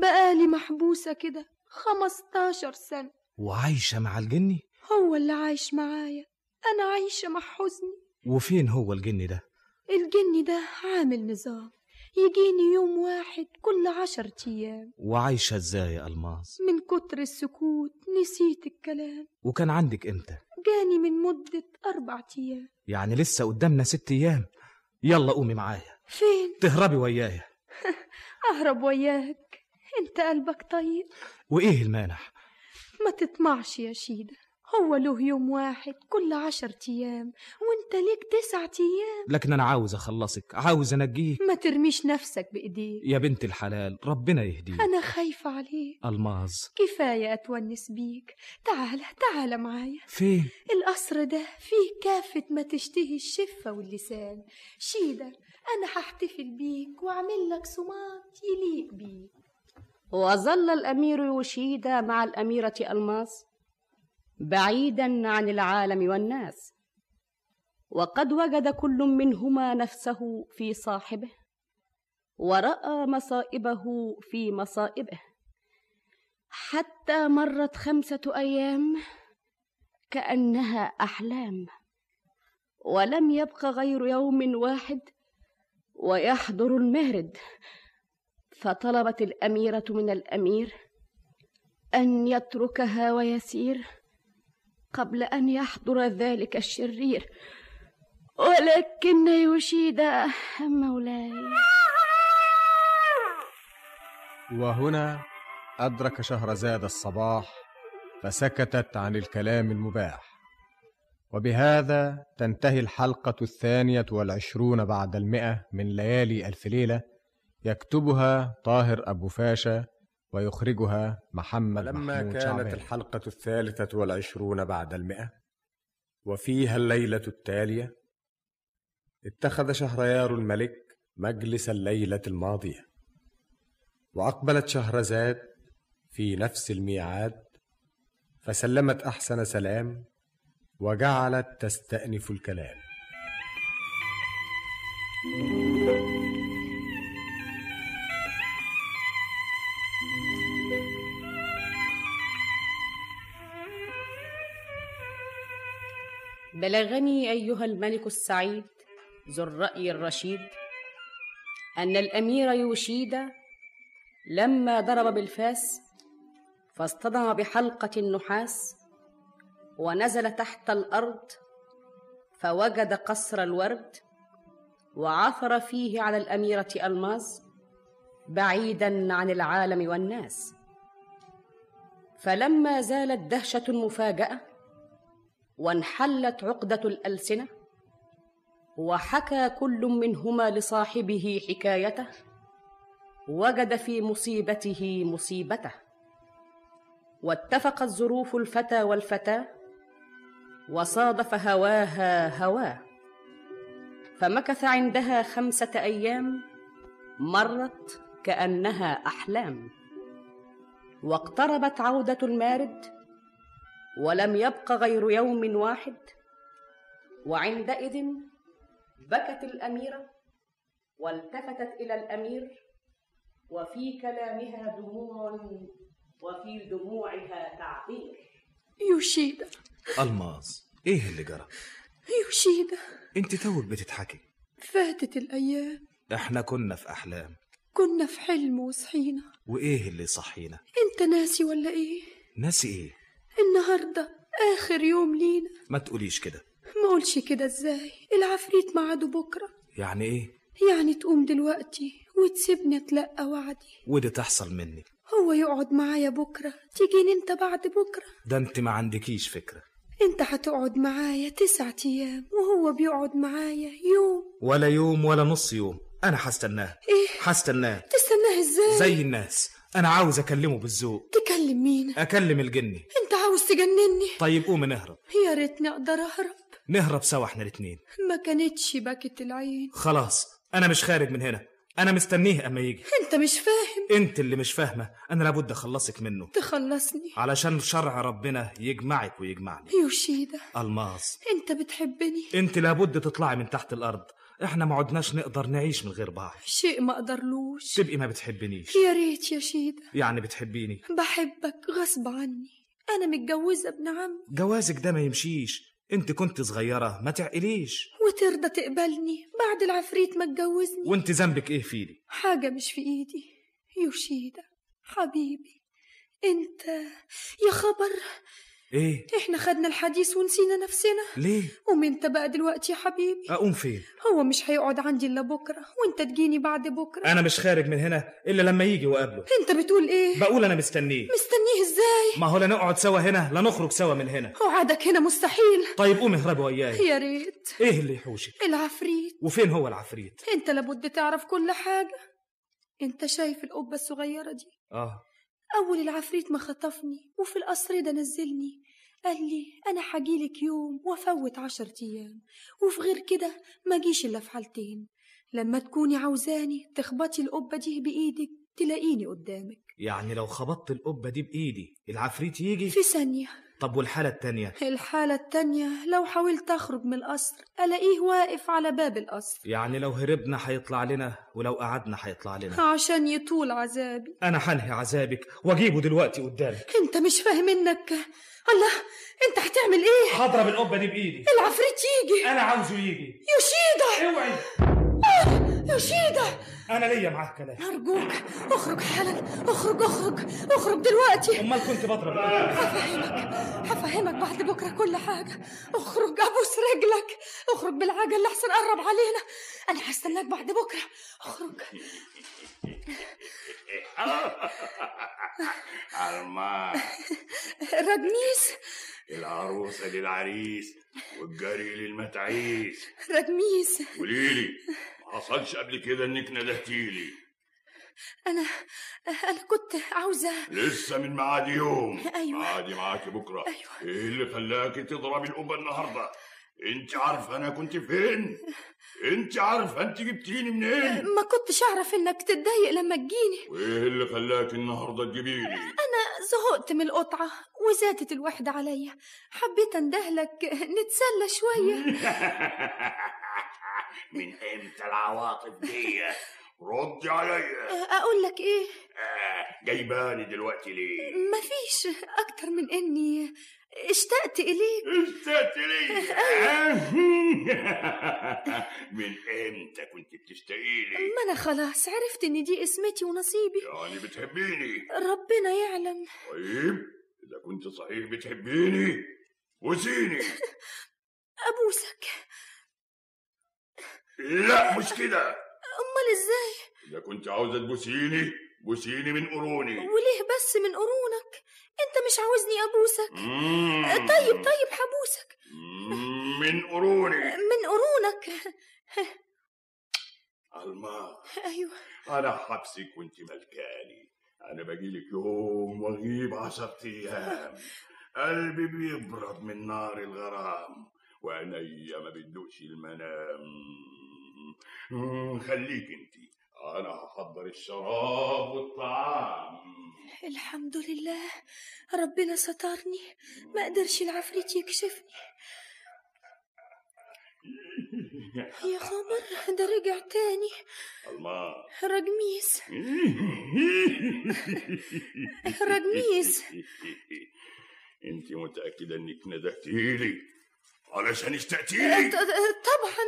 بقالي محبوسة كده خمستاشر سنة. وعايشة مع الجني هو اللي عايش معايا أنا عايشة مع حزني. وفين هو الجني ده؟ الجني ده عامل نظام يجيني يوم واحد كل عشر أيام. وعايشة إزاي يا ألماس؟ من كتر السكوت نسيت الكلام. وكان عندك إمتى جاني من مدة أربع أيام. يعني لسه قدامنا ست أيام. يلا قومي معايا. فين؟ تهربي ويايا (laughs) أهرب وياك. أنت قلبك طيب. وإيه المانع ما تطمعش يا شيدة. هو له يوم واحد كل عشر أيام وانت ليك تسعة أيام. لكن أنا عاوز أخلصك عاوز أنجيه ما ترميش نفسك بإيديك. يا بنت الحلال ربنا يهديك. أنا خايفة عليك. ألماظ. كفاية أتونس بيك. تعال تعال معايا. فين؟ القصر ده فيه كافة ما تشتهي الشفة واللسان. شيدة أنا هحتفل بيك وأعمل لك صمات يليق بيك. وظل الأمير يوشيدا مع الأميرة ألماس بعيدا عن العالم والناس. وقد وجد كل منهما نفسه في صاحبه ورأى مصائبه في مصائبه. حتى مرت خمسة أيام كأنها أحلام ولم يبق غير يوم واحد ويحضر المهرد. فطلبت الأميرة من الأمير أن يتركها ويسير. قبل أن يحضر ذلك الشرير. ولكن يشيد مولاي. وهنا أدرك شهرزاد الصباح فسكتت عن الكلام المباح. وبهذا تنتهي الحلقة الثانية والعشرون بعد المئة من ليالي ألف ليلة يكتبها طاهر أبو فاشا ويخرجها محمد لما محمود كانت شعبان. الحلقة الثالثة والعشرون بعد المئة وفيها الليلة التالية اتخذ شهريار الملك مجلس الليلة الماضية وأقبلت شهرزاد في نفس الميعاد فسلمت أحسن سلام وجعلت تستأنف الكلام بلغني أيها الملك السعيد ذو الرأي الرشيد أن الأمير يوشيدا لما ضرب بالفاس فاصطدم بحلقة النحاس ونزل تحت الأرض فوجد قصر الورد وعثر فيه على الأميرة ألماز بعيدا عن العالم والناس. فلما زالت دهشة المفاجأة وانحلت عقدة الألسنة وحكى كل منهما لصاحبه حكايته وجد في مصيبته مصيبته واتفقت ظروف الفتى والفتاة وصادف هواها هواه فمكث عندها خمسة أيام مرت كأنها أحلام واقتربت عودة المارد ولم يبق غير يوم واحد. وعندئذ بكت الأميرة والتفتت إلى الأمير وفي كلامها دموع وفي دموعها تعبير. يوشيدا. ألماظ إيه اللي جرى؟ يوشيدا. أنت توك بتضحكي. فاتت الأيام. إحنا كنا في أحلام. كنا في حلم وصحينا. وإيه اللي صحينا؟ أنت ناسي ولا إيه؟ ناسي إيه؟ النهاردة آخر يوم لينا. ما تقوليش كده. ما قولش كده إزاي؟ العفريت ميعاده بكرة. يعني إيه؟ يعني تقوم دلوقتي وتسيبني اتلقى وعدي. ودي تحصل مني. هو يقعد معايا بكرة تيجيني انت بعد بكرة. ده انت ما عندكيش فكرة. انت هتقعد معايا تسعة أيام وهو بيقعد معايا يوم. ولا يوم ولا نص يوم. أنا هستناه. إيه؟ هستناه. تستناه إزاي؟ زي الناس. أنا عاوز أكلمه بالذوق تكلم مين؟ أكلم الجني. أنت عاوز تجنني؟ طيب قومي نهرب. يا ريتني أقدر أهرب. نهرب سوا إحنا الاتنين. ما كانتش باكت العين. خلاص أنا مش خارج من هنا. أنا مستنيه أما يجي. أنت مش فاهم. أنت اللي مش فاهمة. أنا لابد أخلصك منه. تخلصني. علشان شرع ربنا يجمعك ويجمعني. يوشيدا. الماس. أنت بتحبني. أنت لابد تطلعي من تحت الأرض. إحنا ما عدناش نقدر نعيش من غير بعض. شيء ما اقدرلوش تبقي ما بتحبنيش. يا ريت يا شيدا يعني بتحبيني؟ بحبك غصب عني. أنا متجوزة ابن عم جوازك ده ما يمشيش. انت كنت صغيرة ما تعقليش. وترضى تقبلني بعد العفريت ما اتجوزني وانت ذنبك إيه فيدي حاجة مش في ايدي. يوشيدا حبيبي انت يا خبر. إيه؟ إحنا خدنا الحديث ونسينا نفسنا. ليه؟ قوم انت بقى دلوقتي يا حبيبي. أقوم فين؟ هو مش هيقعد عندي إلا بكرة وأنت تجيني بعد بكرة. أنا مش خارج من هنا إلا لما يجي وأقابله. أنت بتقول إيه؟ بقول أنا مستنيه. مستنيه إزاي؟ ما هو لا نقعد سوا هنا لا نخرج سوا من هنا. وعدك هنا مستحيل. طيب قوم اهرب وياي. يا ريت. إيه اللي يحوشك؟ العفريت. وفين هو العفريت؟ أنت لابد تعرف كل حاجة. أنت شايف القبة الصغيرة دي؟ آه. أول العفريت ما خطفني وفي القصر ده نزلني. قال لي أنا حجيلك يوم وأفوت عشر أيام وفي غير كده ما جيش إلا في حالتين. لما تكوني عاوزاني تخبطي القبة دي بإيدك تلاقيني قدامك. يعني لو خبطت القبة دي بإيدي العفريت يجي؟ في ثانية طب والحالة التانية؟ الحالة التانية لو حاولت أخرج من القصر ألاقيه واقف على باب القصر. يعني لو هربنا هيطلع لنا ولو قعدنا هيطلع لنا. عشان يطول عذابي. أنا هنهي عذابك وأجيبه دلوقتي قدامك. أنت مش فاهم إنك الله أنت هتعمل إيه؟ هضرب القبة دي بإيدي. العفريت يجي. أنا عاوزه يجي. يوشيدا! أوعي. آه يوشيدا! أنا ليا معاك كلام أرجوك أخرج حالا. أخرج أخرج أخرج دلوقتي. أمال كنت بضرب. هفهمك هفهمك بعد بكرة كل حاجة. أخرج أبوس رجلك. أخرج بالعجل لحسن قرب علينا. أنا هستناك بعد بكرة. أخرج. الماء رجميس العروسة للعريس والجري للمتعيس رجميس قوليلي ما حصلش قبل كده انك ندهتيلي أنا أنا كنت عاوزة لسه من معادي يوم. أيوة. معادي معاكي بكرة. أيوة. إيه اللي خلاكي تضربي القبة النهاردة؟ أنت عارفة أنا كنت فين؟ أنت عارفة أنت جبتيني منين؟ ما كنتش أعرف إنك تتضايق لما تجيني. وإيه اللي خلاكي النهاردة تجيبيلي أنا زهقت من القطعة وزادت الوحدة عليا. حبيت أندهلك نتسلى شوية. (laughs) من أمتى العواطف دي؟ ردي عليا أقول لك إيه؟ آه، جايباني دلوقتي ليه؟ مفيش أكتر من إني اشتقت إليك. اشتقت ليه؟ (laughs) (laughs) من إمتى كنت بتشتاقي لي؟ ما أنا خلاص عرفت إن دي اسمتي ونصيبي. يعني بتحبيني. ربنا يعلم. طيب إذا كنت صحيح بتحبيني. وسيني (laughs) أبوسك. لا مش كده. أمال إزاي؟ إذا كنت عاوزة تبوسيني بوسيني من قروني. وليه بس من قرونك؟ أنت مش عاوزني أبوسك. مم. طيب طيب هبوسك. من قروني. من قرونك. الماء أيوه. أنا حبسك وانت ملكاني. أنا باجيلك يوم وأغيب عشرة أيام. قلبي بيبرد من نار الغرام وعينيا ما بتدوقش المنام. خليك انت. أنا هحضر الشراب والطعام. الحمد لله. ربنا سترني. ما قدرش العفريت يكشفني. يا خبر ده رجع تاني. الماء رجميس (laughs) رجميس انت متأكدة انك ندهتيلي؟ علشان اشتقتيلي ط- طبعا.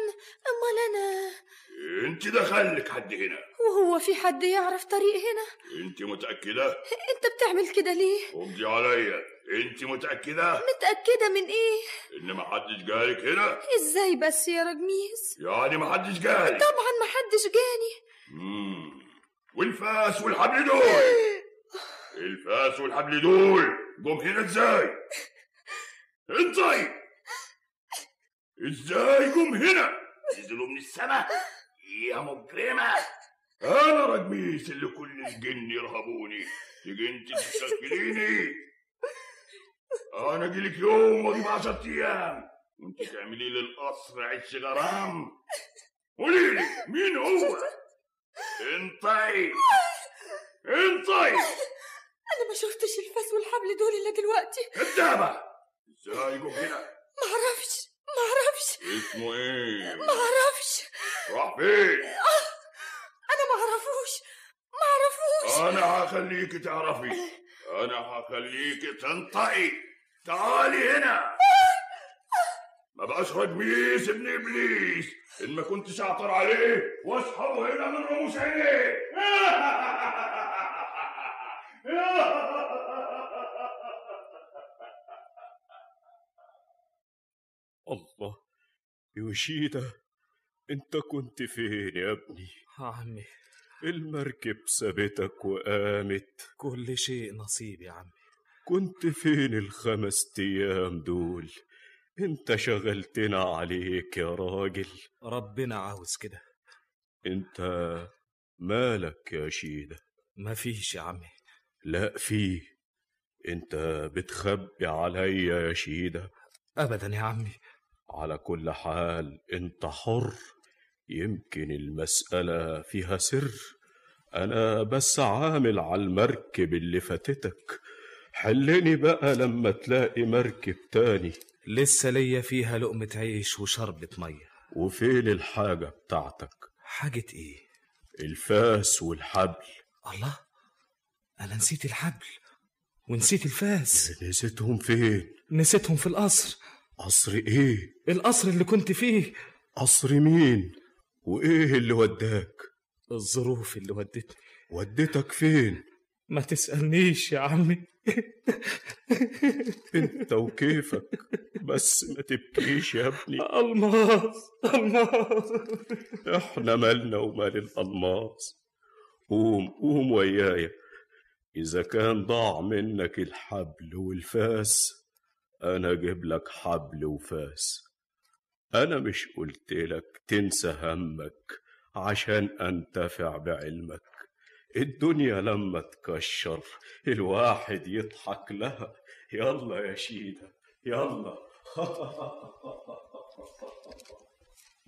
امال أنا انت دخلك حد هنا. وهو في حد يعرف طريق هنا. انت متأكدة؟ أنت بتعمل كده ليه؟ ردي عليا انت متأكدة؟ متأكدة من إيه؟ إن ما حدش جالك هنا؟ إزاي بس يا رجميس؟ يعني ما حدش جالك. طبعا ما حدش جاني. مم. والفاس والحبل دول. (laughs) الفاس والحبل دول. جم هنا إزاي؟ انطي إزاي جم هنا؟ نزلوا من السماء. يا مجرمة أنا رجميس اللي كل الجن يرهبوني. تيجي أنت تستغفليني أنا اجيلك يوم واجيب عشرة أيام. وانت تعملي لي القصر عش غرام. قولي لي مين هو؟ انطي. انطي. أنا ما شفتش الفاس والحبل دول إلا دلوقتي. كدابة إزاي جم هنا؟ أعرفش اسمه إيه؟ ما أعرفش. راح فين أنا ما أعرفوش. ما أعرفوش. أنا هخليك تعرفي. أنا هخليك تنطقي. تعالي هنا. ما بقاش رجميس ابن إبليس. إن ما كنتش اعطر عليه واسحبه هنا من رموش عينيه. (laughs) يوشيدا انت كنت فين يا ابني عمي المركب سابتك وقامت كل شيء نصيب يا عمي كنت فين الخمس أيام دول انت شغلتنا عليك يا راجل ربنا عاوز كده انت مالك يا شيدة مفيش يا عمي لا في انت بتخبي عليا يا شيدة ابدا يا عمي على كل حال أنت حر. يمكن المسألة فيها سر. أنا بس عامل على المركب اللي فاتتك. حلني بقى لما تلاقي مركب تاني. لسه ليا فيها لقمة عيش وشربة مية. وفين الحاجة بتاعتك؟ حاجة إيه؟ الفاس والحبل. الله أنا نسيت الحبل ونسيت الفاس. نسيتهم فين؟ نسيتهم في القصر. قصر إيه؟ القصر اللي كنت فيه. قصر مين؟ وإيه اللي وداك؟ الظروف اللي ودتني. ودتك فين؟ ما تسألنيش يا عمي. أنت وكيفك. بس ما تبكيش يا ابني. الماس الماس. إحنا مالنا ومال الألماس. قوم قوم ويايا إذا كان ضاع منك الحبل والفاس أنا أجيب لك حبل وفاس. أنا مش قلت لك تنسى همك عشان أنتفع بعلمك. الدنيا لما تكشر الواحد يضحك لها. يلا يا شيدة يلا. (laughs)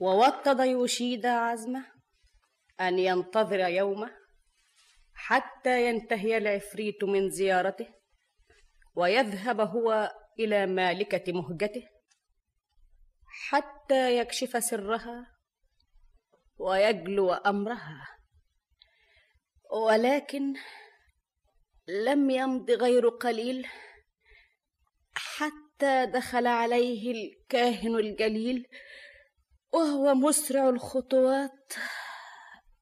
ووطد يوشيدا عزمة أن ينتظر يومه حتى ينتهي العفريت من زيارته ويذهب هو إلى مالكة مهجته حتى يكشف سرها ويجلو أمرها ولكن لم يمض غير قليل حتى دخل عليه الكاهن الجليل وهو مسرع الخطوات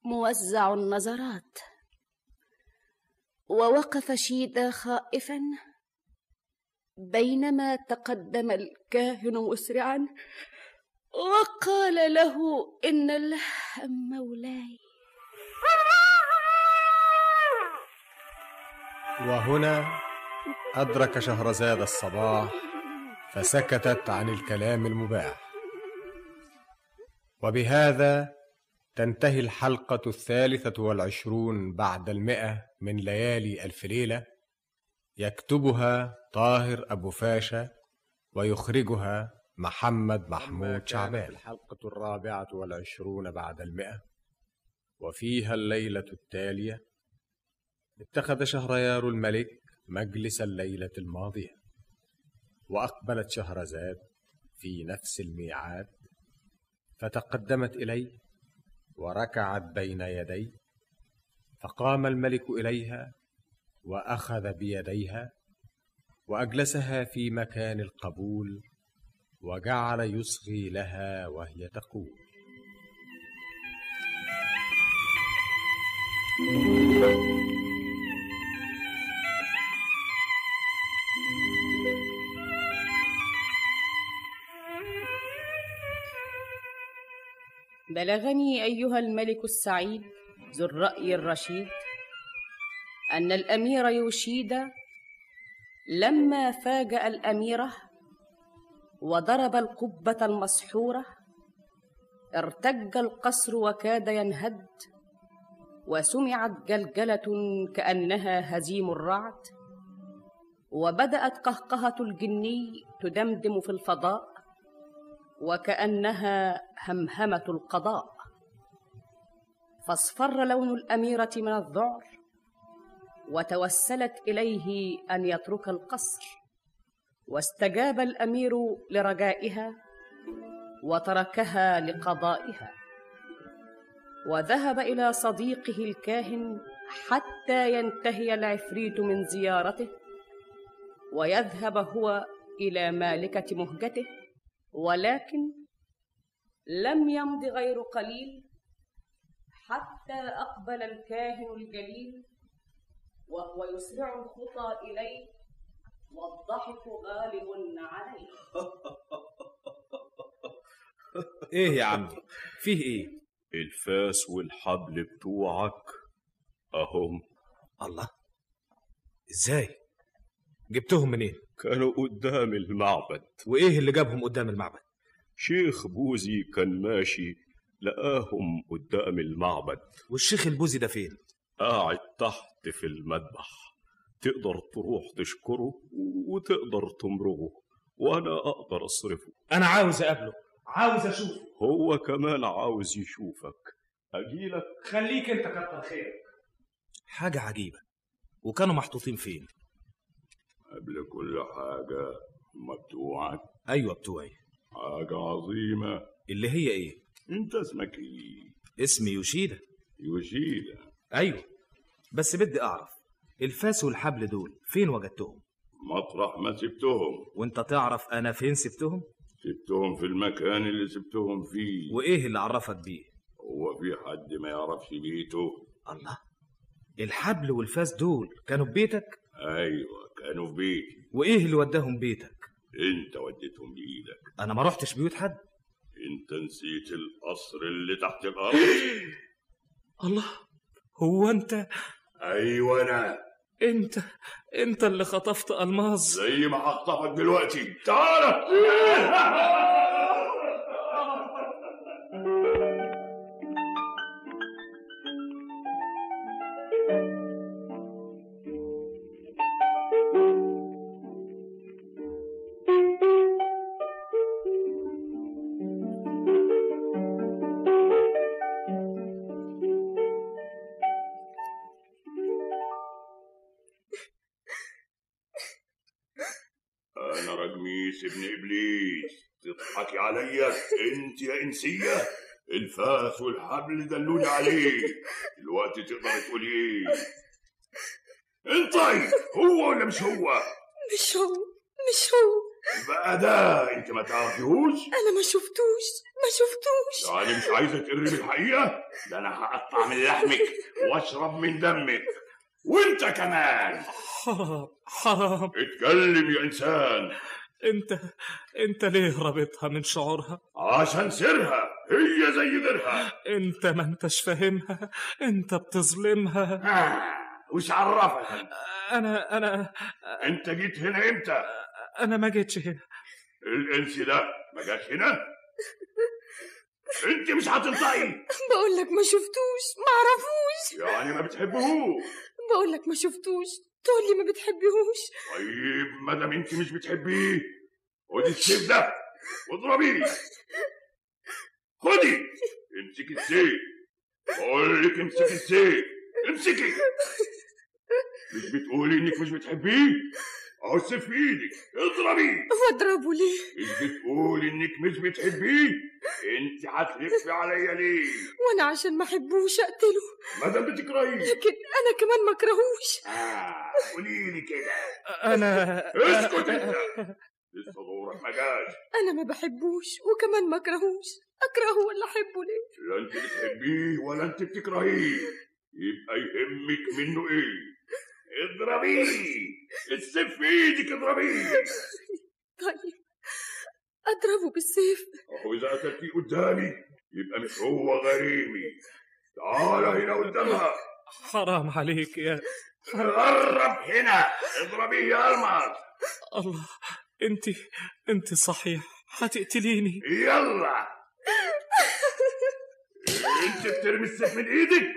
موزع النظرات ووقف شيدا خائفا بينما تقدم الكاهن مسرعا وقال له إن الله مولاي. وهنا أدرك شهرزاد الصباح فسكتت عن الكلام المباح. وبهذا تنتهي الحلقة الثالثة والعشرون بعد المئة من ليالي ألف ليلة. يكتبها طاهر أبو فاشا ويخرجها محمد محمود شعبان. الحلقة الرابعة والعشرون بعد المئة وفيها الليلة التالية اتخذ شهريار الملك مجلس الليلة الماضية وأقبلت شهرزاد في نفس الميعاد فتقدمت إليه وركعت بين يديه فقام الملك إليها وأخذ بيديها وأجلسها في مكان القبول وجعل يصغي لها وهي تقول. بلغني أيها الملك السعيد ذو الرأي الرشيد أن الأمير يوشيدا لما فاجأ الأميرة وضرب القبة المسحورة ارتج القصر وكاد ينهد وسمعت جلجلة كأنها هزيم الرعد وبدأت قهقهة الجني تدمدم في الفضاء وكأنها همهمة القضاء. فاصفر لون الأميرة من الذعر وتوسلت إليه أن يترك القصر. واستجاب الأمير لرجائها وتركها لقضائها. وذهب إلى صديقه الكاهن حتى ينتهي العفريت من زيارته ويذهب هو إلى مالكة مهجته ولكن لم يمض غير قليل حتى أقبل الكاهن الجليل وهو يسرع الخطى إليه والضحك غالب عليه. (laughs) إيه يا عمي؟ فيه إيه؟ الفاس والحبل بتوعك أهم. الله. إزاي؟ جبتهم منين؟ كانوا قدام المعبد. وإيه اللي جابهم قدام المعبد؟ شيخ بوزي كان ماشي لقاهم قدام المعبد. والشيخ البوزي ده فين؟ قاعد تحت في المذبح. تقدر تروح تشكره وتقدر تمرغه وأنا أقدر أصرفه. أنا عاوز أقابله عاوز أشوفه. هو كمان عاوز يشوفك. اجيلك خليك أنت كتر خيرك. حاجة عجيبة. وكانوا محطوطين فين؟ قبل كل حاجة هما بتوعك أيوه بتوعي. حاجة عظيمة. اللي هي إيه؟ أنت اسمك إيه؟ اسمي يوشيدا. يوشيدا. أيوه بس بدي أعرف الفاس والحبل دول فين وجدتهم؟ مطرح ما سبتهم. وأنت تعرف أنا فين سبتهم؟ سبتهم في المكان اللي سبتهم فيه. وإيه اللي عرفك بيه؟ هو في حد ما يعرفش بيته. الله الحبل والفاس دول كانوا في بيتك؟ أيوه كانوا في بيتي. وإيه اللي وداهم بيتك؟ أنت وديتهم بإيدك. أنا ما رحتش بيوت حد. أنت نسيت القصر اللي تحت الأرض. (laughs) الله هو أنت؟ أيوه أنا. أنت أنت اللي خطفت ألماظ. زي ما هخطفك دلوقتي. تعال. انسيه الفاس والحبل دلوني عليه. دلوقتي تقدر تقولي إيه؟ انطي هو ولا مش هو؟ مش هو مش هو. بقى ده أنت ما تعرفيهوش؟ أنا ما شفتوش ما شفتوش. يعني مش عايزة تقري بالحقيقة ده أنا هقطع من لحمك وأشرب من دمك. وأنت كمان. حرام حرام. اتكلم يا إنسان. انت انت ليه رابطها من شعورها؟ عشان سرها هي زي غيرها انت ما انتش فاهمها انت بتظلمها. آه. وش عرفك أنا أنا انت جيت هنا إمتى؟ أنا ما جيتش هنا. الانس ده ما جاش هنا. انت مش هتنطقي بقول لك ما شفتوش ما اعرفوش. يعني ما بتحبهوش. بقول لك ما شفتوش. تقول لي ما بتحبيهوش. طيب ما دام انت مش بتحبيه خدي السيف ده واضربيه خدي. امسكي السيف. بقول لك امسكي السيف. امسكي. مش بتقولي انك مش بتحبيه؟ اهو السيف في إيدك اضربيه واضربه ليه مش بتقولي إنك مش بتحبيه أنت هتلفي عليا ليه؟ وأنا عشان ما أحبوش أقتله. ما دام بتكرهيه. لكن أنا كمان ما أكرهوش. آه قولي لي كده. أنا اسكت أنت. لسه دورك ما جاش. أنا ما بحبوش وكمان ما أكرهوش. أكرهه ولا أحبه ليه؟ لا أنت بتحبيه ولا أنت بتكرهيه. يبقى يهمك منه إيه؟ اضربيه السيف في إيدك اضربيه طيب أضربه بالسيف. أهو إذا قتلتيه قدامي يبقى مش هو غريمي. تعال هنا قدامها. حرام عليك يا قرب هنا. اضربيه يا المر الله انت أنت صحيح. هتقتليني. يلا. أنت بترمي السيف من إيدك.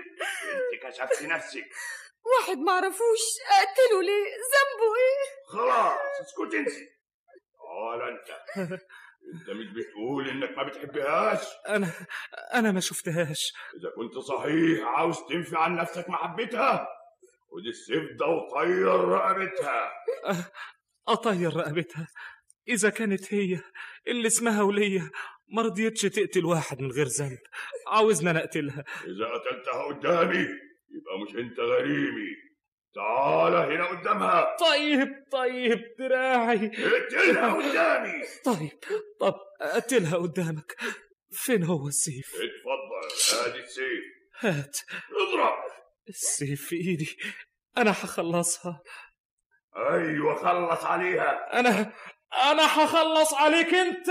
أنت كشفتي نفسك. واحد ما اعرفوش اقتله ليه ذنبه إيه خلاص اسكت انت. تعال أنت. أنت مش بتقول إنك ما بتحبهاش؟ أنا أنا ما شفتهاش. إذا كنت صحيح عاوز تنفي عن نفسك محبتها خد السيف ده وطير رقبتها. أطير رقبتها. إذا كانت هي اللي اسمها ولية ما رضيتش تقتل واحد من غير ذنب. عاوزنا نقتلها. إذا قتلتها قدامي يبقى مش انت غريمي تعال هنا قدامها. طيب طيب دراعي. اقتلها قدامي. طيب طب اقتلها قدامك. فين هو السيف؟ اتفضل ادي السيف. هات. اضرب. السيف في ايدي. أنا هخلصها. أيوه خلص عليها. أنا أنا هخلص عليك انت.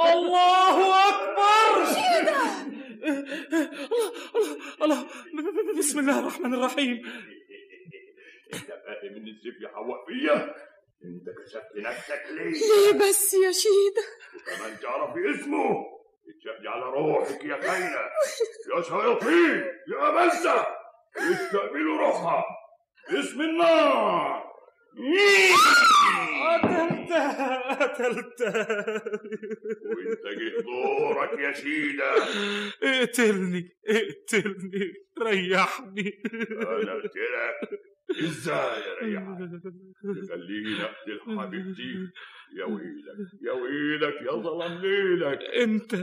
الله أكبر. شيدة الله بسم الله الرحمن الرحيم. انت فاهم ان الزيف يحوق فيا. إنت كشفت نفسك ليه ليه بس يا شيدة وكمان تعرفي اسمه. اتشهدي على روحك يا خاينة يا شياطين يا بزة استقبلوا روحها. بسم النار قتلتها قتلتها وانت جه دورك يا شيدة. اقتلني اقتلني ريحني. أنا قلت لك إزاي اريحك تخليني اقتل حبيبتي يا ويلك يا ويلك يا ظلم ليلك. انت.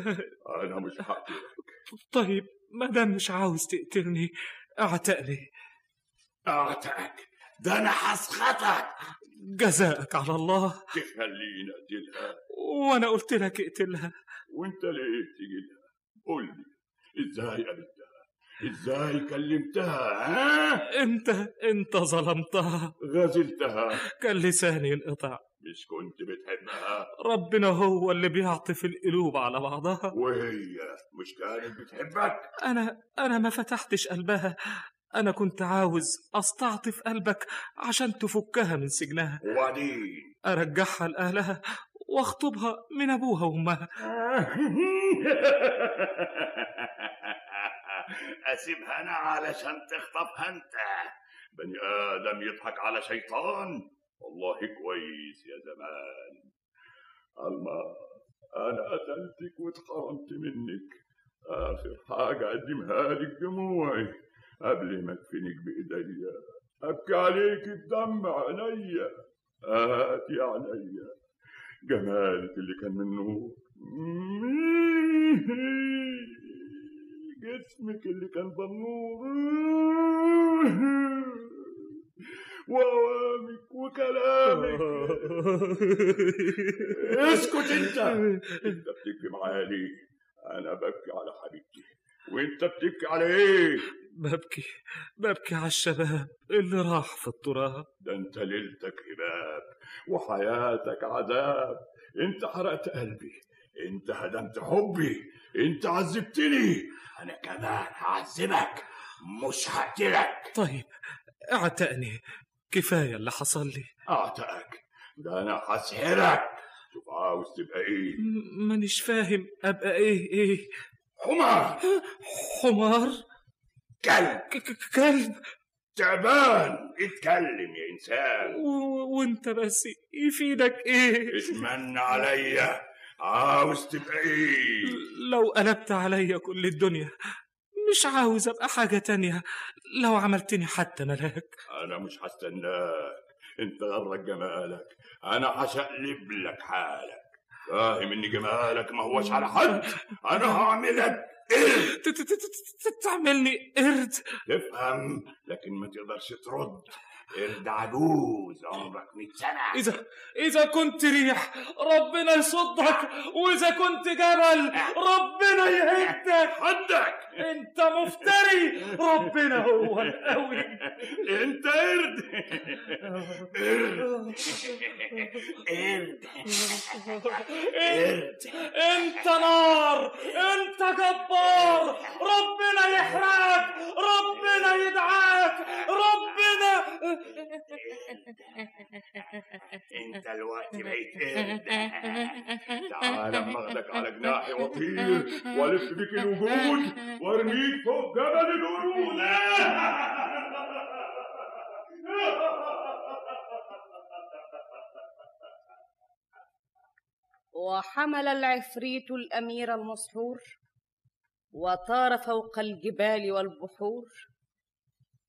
أنا مش هقتلك طيب ما دام مش عاوز تقتلني أعتقلي. اعتقك ده أنا هسخطك جزاءك على الله. تخليني اقتلها وأنا قلت لك اقتلها. وانت ليه تيجي لها قول لي إزاي قابلتها؟ إزاي كلمتها؟ ها؟ أنت أنت ظلمتها. غزلتها. كان لساني ينقطع مش كنت بتحبها؟ ربنا هو اللي بيعطف القلوب على بعضها. وهي مش كانت بتحبك؟ أنا أنا ما فتحتش قلبها. أنا كنت عاوز أستعطف قلبك عشان تفكها من سجنها. وبعدين؟ ارجعها لأهلها وأخطبها من أبوها وأمها. (laughs) أسيبها أنا علشان تخطفها أنت. بني آدم يضحك على شيطان. والله كويس يا زمان. الله أنا قتلتك واتحرمت منك. آخر حاجة أقدمها لك دموعي. قبل ما ادفنك بايديا أبكي عليك بدم عينيا هات يا عينيا جمالك اللي كان من نور. جسمك اللي كان بنور. وأوامك وكلامك. اسكت أنت. أنت بتبكي معايا ليه أنا ببكي على حبيبتي. وأنت بتبكي على إيه ببكي ببكي على الشباب اللي راح في التراب. ده انت ليلتك هباب وحياتك عذاب. انت حرقت قلبي انت هدمت حبي انت عذبتني. أنا كمان هعذبك مش هقتلك. طيب اعتقني. كفاية اللي حصل لي. اعتقك ده أنا هسحرك. شوف عاوز تبقى إيه؟ مانيش فاهم أبقى إيه إيه؟ حمار. حمار؟ كلب. كلب. تعبان. اتكلم يا إنسان. و- وانت بس يفيدك إيه؟ اتمنى عليا عاوز تبقى إيه؟ لو قلبت عليا كل الدنيا مش عاوز أبقى حاجة تانية. لو عملتني حتى ملاك. أنا مش هستناك أنت غرك جمالك. أنا هشقلب لك حالك. فاهم ان جمالك ما هوش على حد. أنا هعملك قرد تعملني قرد تفهم لكن ما تقدرش ترد. قرد عجوز عمرك 100 سنة. إذا إذا كنت ريح ربنا يصدك. وإذا كنت جبل ربنا يهدك. حدك. أنت مفتري. ربنا هو القوي أنت قرد قرد قرد أنت أنت نار. أنت جبار. ربنا يحرقك. ربنا يدعاك ربنا. انت الوقت بقيت تعال أما اخدك على جناحي واطير وألف بيك الوجود وأرميك فوق جبل الورود. وحمل العفريت الأمير المسحور وطار فوق الجبال والبحور.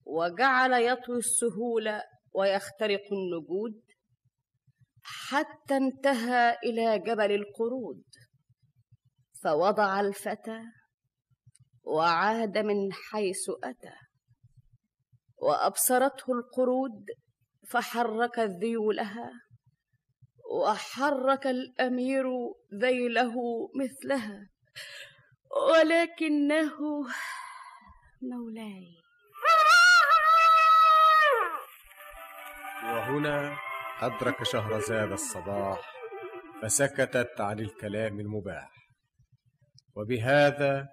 وجعل يطوي السهول ويخترق النجود حتى انتهى إلى جبل القرود. فوضع الفتى وعاد من حيث أتى. وأبصرته القرود فحركت ذيولها وحرك الأمير ذيله مثلها. ولكنه مولاي. وهنا أدرك شهرزاد الصباح فسكتت عن الكلام المباح. وبهذا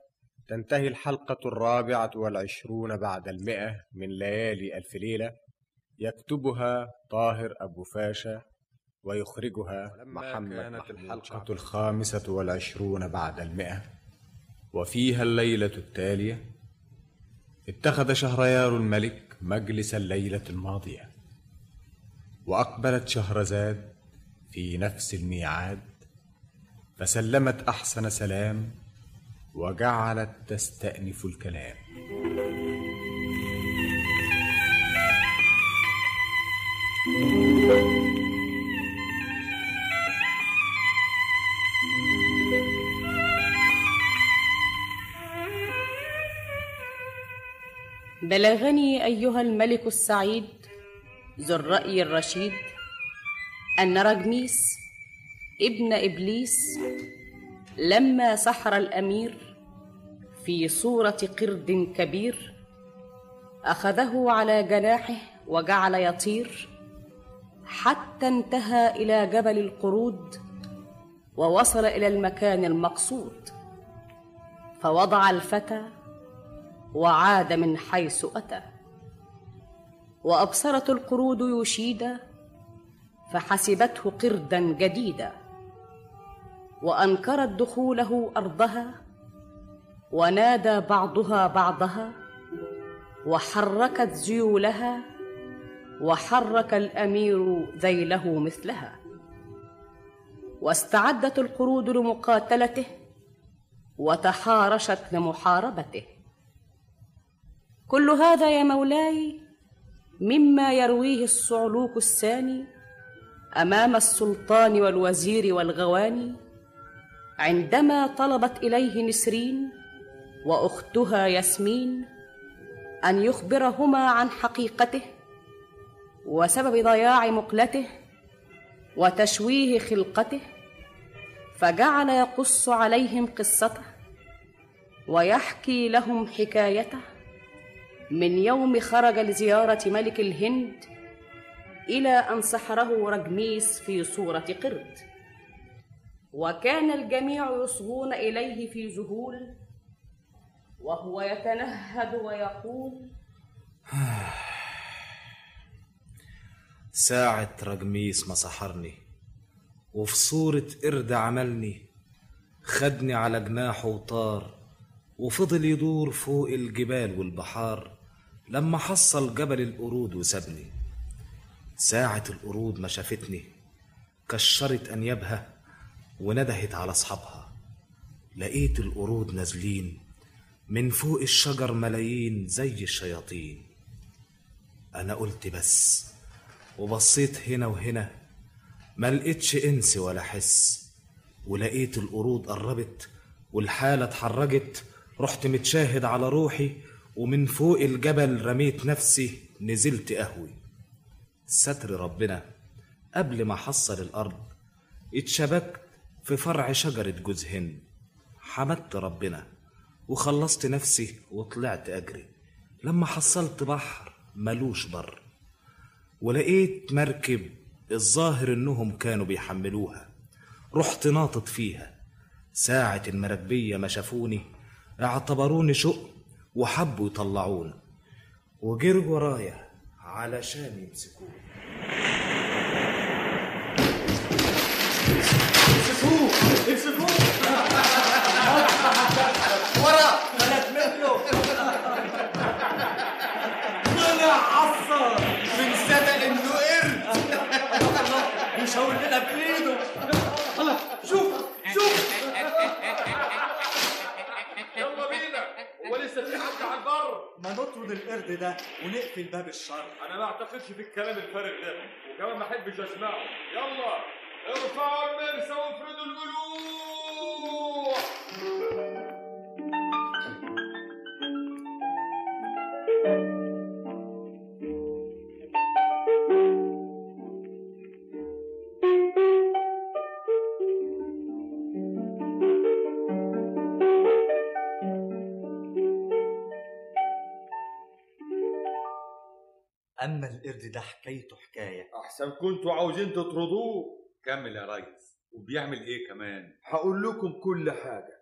تنتهي الحلقة الرابعة والعشرون بعد المئة من ليالي ألف ليلة يكتبها طاهر أبو فاشا ويخرجها محمد كانت الحلقة. الخامسة والعشرون بعد المئة. وفيها الليلة التالية. اتخذ شهريار الملك مجلس الليلة الماضية. وأقبلت شهرزاد في نفس الميعاد فسلمت أحسن سلام وجعلت تستأنف الكلام. بلغني أيها الملك السعيد ذو الرأي الرشيد. أن رجميس ابن إبليس لما سحر الأمير في صورة قرد كبير أخذه على جناحه وجعل يطير حتى انتهى إلى جبل القرود ووصل إلى المكان المقصود. فوضع الفتى وعاد من حيث أتى. وابصرت القرود يشيدا فحسبته قردا جديدا وأنكرت دخوله أرضها ونادى بعضها بعضها وحركت ذيولها وحرك الأمير ذيله مثلها. واستعدت القرود لمقاتلته وتحارشت لمحاربته. كل هذا يا مولاي مما يرويه الصعلوك الثاني أمام السلطان والوزير والغواني عندما طلبت إليه نسرين وأختها ياسمين أن يخبرهما عن حقيقته وسبب ضياع مقلته وتشويه خلقته فجعل يقص عليهم قصته ويحكي لهم حكايته. من يوم خرج لزيارة ملك الهند إلى أن سحره رجميس في صورة قرد. وكان الجميع يصغون إليه في ذهول وهو يتنهد ويقول (sighs) ساعة رجميس ما سحرني وفي صورة قرد عملني خدني على جناحه وطار وفضل يدور فوق الجبال والبحار. لما حصل جبل القرود وسابني ساعة القرود ما شافتني كشرت أنيابها وندهت على أصحابها. لقيت القرود نازلين من فوق الشجر ملايين زي الشياطين. أنا قلت بس وبصيت هنا وهنا ما لقيتش إنس ولا حس. ولقيت القرود قربت والحالة اتحرجت رحت متشاهد على روحي ومن فوق الجبل رميت نفسي نزلت قهوي ستر ربنا قبل ما حصل الأرض اتشبكت في فرع شجرة جوز هند حمدت ربنا وخلصت نفسي وطلعت أجري. لما حصلت بحر ملوش بر ولقيت مركب الظاهر إنهم كانوا بيحملوها. رحت ناطط فيها. ساعة المراكبية ما شافوني اعتبروني شق وحبوا يطلعوني وجروا ورايا علشان يمسكوني امسكوه امسكوه (laughs) ورا! فلت منه ما نطرد القرد ده ونقفل باب الشر. أنا ما أعتقدش في الكلام الفارغ ده. وكمان ما أحبش أسمعه. يلا ارفعوا المرسى وافردوا الجلوح أما (laughs) القرد ده حكايته حكاية. أحسن كنتوا عاوزين تطردوه؟ كمل يا ريس. وبيعمل إيه كمان؟ هقول لكم كل حاجة.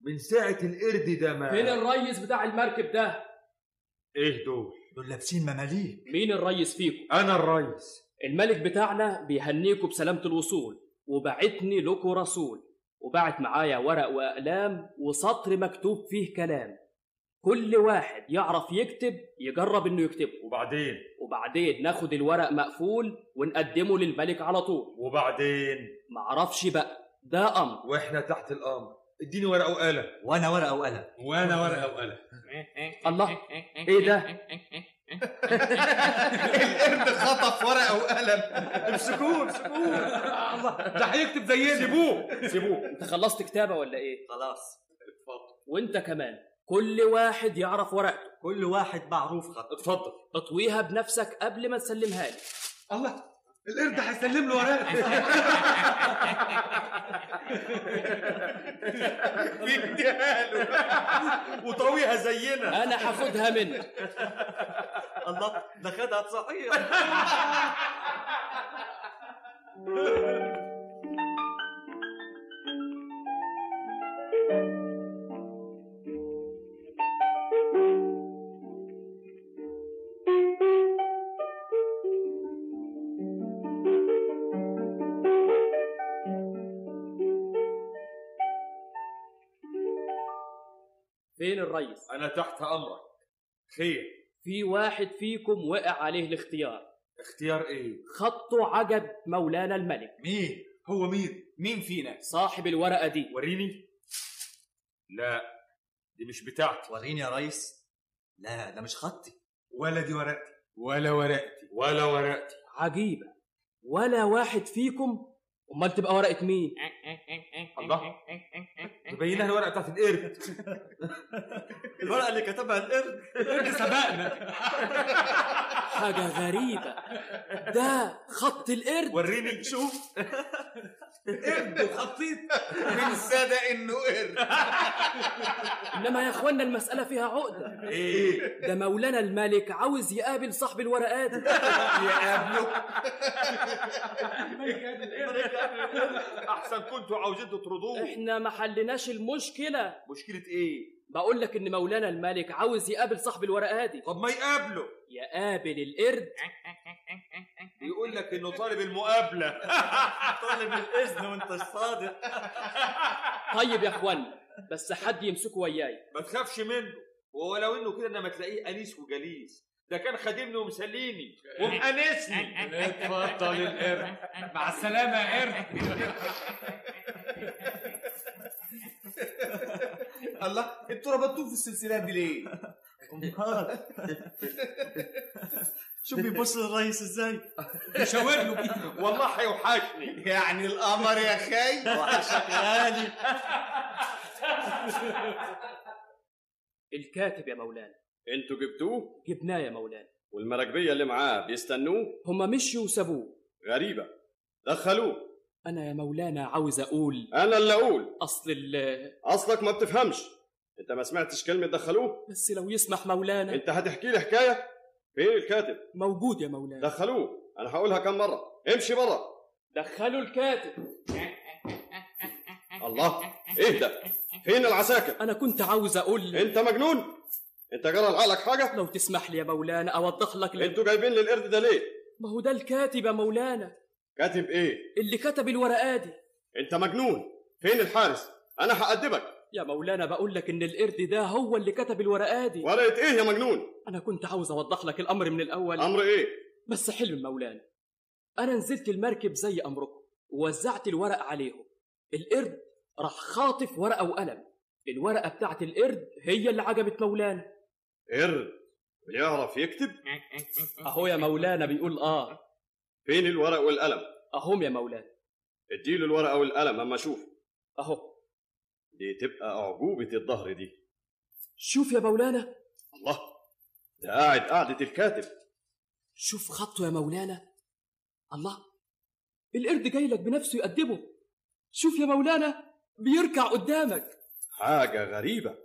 من ساعة القرد ده ما فين الريس بتاع المركب ده؟ إيه دول؟ دول لابسين مماليك. مين الريس فيكم؟ أنا الريس. الملك بتاعنا بيهنيكم بسلامة الوصول وبعتني لكم رسول. وبعت معايا ورق وأقلام وسطر مكتوب فيه كلام. كل واحد يعرف يكتب يجرب إنه يكتبه. وبعدين؟ وبعدين ناخد الورق مقفول ونقدمه للملك على طول. وبعدين؟ معرفش بقى. ده أمر. وإحنا تحت الأمر. إديني ورقة وقلم. وأنا ورقة وقلم. وأنا ورقة وقلم. الله. إيه ده؟ القرد خطف ورقة وقلم. امسكوه امسكوه. الله. ده هيكتب زينا. سيبوه. سيبوه. أنت خلصت كتابة ولا إيه؟ خلاص. اتفضل وأنت كمان. كل واحد يعرف ورقته. كل واحد معروف خط اتفضل. اطويها بنفسك قبل ما تسلمها لي. الله. القرد هيسلم له ورقه بيديها له وطويها زينا. أنا هاخدها منك. الله. ده خدها صحيح (laughs) فين الريس أنا تحت أمرك. خير. في واحد فيكم وقع عليه الاختيار. اختيار إيه؟ خطه عجب مولانا الملك. مين؟ هو مين؟ مين فينا؟ صاحب الورقة دي. وريني. لا دي مش بتاعتي. وريني يا ريس. لا ده مش خطي. ولا دي ورقتي. ولا ورقتي. ولا ورقتي. عجيبة. ولا واحد فيكم أمال تبقى ورقة مين؟ الله. تبينها الورقة بتاعت القرد. الورقة اللي كتبها القرد. القرد سبقنا. حاجة غريبة. ده خط القرد. وريني شوف. قرد وخطيط من صدق إنه قرد إنما يا أخوانا المسألة فيها عقدة. إيه. ده مولانا الملك عاوز يقابل صاحب الورقات يقابله. أحسن كنتوا عاوزين تطردوه. إحنا ما حلناش المشكلة. مشكلة إيه؟ بقول لك إن مولانا الملك عاوز يقابل صاحب الورقات دي. طب ما يقابله. يقابل القرد. يقول لك إنه طالب المقابلة. (laughs) طالب الإذن وأنت صادق. (laughs) طيب يا اخوانا بس حد يمسكه وياي. ما تخافش منه. ولو إنه كده إنما تلاقيه أنيس وجليس. ده كان خادمني ومسليني. ومأنسني اتفضل القرد مع السلامة يا قرد. (laughs) الله أنتوا ربطوه في السلسلات دي ليه؟ شوف بيبص للريس إزاي؟ بيشاور له والله هيوحشني يعني القمر يا خي وحشك غالي الكاتب يا مولانا. أنتوا جبتوه؟ جبناه يا مولانا. والمراكبية اللي معاه بيستنوه؟ هما مشوا وسابوه. غريبة. دخلوه. أنا يا مولانا عاوز أقول أنا اللي أقول. أصل ال أصلك ما بتفهمش. أنت ما سمعتش كلمة دخلوه؟ بس لو يسمح مولانا. أنت هتحكي لي حكاية؟ فين الكاتب؟ موجود يا مولانا. دخلوه. أنا هقولها كم مرة. امشي بره دخلوا الكاتب. الله. ده فين العساكر؟ أنا كنت عاوز أقول أنت مجنون؟ أنت جرى لعقلك حاجة؟ لو تسمح لي يا مولانا أوضح لك أنتوا جايبين لي القرد ده ليه؟ ما هو ده الكاتب يا مولانا. كاتب إيه؟ اللي كتب الورقات دي. أنت مجنون. فين الحارس؟ أنا هأدبك. يا مولانا بقول لك إن القرد ده هو اللي كتب الورقات دي. ورقه إيه يا مجنون. أنا كنت عاوز أوضح لك الأمر من الأول. أمر إيه؟ بس حلو مولانا. أنا نزلت المركب زي أمركم ووزعت الورق عليهم. القرد راح خاطف ورقة وقلم. الورقة بتاعت القرد هي اللي عجبت مولانا. قرد بيعرف يكتب؟ أهو يا مولانا بيقول آه. فين الورق والقلم؟ أهم يا مولانا. اديله الورقه والقلم أما أشوف أهو. دي تبقى أعجوبة الظهر دي. شوف يا مولانا. الله. ده قاعد قعده الكاتب. شوف خطه يا مولانا. الله. القرد جاي لك بنفسه يقدمه. شوف يا مولانا بيركع قدامك. حاجة غريبة.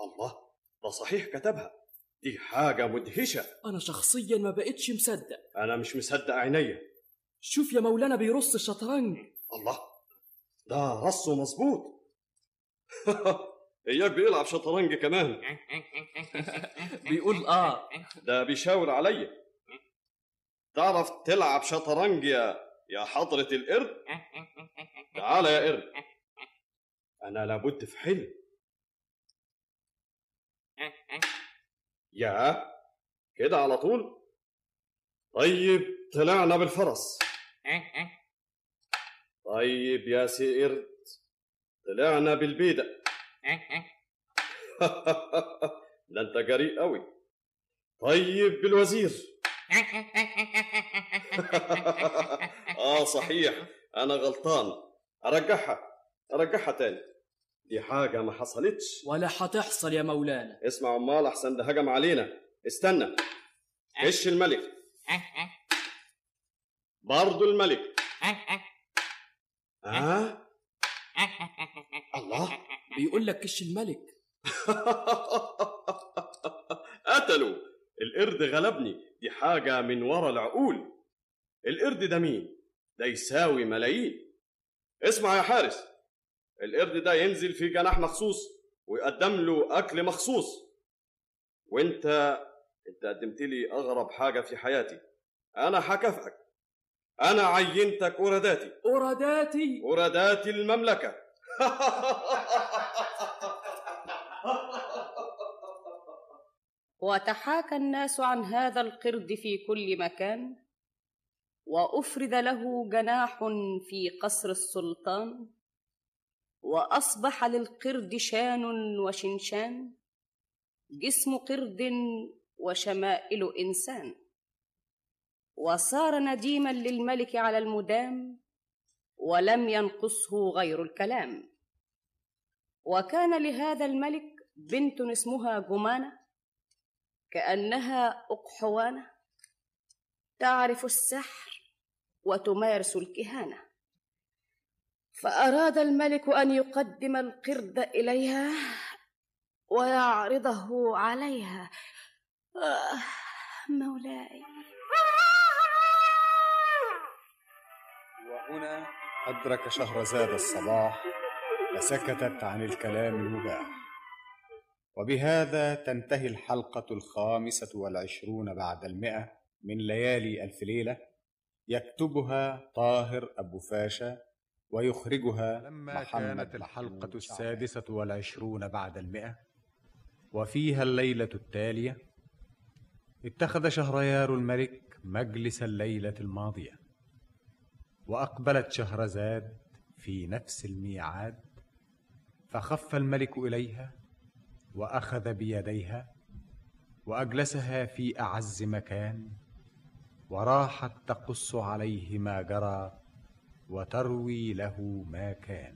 الله. ده صحيح كتبها. دي حاجة مدهشة. أنا شخصيا ما بقتش مصدق. أنا مش مصدق عينيا. شوف يا مولانا بيرص الشطرنج. الله ده رصه مظبوط. (laughs) إياك بيلعب شطرنج كمان. (laughs) بيقول آه. ده بيشاور عليا تعرف تلعب شطرنج يا يا حضرة القرد؟ تعال يا قرد. أنا لابد في حلم. (laughs) يا كده على طول؟ طيب طلعنا بالفرس. طيب يا سي قرد طلعنا بالبيدق ده (laughs) انت جريء قوي طيب بالوزير. (laughs) آه صحيح. أنا غلطان. ارجعها ارجعها تاني. دي حاجة ما حصلتش. ولا هتحصل يا مولانا. اسمع امال أحسن ده هجم علينا. استنى. إيش الملك؟ برضو الملك. ها الله. بيقول لك كش الملك؟ (laughs) قتلوا. القرد غلبني. دي حاجة من ورا العقول. القرد ده مين؟ ده يساوي ملايين. اسمع يا حارس. القرد ده ينزل في جناح مخصوص ويقدم له أكل مخصوص. وأنت أنت قدمت لي أغرب حاجة في حياتي. أنا هكافئك. أنا عينتك أوراداتي. أوراداتي؟ أورادات المملكة. (laughs) وتحاكى الناس عن هذا القرد في كل مكان وأفرد له جناح في قصر السلطان. وأصبح للقرد شان وشنشان جسم قرد وشمائل إنسان. وصار نديما للملك على المدام ولم ينقصه غير الكلام. وكان لهذا الملك بنت اسمها جمانة كأنها اقحوانه تعرف السحر وتمارس الكهانة. فأراد الملك أن يقدم القرد إليها ويعرضه عليها. آه مولاي. وهنا أدرك شهرزاد الصباح فسكتت عن الكلام المباح. وبهذا تنتهي الحلقة الخامسة والعشرون بعد المئة من ليالي ألف ليلة يكتبها طاهر أبو فاشا ويخرجها لما كانت الحلقة السادسة والعشرون بعد المئة وفيها الليلة التالية اتخذ شهريار الملك مجلس الليلة الماضية وأقبلت شهرزاد في نفس الميعاد فخف الملك إليها وأخذ بيديها وأجلسها في أعز مكان وراحت تقص عليه ما جرى وتروي له ما كان.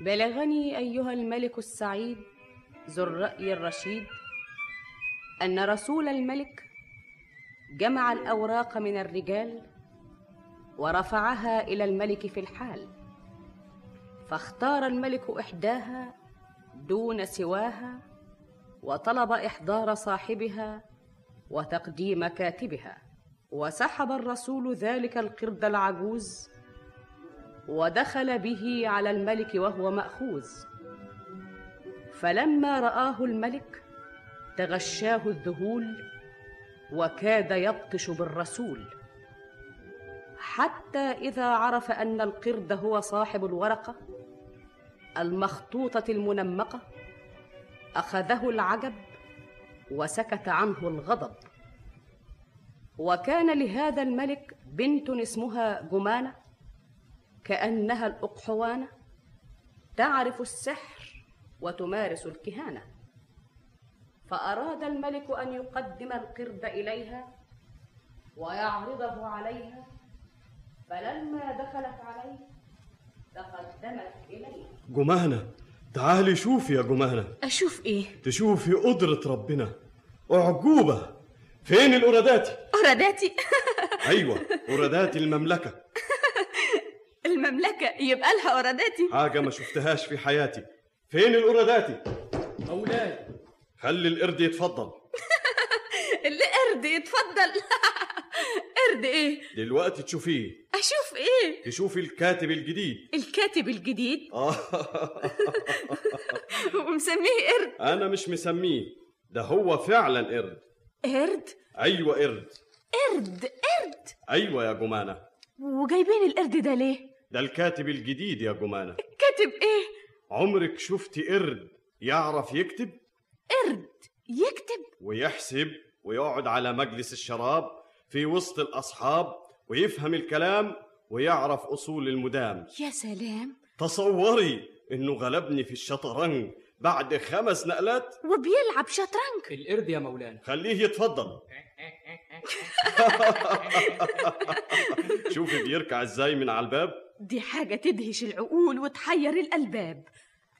بلغني أيها الملك السعيد ذو الرأي الرشيد أن رسول الملك جمع الأوراق من الرجال ورفعها إلى الملك في الحال. فاختار الملك إحداها دون سواها وطلب إحضار صاحبها وتقديم كاتبها. وسحب الرسول ذلك القرد العجوز ودخل به على الملك وهو مأخوذ. فلما رآه الملك تغشاه الذهول وكاد يبطش بالرسول. حتى إذا عرف أن القرد هو صاحب الورقة المخطوطة المنمقة أخذه العجب وسكت عنه الغضب. وكان لهذا الملك بنت اسمها جمانة كأنها الأقحوانة تعرف السحر وتمارس الكهانة. فأراد الملك أن يقدم القرد إليها ويعرضه عليها فلما دخلت عليه تقدمت اليه جمانة تعالي شوفي يا جمانة أشوف إيه؟ تشوفي قدرة ربنا. أعجوبة. فين الأوراداتي؟ أراداتي (laughs) أيوة أوراداتي المملكة. (laughs) المملكة يبقى لها أراداتي حاجة ما شفتهاش في حياتي. فين الأوراداتي؟ مولاي. خلي القرد يتفضل. القرد يتفضل (laughs) قرد إيه؟ دلوقتي تشوفيه. أشوف إيه؟ تشوفي الكاتب الجديد. الكاتب الجديد؟ (laughs) آه. (laughs) ومسميه قرد. أنا مش مسميه. ده هو فعلا قرد. قرد؟ أيوة قرد. قرد قرد. أيوة يا جمانة. وجايبين القرد ده ليه؟ ده الكاتب الجديد يا جمانة. كاتب إيه؟ عمرك شفتي قرد يعرف يكتب؟ قرد يكتب. ويحسب ويقعد على مجلس الشراب في وسط الأصحاب ويفهم الكلام ويعرف أصول المدام. يا سلام. تصوري إنه غلبني في الشطرنج بعد خمس نقلات؟ وبيلعب شطرنج. القرد يا مولانا. خليه يتفضل. (laughs) شوفي بيركع إزاي من على الباب. دي حاجة تدهش العقول وتحير الألباب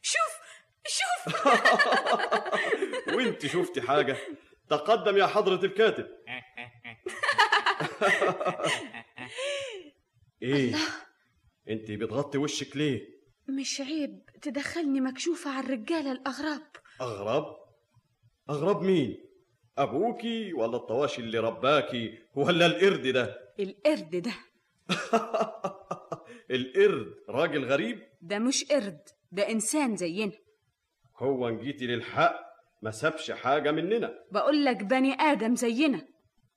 شوف شوف. (laughs) وإنت شفتي حاجة؟ تقدم يا حضرة الكاتب. (laughs) إيه أنت بتغطي وشك ليه؟ مش عيب تدخلني مكشوفة على الرجالة الأغراب أغرب؟ أغرب مين؟ أبوكي ولا الطواشي اللي رباكي ولا القرد ده؟ القرد ده. (laughs) القرد راجل غريب؟ ده مش قرد ده إنسان زينا. هو ان جيتي للحق. ما سابش حاجة مننا. بقول لك بني آدم زينا.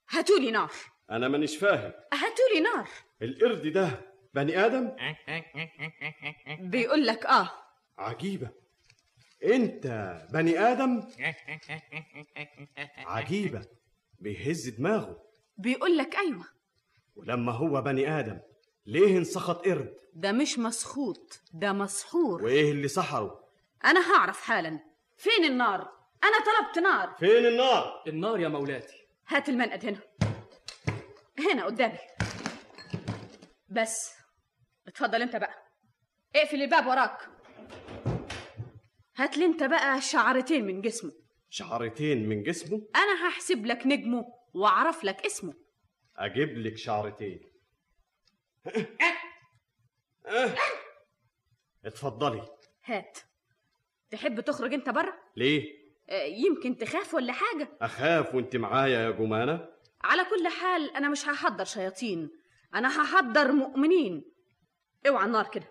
هاتولي نار. أنا مانيش فاهم. هاتولي نار. القرد ده بني آدم؟ بيقول لك آه. عجيبة. أنت بني آدم؟ عجيبة. بيهز دماغه. بيقول لك أيوة. ولما هو بني آدم ليه انسخط قرد؟ ده مش مسخوط ده مسحور. وإيه اللي سحره؟ أنا هعرف حالا. فين النار؟ أنا طلبت نار. فين النار؟ النار يا مولاتي. هات المنقد هنا هنا قدامي. بس اتفضل أنت بقى. اقفل الباب وراك. هات لي أنت بقى شعرتين من جسمه. شعرتين من جسمه؟ أنا هحسب لك نجمه وأعرف لك اسمه. أجيب لك شعرتين. (laughs) اتفضلي. هات. تحب تخرج أنت بره ليه؟ يمكن تخاف ولا حاجة؟ أخاف وأنت معايا يا جمانة؟ على كل حال أنا مش هحضر شياطين. أنا هحضر مؤمنين. أوعى النار كده.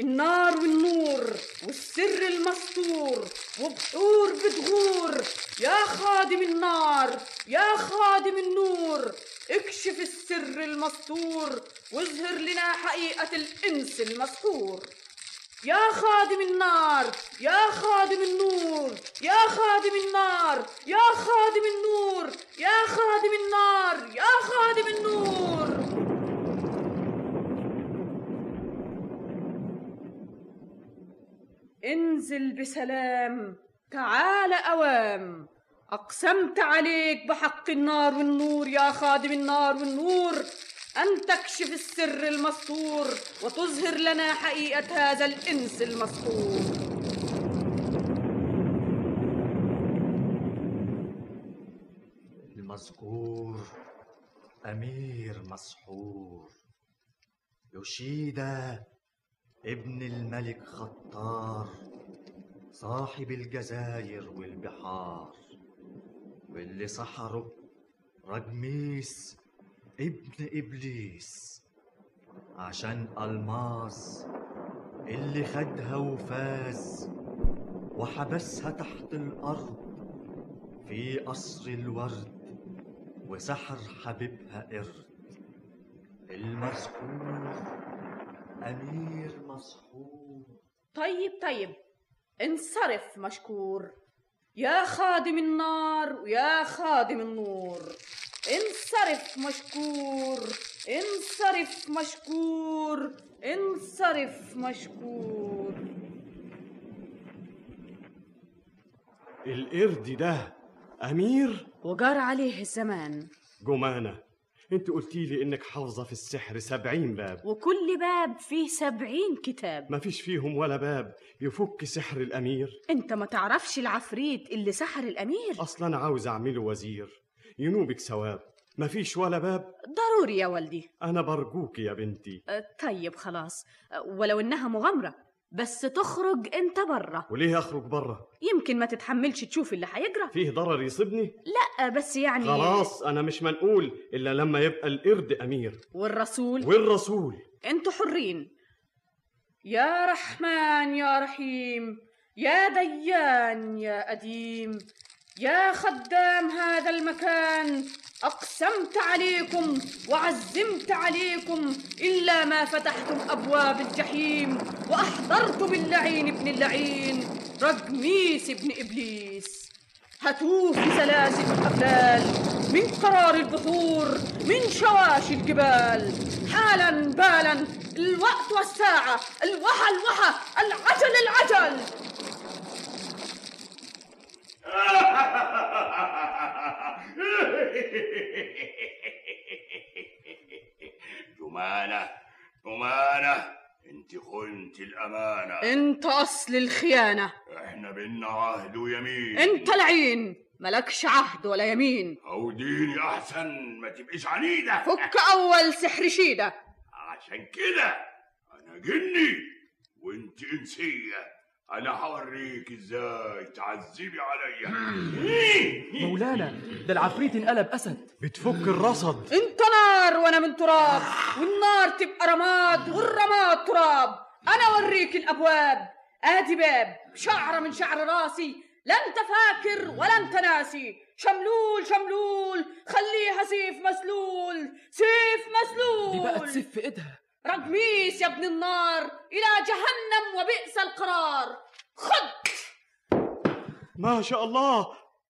النار والنور والسر المستور وبحور بتغور. يا خادم النار يا خادم النور اكشف السر المستور واظهر لنا حقيقة الإنس المسحور يا خادم النار يا خادم النور يا خادم النار يا خادم النور يا خادم النار يا خادم النور. انزل بسلام تعال أوام. أقسمت عليك بحق النار والنور يا خادم النار والنور. أن تكشف السر المستور وتظهر لنا حقيقة هذا الإنس المسحور المذكور أمير مسحور. يوشيدا ابن الملك خطار صاحب الجزاير والبحار واللي سحره رجميس ابن إبليس عشان ألماس اللي خدها وفاز وحبسها تحت الأرض في قصر الورد وسحر حبيبها قرد. المذكور أمير مسحور. طيب طيب انصرف مشكور. يا خادم النار ويا خادم النور. انصرف مشكور انصرف مشكور انصرف مشكور. القرد ده أمير؟ وجار عليه الزمان. جمانة انت قلتي لي إنك حافظة في السحر سبعين باب. وكل باب فيه سبعين كتاب. ما فيش فيهم ولا باب يفك سحر الأمير. أنت ما تعرفش العفريت اللي سحر الأمير؟ أصلا عاوز أعمله وزير. ينوبك ثواب. ما فيش ولا باب. ضروري يا والدي. أنا برجوك يا بنتي. أه، طيب خلاص. أه، ولو إنها مغامرة بس تخرج أنت برا. وليه أخرج برا؟ يمكن ما تتحملش تشوف اللي هيجرى فيه ضرر يصيبني؟ لا بس يعني خلاص أنا مش منقول إلا لما يبقى القرد أمير. والرسول؟ والرسول. أنتوا حرين. يا رحمن يا رحيم. يا ديان يا أديم. يا خدام هذا المكان أقسمت عليكم وعزمت عليكم إلا ما فتحتم أبواب الجحيم وأحضرت باللعين ابن اللعين رجميس ابن إبليس. هتوه في سلاسل الأبلال من قرار البحور من شواشي الجبال. حالا بالا الوقت والساعة الوحى الوحى العجل العجل. (laughs) جمانة جمانة انت خنت الأمانة. انت أصل الخيانة. إحنا بينا عهد ويمين. انت لعين ملكش عهد ولا يمين. عوديني أحسن ما تبقيش عنيدة. فك أول سحر شيدة. عشان كده أنا جني وانت إنسية. أنا هوريك إزاي؟ تعذبي عليا مولانا ده العفريت انقلب أسد. بتفك الرصد. انت نار وأنا من تراب والنار تبقى رماد والرماد تراب. أنا أوريك الأبواب. آدي باب شعره من شعر راسي. لا انت فاكر ولا انت ناسي شملول شملول خليها سيف مسلول. سيف مسلول. دي بقت سيف في إيدها. رجميس يا ابن النار إلى جهنم وبئس القرار. خد! ما شاء الله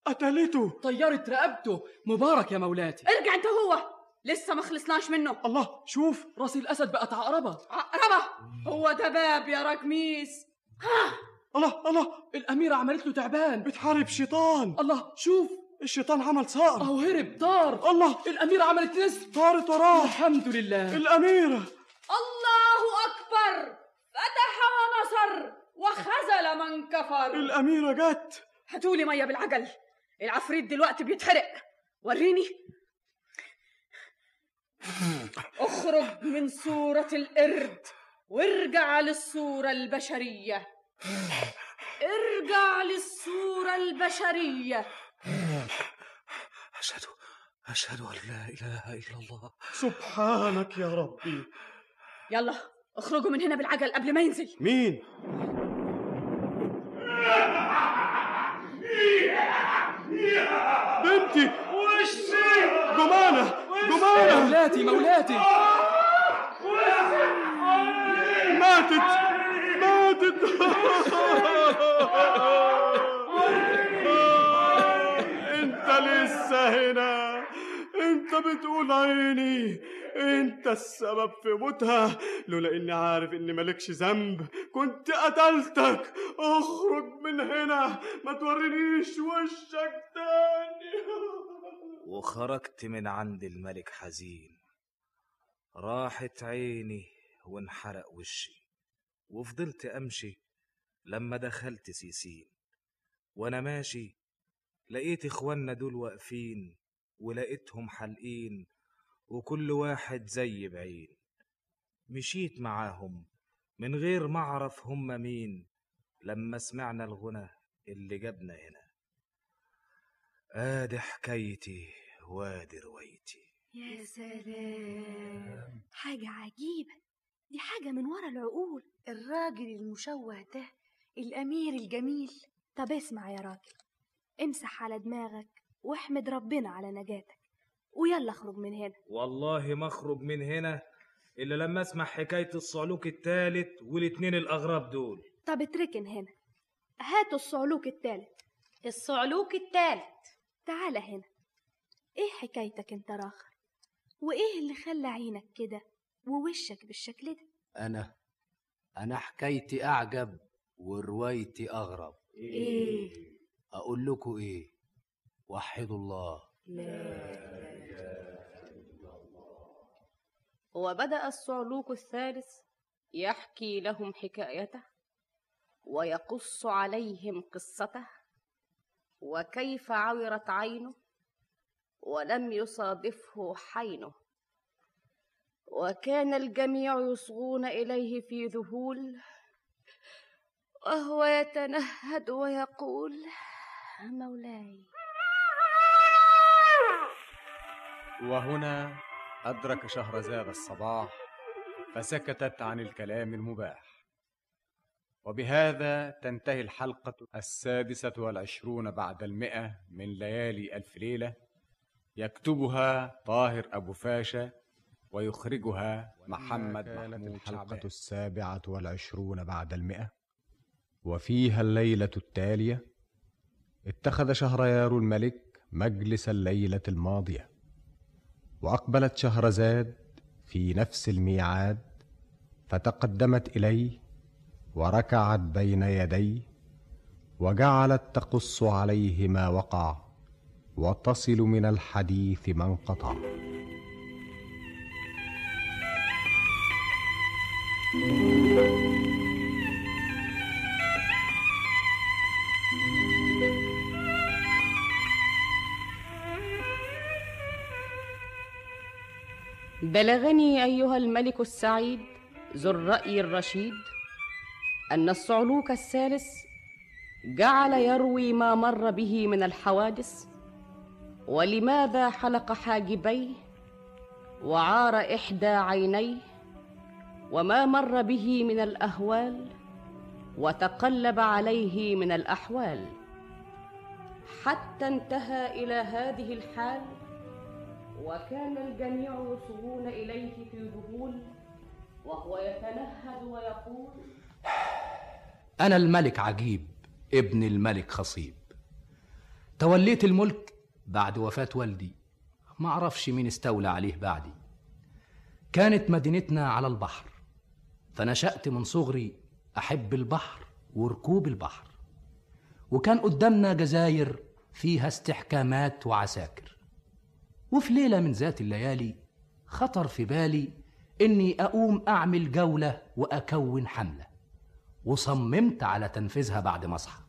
قتلته طيرت رقبته. مبارك يا مولاتي. ارجع انت هو. لسه ما خلصناش منه. الله شوف. راس الأسد بقت عقربة. عقربة! هو ده باب يا رجميس الله الله. الأميرة عملت له تعبان. بتحارب شيطان. الله شوف. الشيطان عمل صقر. اهو هرب طار. الله. الأميرة عملت نسر طارت وراه. الحمد لله. الأميرة. اكبر فتح ونصر وخذل من كفر. الأميرة جت. هاتولي مية بالعجل. العفريت دلوقتي بيتحرق. وريني. اخرج من صورة القرد وارجع للصورة البشرية. ارجع للصورة البشرية. أشهد أشهد أن لا إله إلا الله. سبحانك يا ربي. يلا. اخرجوا من هنا بالعجل قبل ما ينزل. مين؟ بنتي. وشي جمانة. جمانة. مولاتي مولاتي. ماتت. ماتت. انت لسه هنا. انت بتقول عيني. انت السبب في موتها. لولا اني عارف اني مالكش ذنب كنت قتلتك. اخرج من هنا ما تورينيش وشك تاني. (laughs) وخرجت من عند الملك حزين. راحت عيني وانحرق وشي. وفضلت امشي لما دخلت سيسين. وأنا ماشي لقيت اخوانا دول واقفين ولقيتهم حالقين. وكل واحد زي بعين مشيت معاهم من غير ما أعرف هم مين لما سمعنا الغنى اللي جابنا هنا. ادي حكايتي وادي روايتي يا سلام! حاجة عجيبة دي حاجة من ورا العقول. الراجل المشوه ده الأمير الجميل. طب اسمع يا راجل امسح على دماغك واحمد ربنا على نجاتك. ويلا اخرج من هنا. والله ما اخرج من هنا إلا لما أسمع حكاية الصعلوك التالت والاتنين الأغراب دول. طب اتركن هنا. هاتوا الصعلوك التالت. الصعلوك التالت. تعالى هنا. إيه حكايتك أنت راخر؟ وإيه اللي خلى عينك كده ووشك بالشكل ده؟ أنا أنا حكايتي أعجب وروايتي أغرب. إيه؟ أقول لكم إيه؟ وحدوا الله. وبدأ الصعلوك الثالث يحكي لهم حكايته ويقص عليهم قصته وكيف عورت عينه ولم يصادفه حينه. وكان الجميع يصغون إليه في ذهول وهو يتنهد ويقول مولاي. وهنا أدرك شهرزاد الصباح فسكتت عن الكلام المباح. وبهذا تنتهي الحلقة السادسة والعشرون بعد المئة من ليالي ألف ليلة يكتبها طاهر أبو فاشا ويخرجها محمد كانت محمود الحلقة السابعة والعشرون بعد المئة. وفيها الليلة التالية اتخذ شهريار الملك مجلس الليلة الماضية. وأقبلت شهرزاد في نفس الميعاد فتقدمت إليه وركعت بين يديه وجعلت تقص عليه ما وقع وتصل من الحديث ما انقطع. بلغني أيها الملك السعيد ذو الرأي الرشيد أن الصعلوك الثالث جعل يروي ما مر به من الحوادث ولماذا حلق حاجبيه وعار إحدى عينيه وما مر به من الأهوال وتقلب عليه من الأحوال حتى انتهى إلى هذه الحال وكان الجميع يصغون إليه في ذهول وهو يتنهد ويقول أنا الملك عجيب ابن الملك خصيب. توليت الملك بعد وفاة والدي. ما أعرفش مين استولى عليه بعدي. كانت مدينتنا على البحر. فنشأت من صغري أحب البحر وركوب البحر. وكان قدامنا جزاير فيها استحكامات وعساكر. وفي ليلة من ذات الليالي خطر في بالي إني أقوم أعمل جولة وأكون حملة وصممت على تنفيذها بعد ما أصحى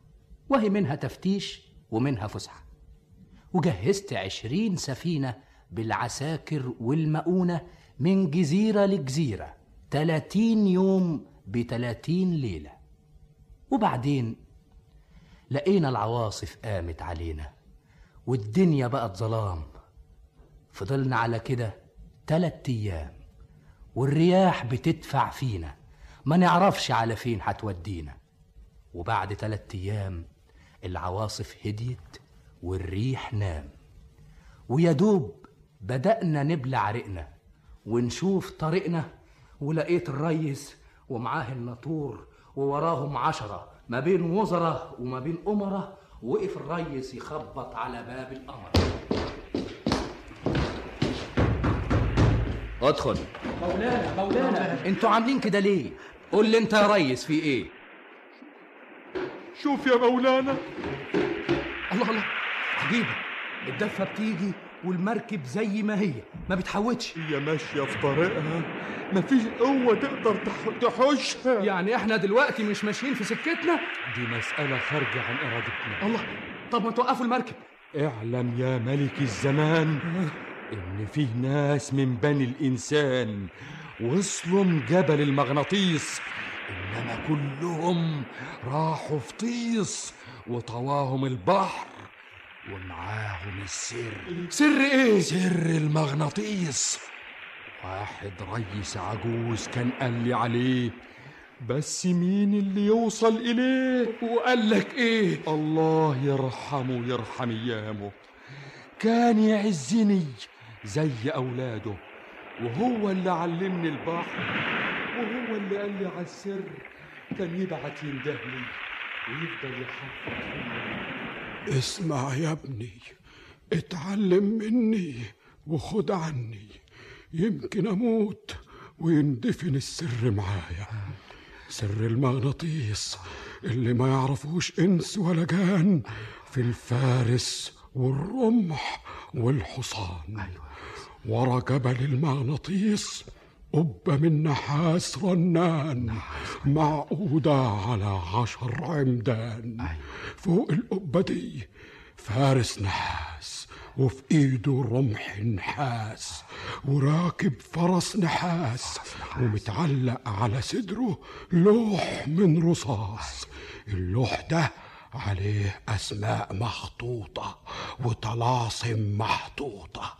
وهي منها تفتيش ومنها فسحة. وجهزت عشرين سفينة بالعساكر والمؤونة من جزيرة لجزيرة تلاتين يوم بتلاتين ليلة. وبعدين لقينا العواصف قامت علينا والدنيا بقت ظلام. فضلنا على كده تلات أيام والرياح بتدفع فينا. ما نعرفش على فين هتودينا. وبعد تلات أيام العواصف هديت والريح نام. ويا دوب بدأنا نبلع رقنا ونشوف طريقنا ولقيت الريس ومعاه الناطور ووراهم عشرة ما بين وزراء وما بين أمراء وقف الريس يخبط على باب القمر. ادخل. مولانا مولانا. أنتوا عاملين كده ليه؟ قول لي انت يا ريس في إيه؟ شوف يا مولانا. الله الله. عجيبة. الدفة بتيجي والمركب زي ما هي ما بتحوتش. هي ماشية في طريقها. مفيش قوة تقدر تح- تحوشها. يعني إحنا دلوقتي مش ماشيين في سكتنا؟ دي مسألة خارجة عن إرادتنا. الله. طب ما توقفوا المركب. اعلم يا ملك الزمان. إن فيه ناس من بني الإنسان وصلوا جبل المغناطيس إنما كلهم راحوا في طيس وطواهم البحر ومعاهم السر. سر إيه؟ سر المغناطيس. واحد ريس عجوز كان قال لي عليه بس مين اللي يوصل إليه؟ وقال لك إيه؟ الله يرحمه ويرحم أيامه. كان يعزني زي أولاده وهو اللي علمني البحر وهو اللي قال لي على السر كان يبعت يندهلي ويفضل يحفظ اسمع يا ابني اتعلم مني وخد عني. يمكن أموت ويندفن السر معايا. سر المغناطيس اللي ما يعرفوش إنس ولا جان في الفارس والرمح والحصان. ورا جبل المغناطيس قبة من نحاس رنان معقودة على عشر عمدان. فوق القبة دي فارس نحاس وفي إيده رمح نحاس وراكب فرس نحاس ومتعلق على صدره لوح من رصاص. اللوح ده عليه أسماء مخطوطه وطلاسم محطوطة.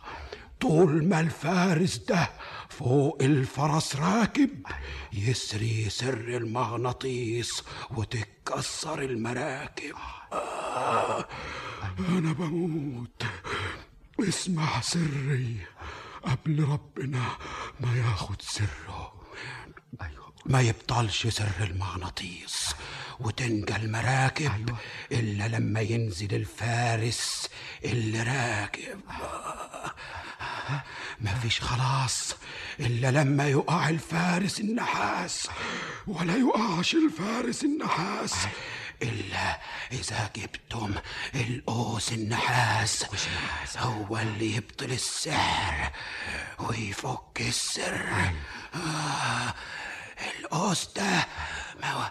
طول ما الفارس ده فوق الفرس راكب يسري سر المغناطيس وتتكسر المراكب. آه أنا بموت. اسمع سري. قبل ربنا ما ياخد سره. ما يبطلش سر المغناطيس وتنجى المراكب أيوة. إلا لما ينزل الفارس اللي راكب. ما فيش خلاص إلا لما يقع الفارس النحاس ولا يقعش الفارس النحاس إلا إذا جبتم القوس النحاس هو اللي يبطل السحر ويفك السر. آه القوس ده ما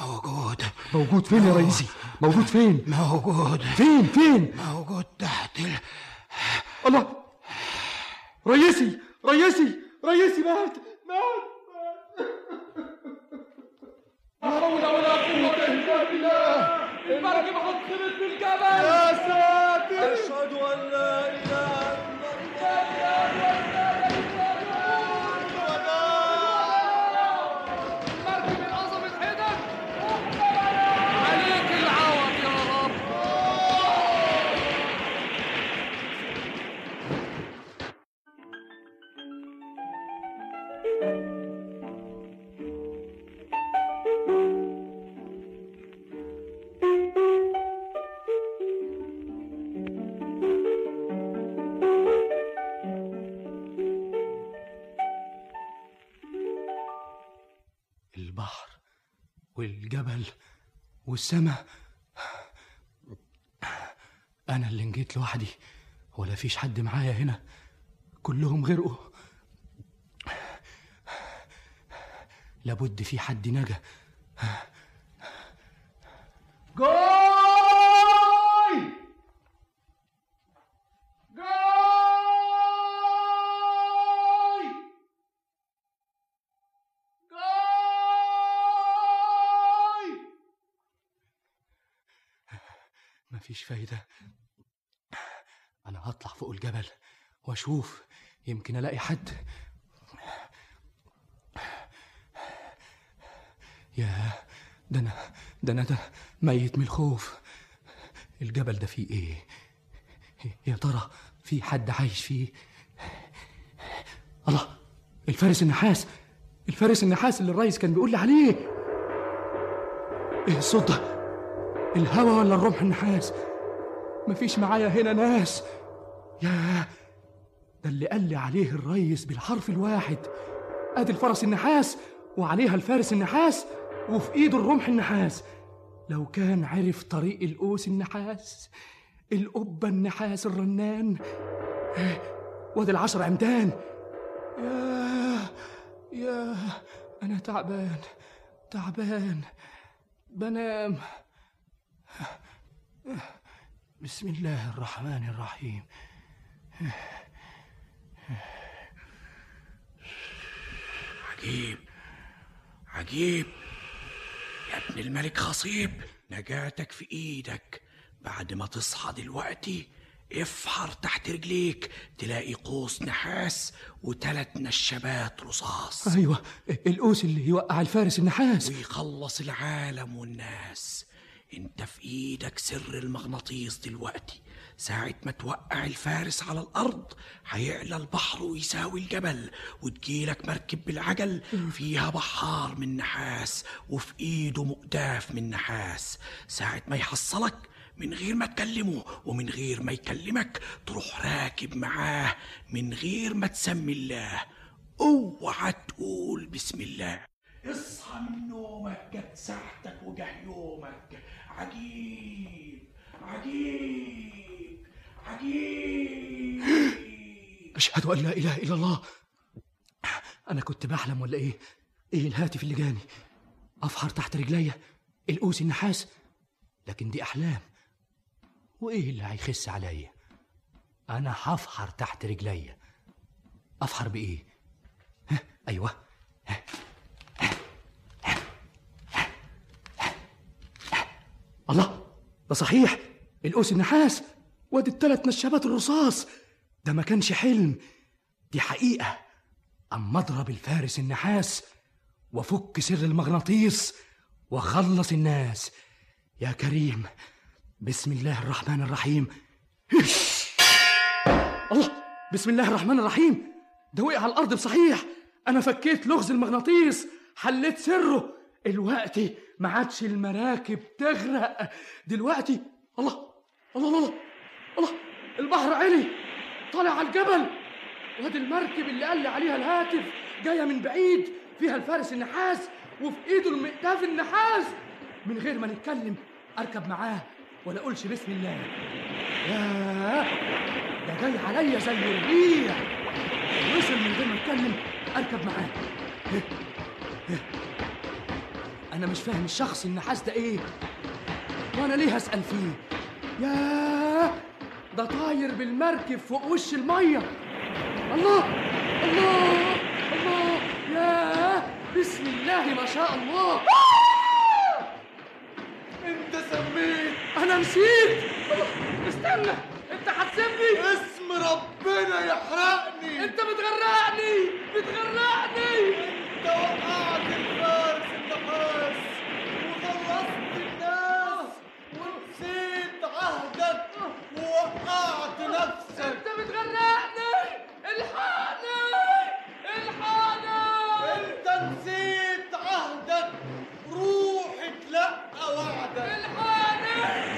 موجود. موجود فين يا رئيسي؟ موجود فين؟ موجود. فين؟ فين؟ موجود تحت ال... الله! رئيسي! رئيسي! رئيسي مات! مات! لا حول ولا قوة إلا بالله المركب هتخبط بالجبل يا ساتر! أشهد أن لا إله والسماء أنا اللي نجيت لوحدي. ولا فيش حد معايا هنا. كلهم غرقوا. لابد في حد نجا. جاي مفيش فايدة. أنا هطلع فوق الجبل وأشوف يمكن ألاقي حد. يا ده أنا ده أنا ده ميت من الخوف. الجبل ده فيه إيه؟ يا ترى في حد عايش فيه؟ الله الفارس النحاس الفارس النحاس اللي الريس كان بيقول لي عليه. إيه الصوت ده؟ الهوا ولا الرمح النحاس؟ مفيش معايا هنا ناس. يا ده اللي قال لي عليه الريس بالحرف الواحد. ادي الفرس النحاس وعليها الفارس النحاس وفي ايده الرمح النحاس. لو كان عرف طريق القوس النحاس القبة النحاس الرنان. وادي العشر عمدان. يا يا أنا تعبان تعبان. بنام. بسم الله الرحمن الرحيم. عجيب. عجيب. يا ابن الملك خصيب نجاتك في إيدك. بعد ما تصحى دلوقتي افحر تحت رجليك تلاقي قوس نحاس وتلات نشابات رصاص. أيوة القوس اللي يوقع الفارس النحاس. ويخلص العالم والناس. انت في إيدك سر المغناطيس دلوقتي. ساعة ما توقع الفارس على الأرض هيعلى البحر ويساوي الجبل وتجيلك مركب بالعجل فيها بحار من نحاس وفي إيده مقداف من نحاس. ساعة ما يحصلك من غير ما تكلمه ومن غير ما يكلمك تروح راكب معاه من غير ما تسمي الله. اوعى تقول بسم الله. اصحى من نومك جت ساعتك وجه يومك. عجيب عجيب عجيب. أشهد أن لا إله إلا الله. أنا كنت بحلم ولا إيه؟ إيه الهاتف اللي جاني؟ أفحر تحت رجليا القوس النحاس. لكن دي أحلام. وإيه اللي هيخس عليا؟ أنا هفحر تحت رجليا أفحر بإيه؟ ها أيوه الله ده صحيح. القوس النحاس وادي التلات نشابات الرصاص. ده ما كانش حلم. دي حقيقة. أما أضرب الفارس النحاس وأفك سر المغناطيس وأخلص الناس. يا كريم بسم الله الرحمن الرحيم. (laughs) الله بسم الله الرحمن الرحيم. ده وقع على الأرض بصحيح. أنا فكيت لغز المغناطيس حليت سره. الوقت ما عادش المراكب تغرق. دلوقتي الله الله الله الله, البحر علي طالع على الجبل. وادي المركب اللي قال لي عليها الهاتف جاية من بعيد فيها الفارس النحاس وفي ايده المئتاف النحاس. من غير ما نتكلم أركب معاه ولا أقولش بسم الله. ياه ده جاي عليا زي الريح. وصل من غير ما أتكلم أركب معاه؟ أنا مش فاهم الشخص النحاس ده إيه. وأنا ليه اسال فيه؟ ياه ده طاير بالمركب فوق وش المية. الله الله الله. ياه بسم الله ما شاء الله. أنت سميت. أنا نسيت. استنى أنت هتسيبني اسم ربنا يحرقني. أنت بتغرقني بتغرقني. أنت وقعت النحاس وخلصت الناس ونسيت عهدك ووقعت نفسك. انت بتغرقني! الحقني! الحقني! انت نسيت عهدك روح اتلقى وعدك. الحقني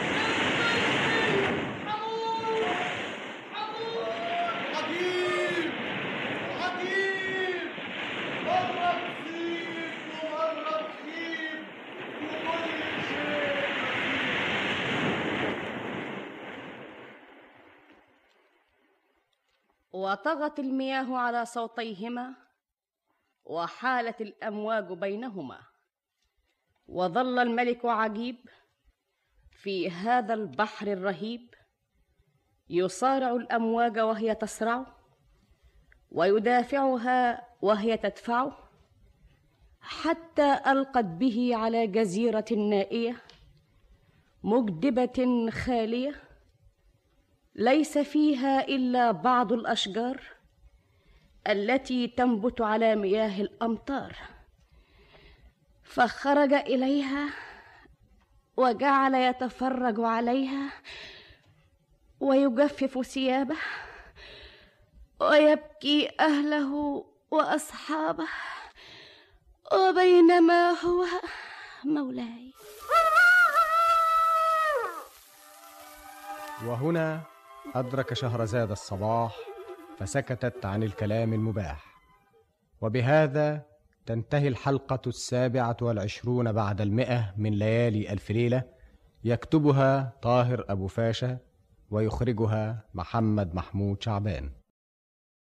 عجيب عجيب مرة تزيد ومرة تخيب وكل شيء وطغت المياه على صوتيهما وحالت الأمواج بينهما. وظل الملك عجيب في هذا البحر الرهيب يصارع الأمواج وهي تسرع ويدافعها وهي تدفعه حتى ألقت به على جزيرة نائية مجدبة خالية. ليس فيها إلا بعض الأشجار التي تنبت على مياه الأمطار. فخرج إليها وجعل يتفرج عليها ويجفف ثيابه ويبكي أهله وأصحابه وبينما هو مولاي. وهنا أدرك شهرزاد الصباح فسكتت عن الكلام المباح. وبهذا تنتهي الحلقة السابعة والعشرون بعد المئة من ليالي ألف ليلة يكتبها طاهر أبو فاشا ويخرجها محمد محمود شعبان.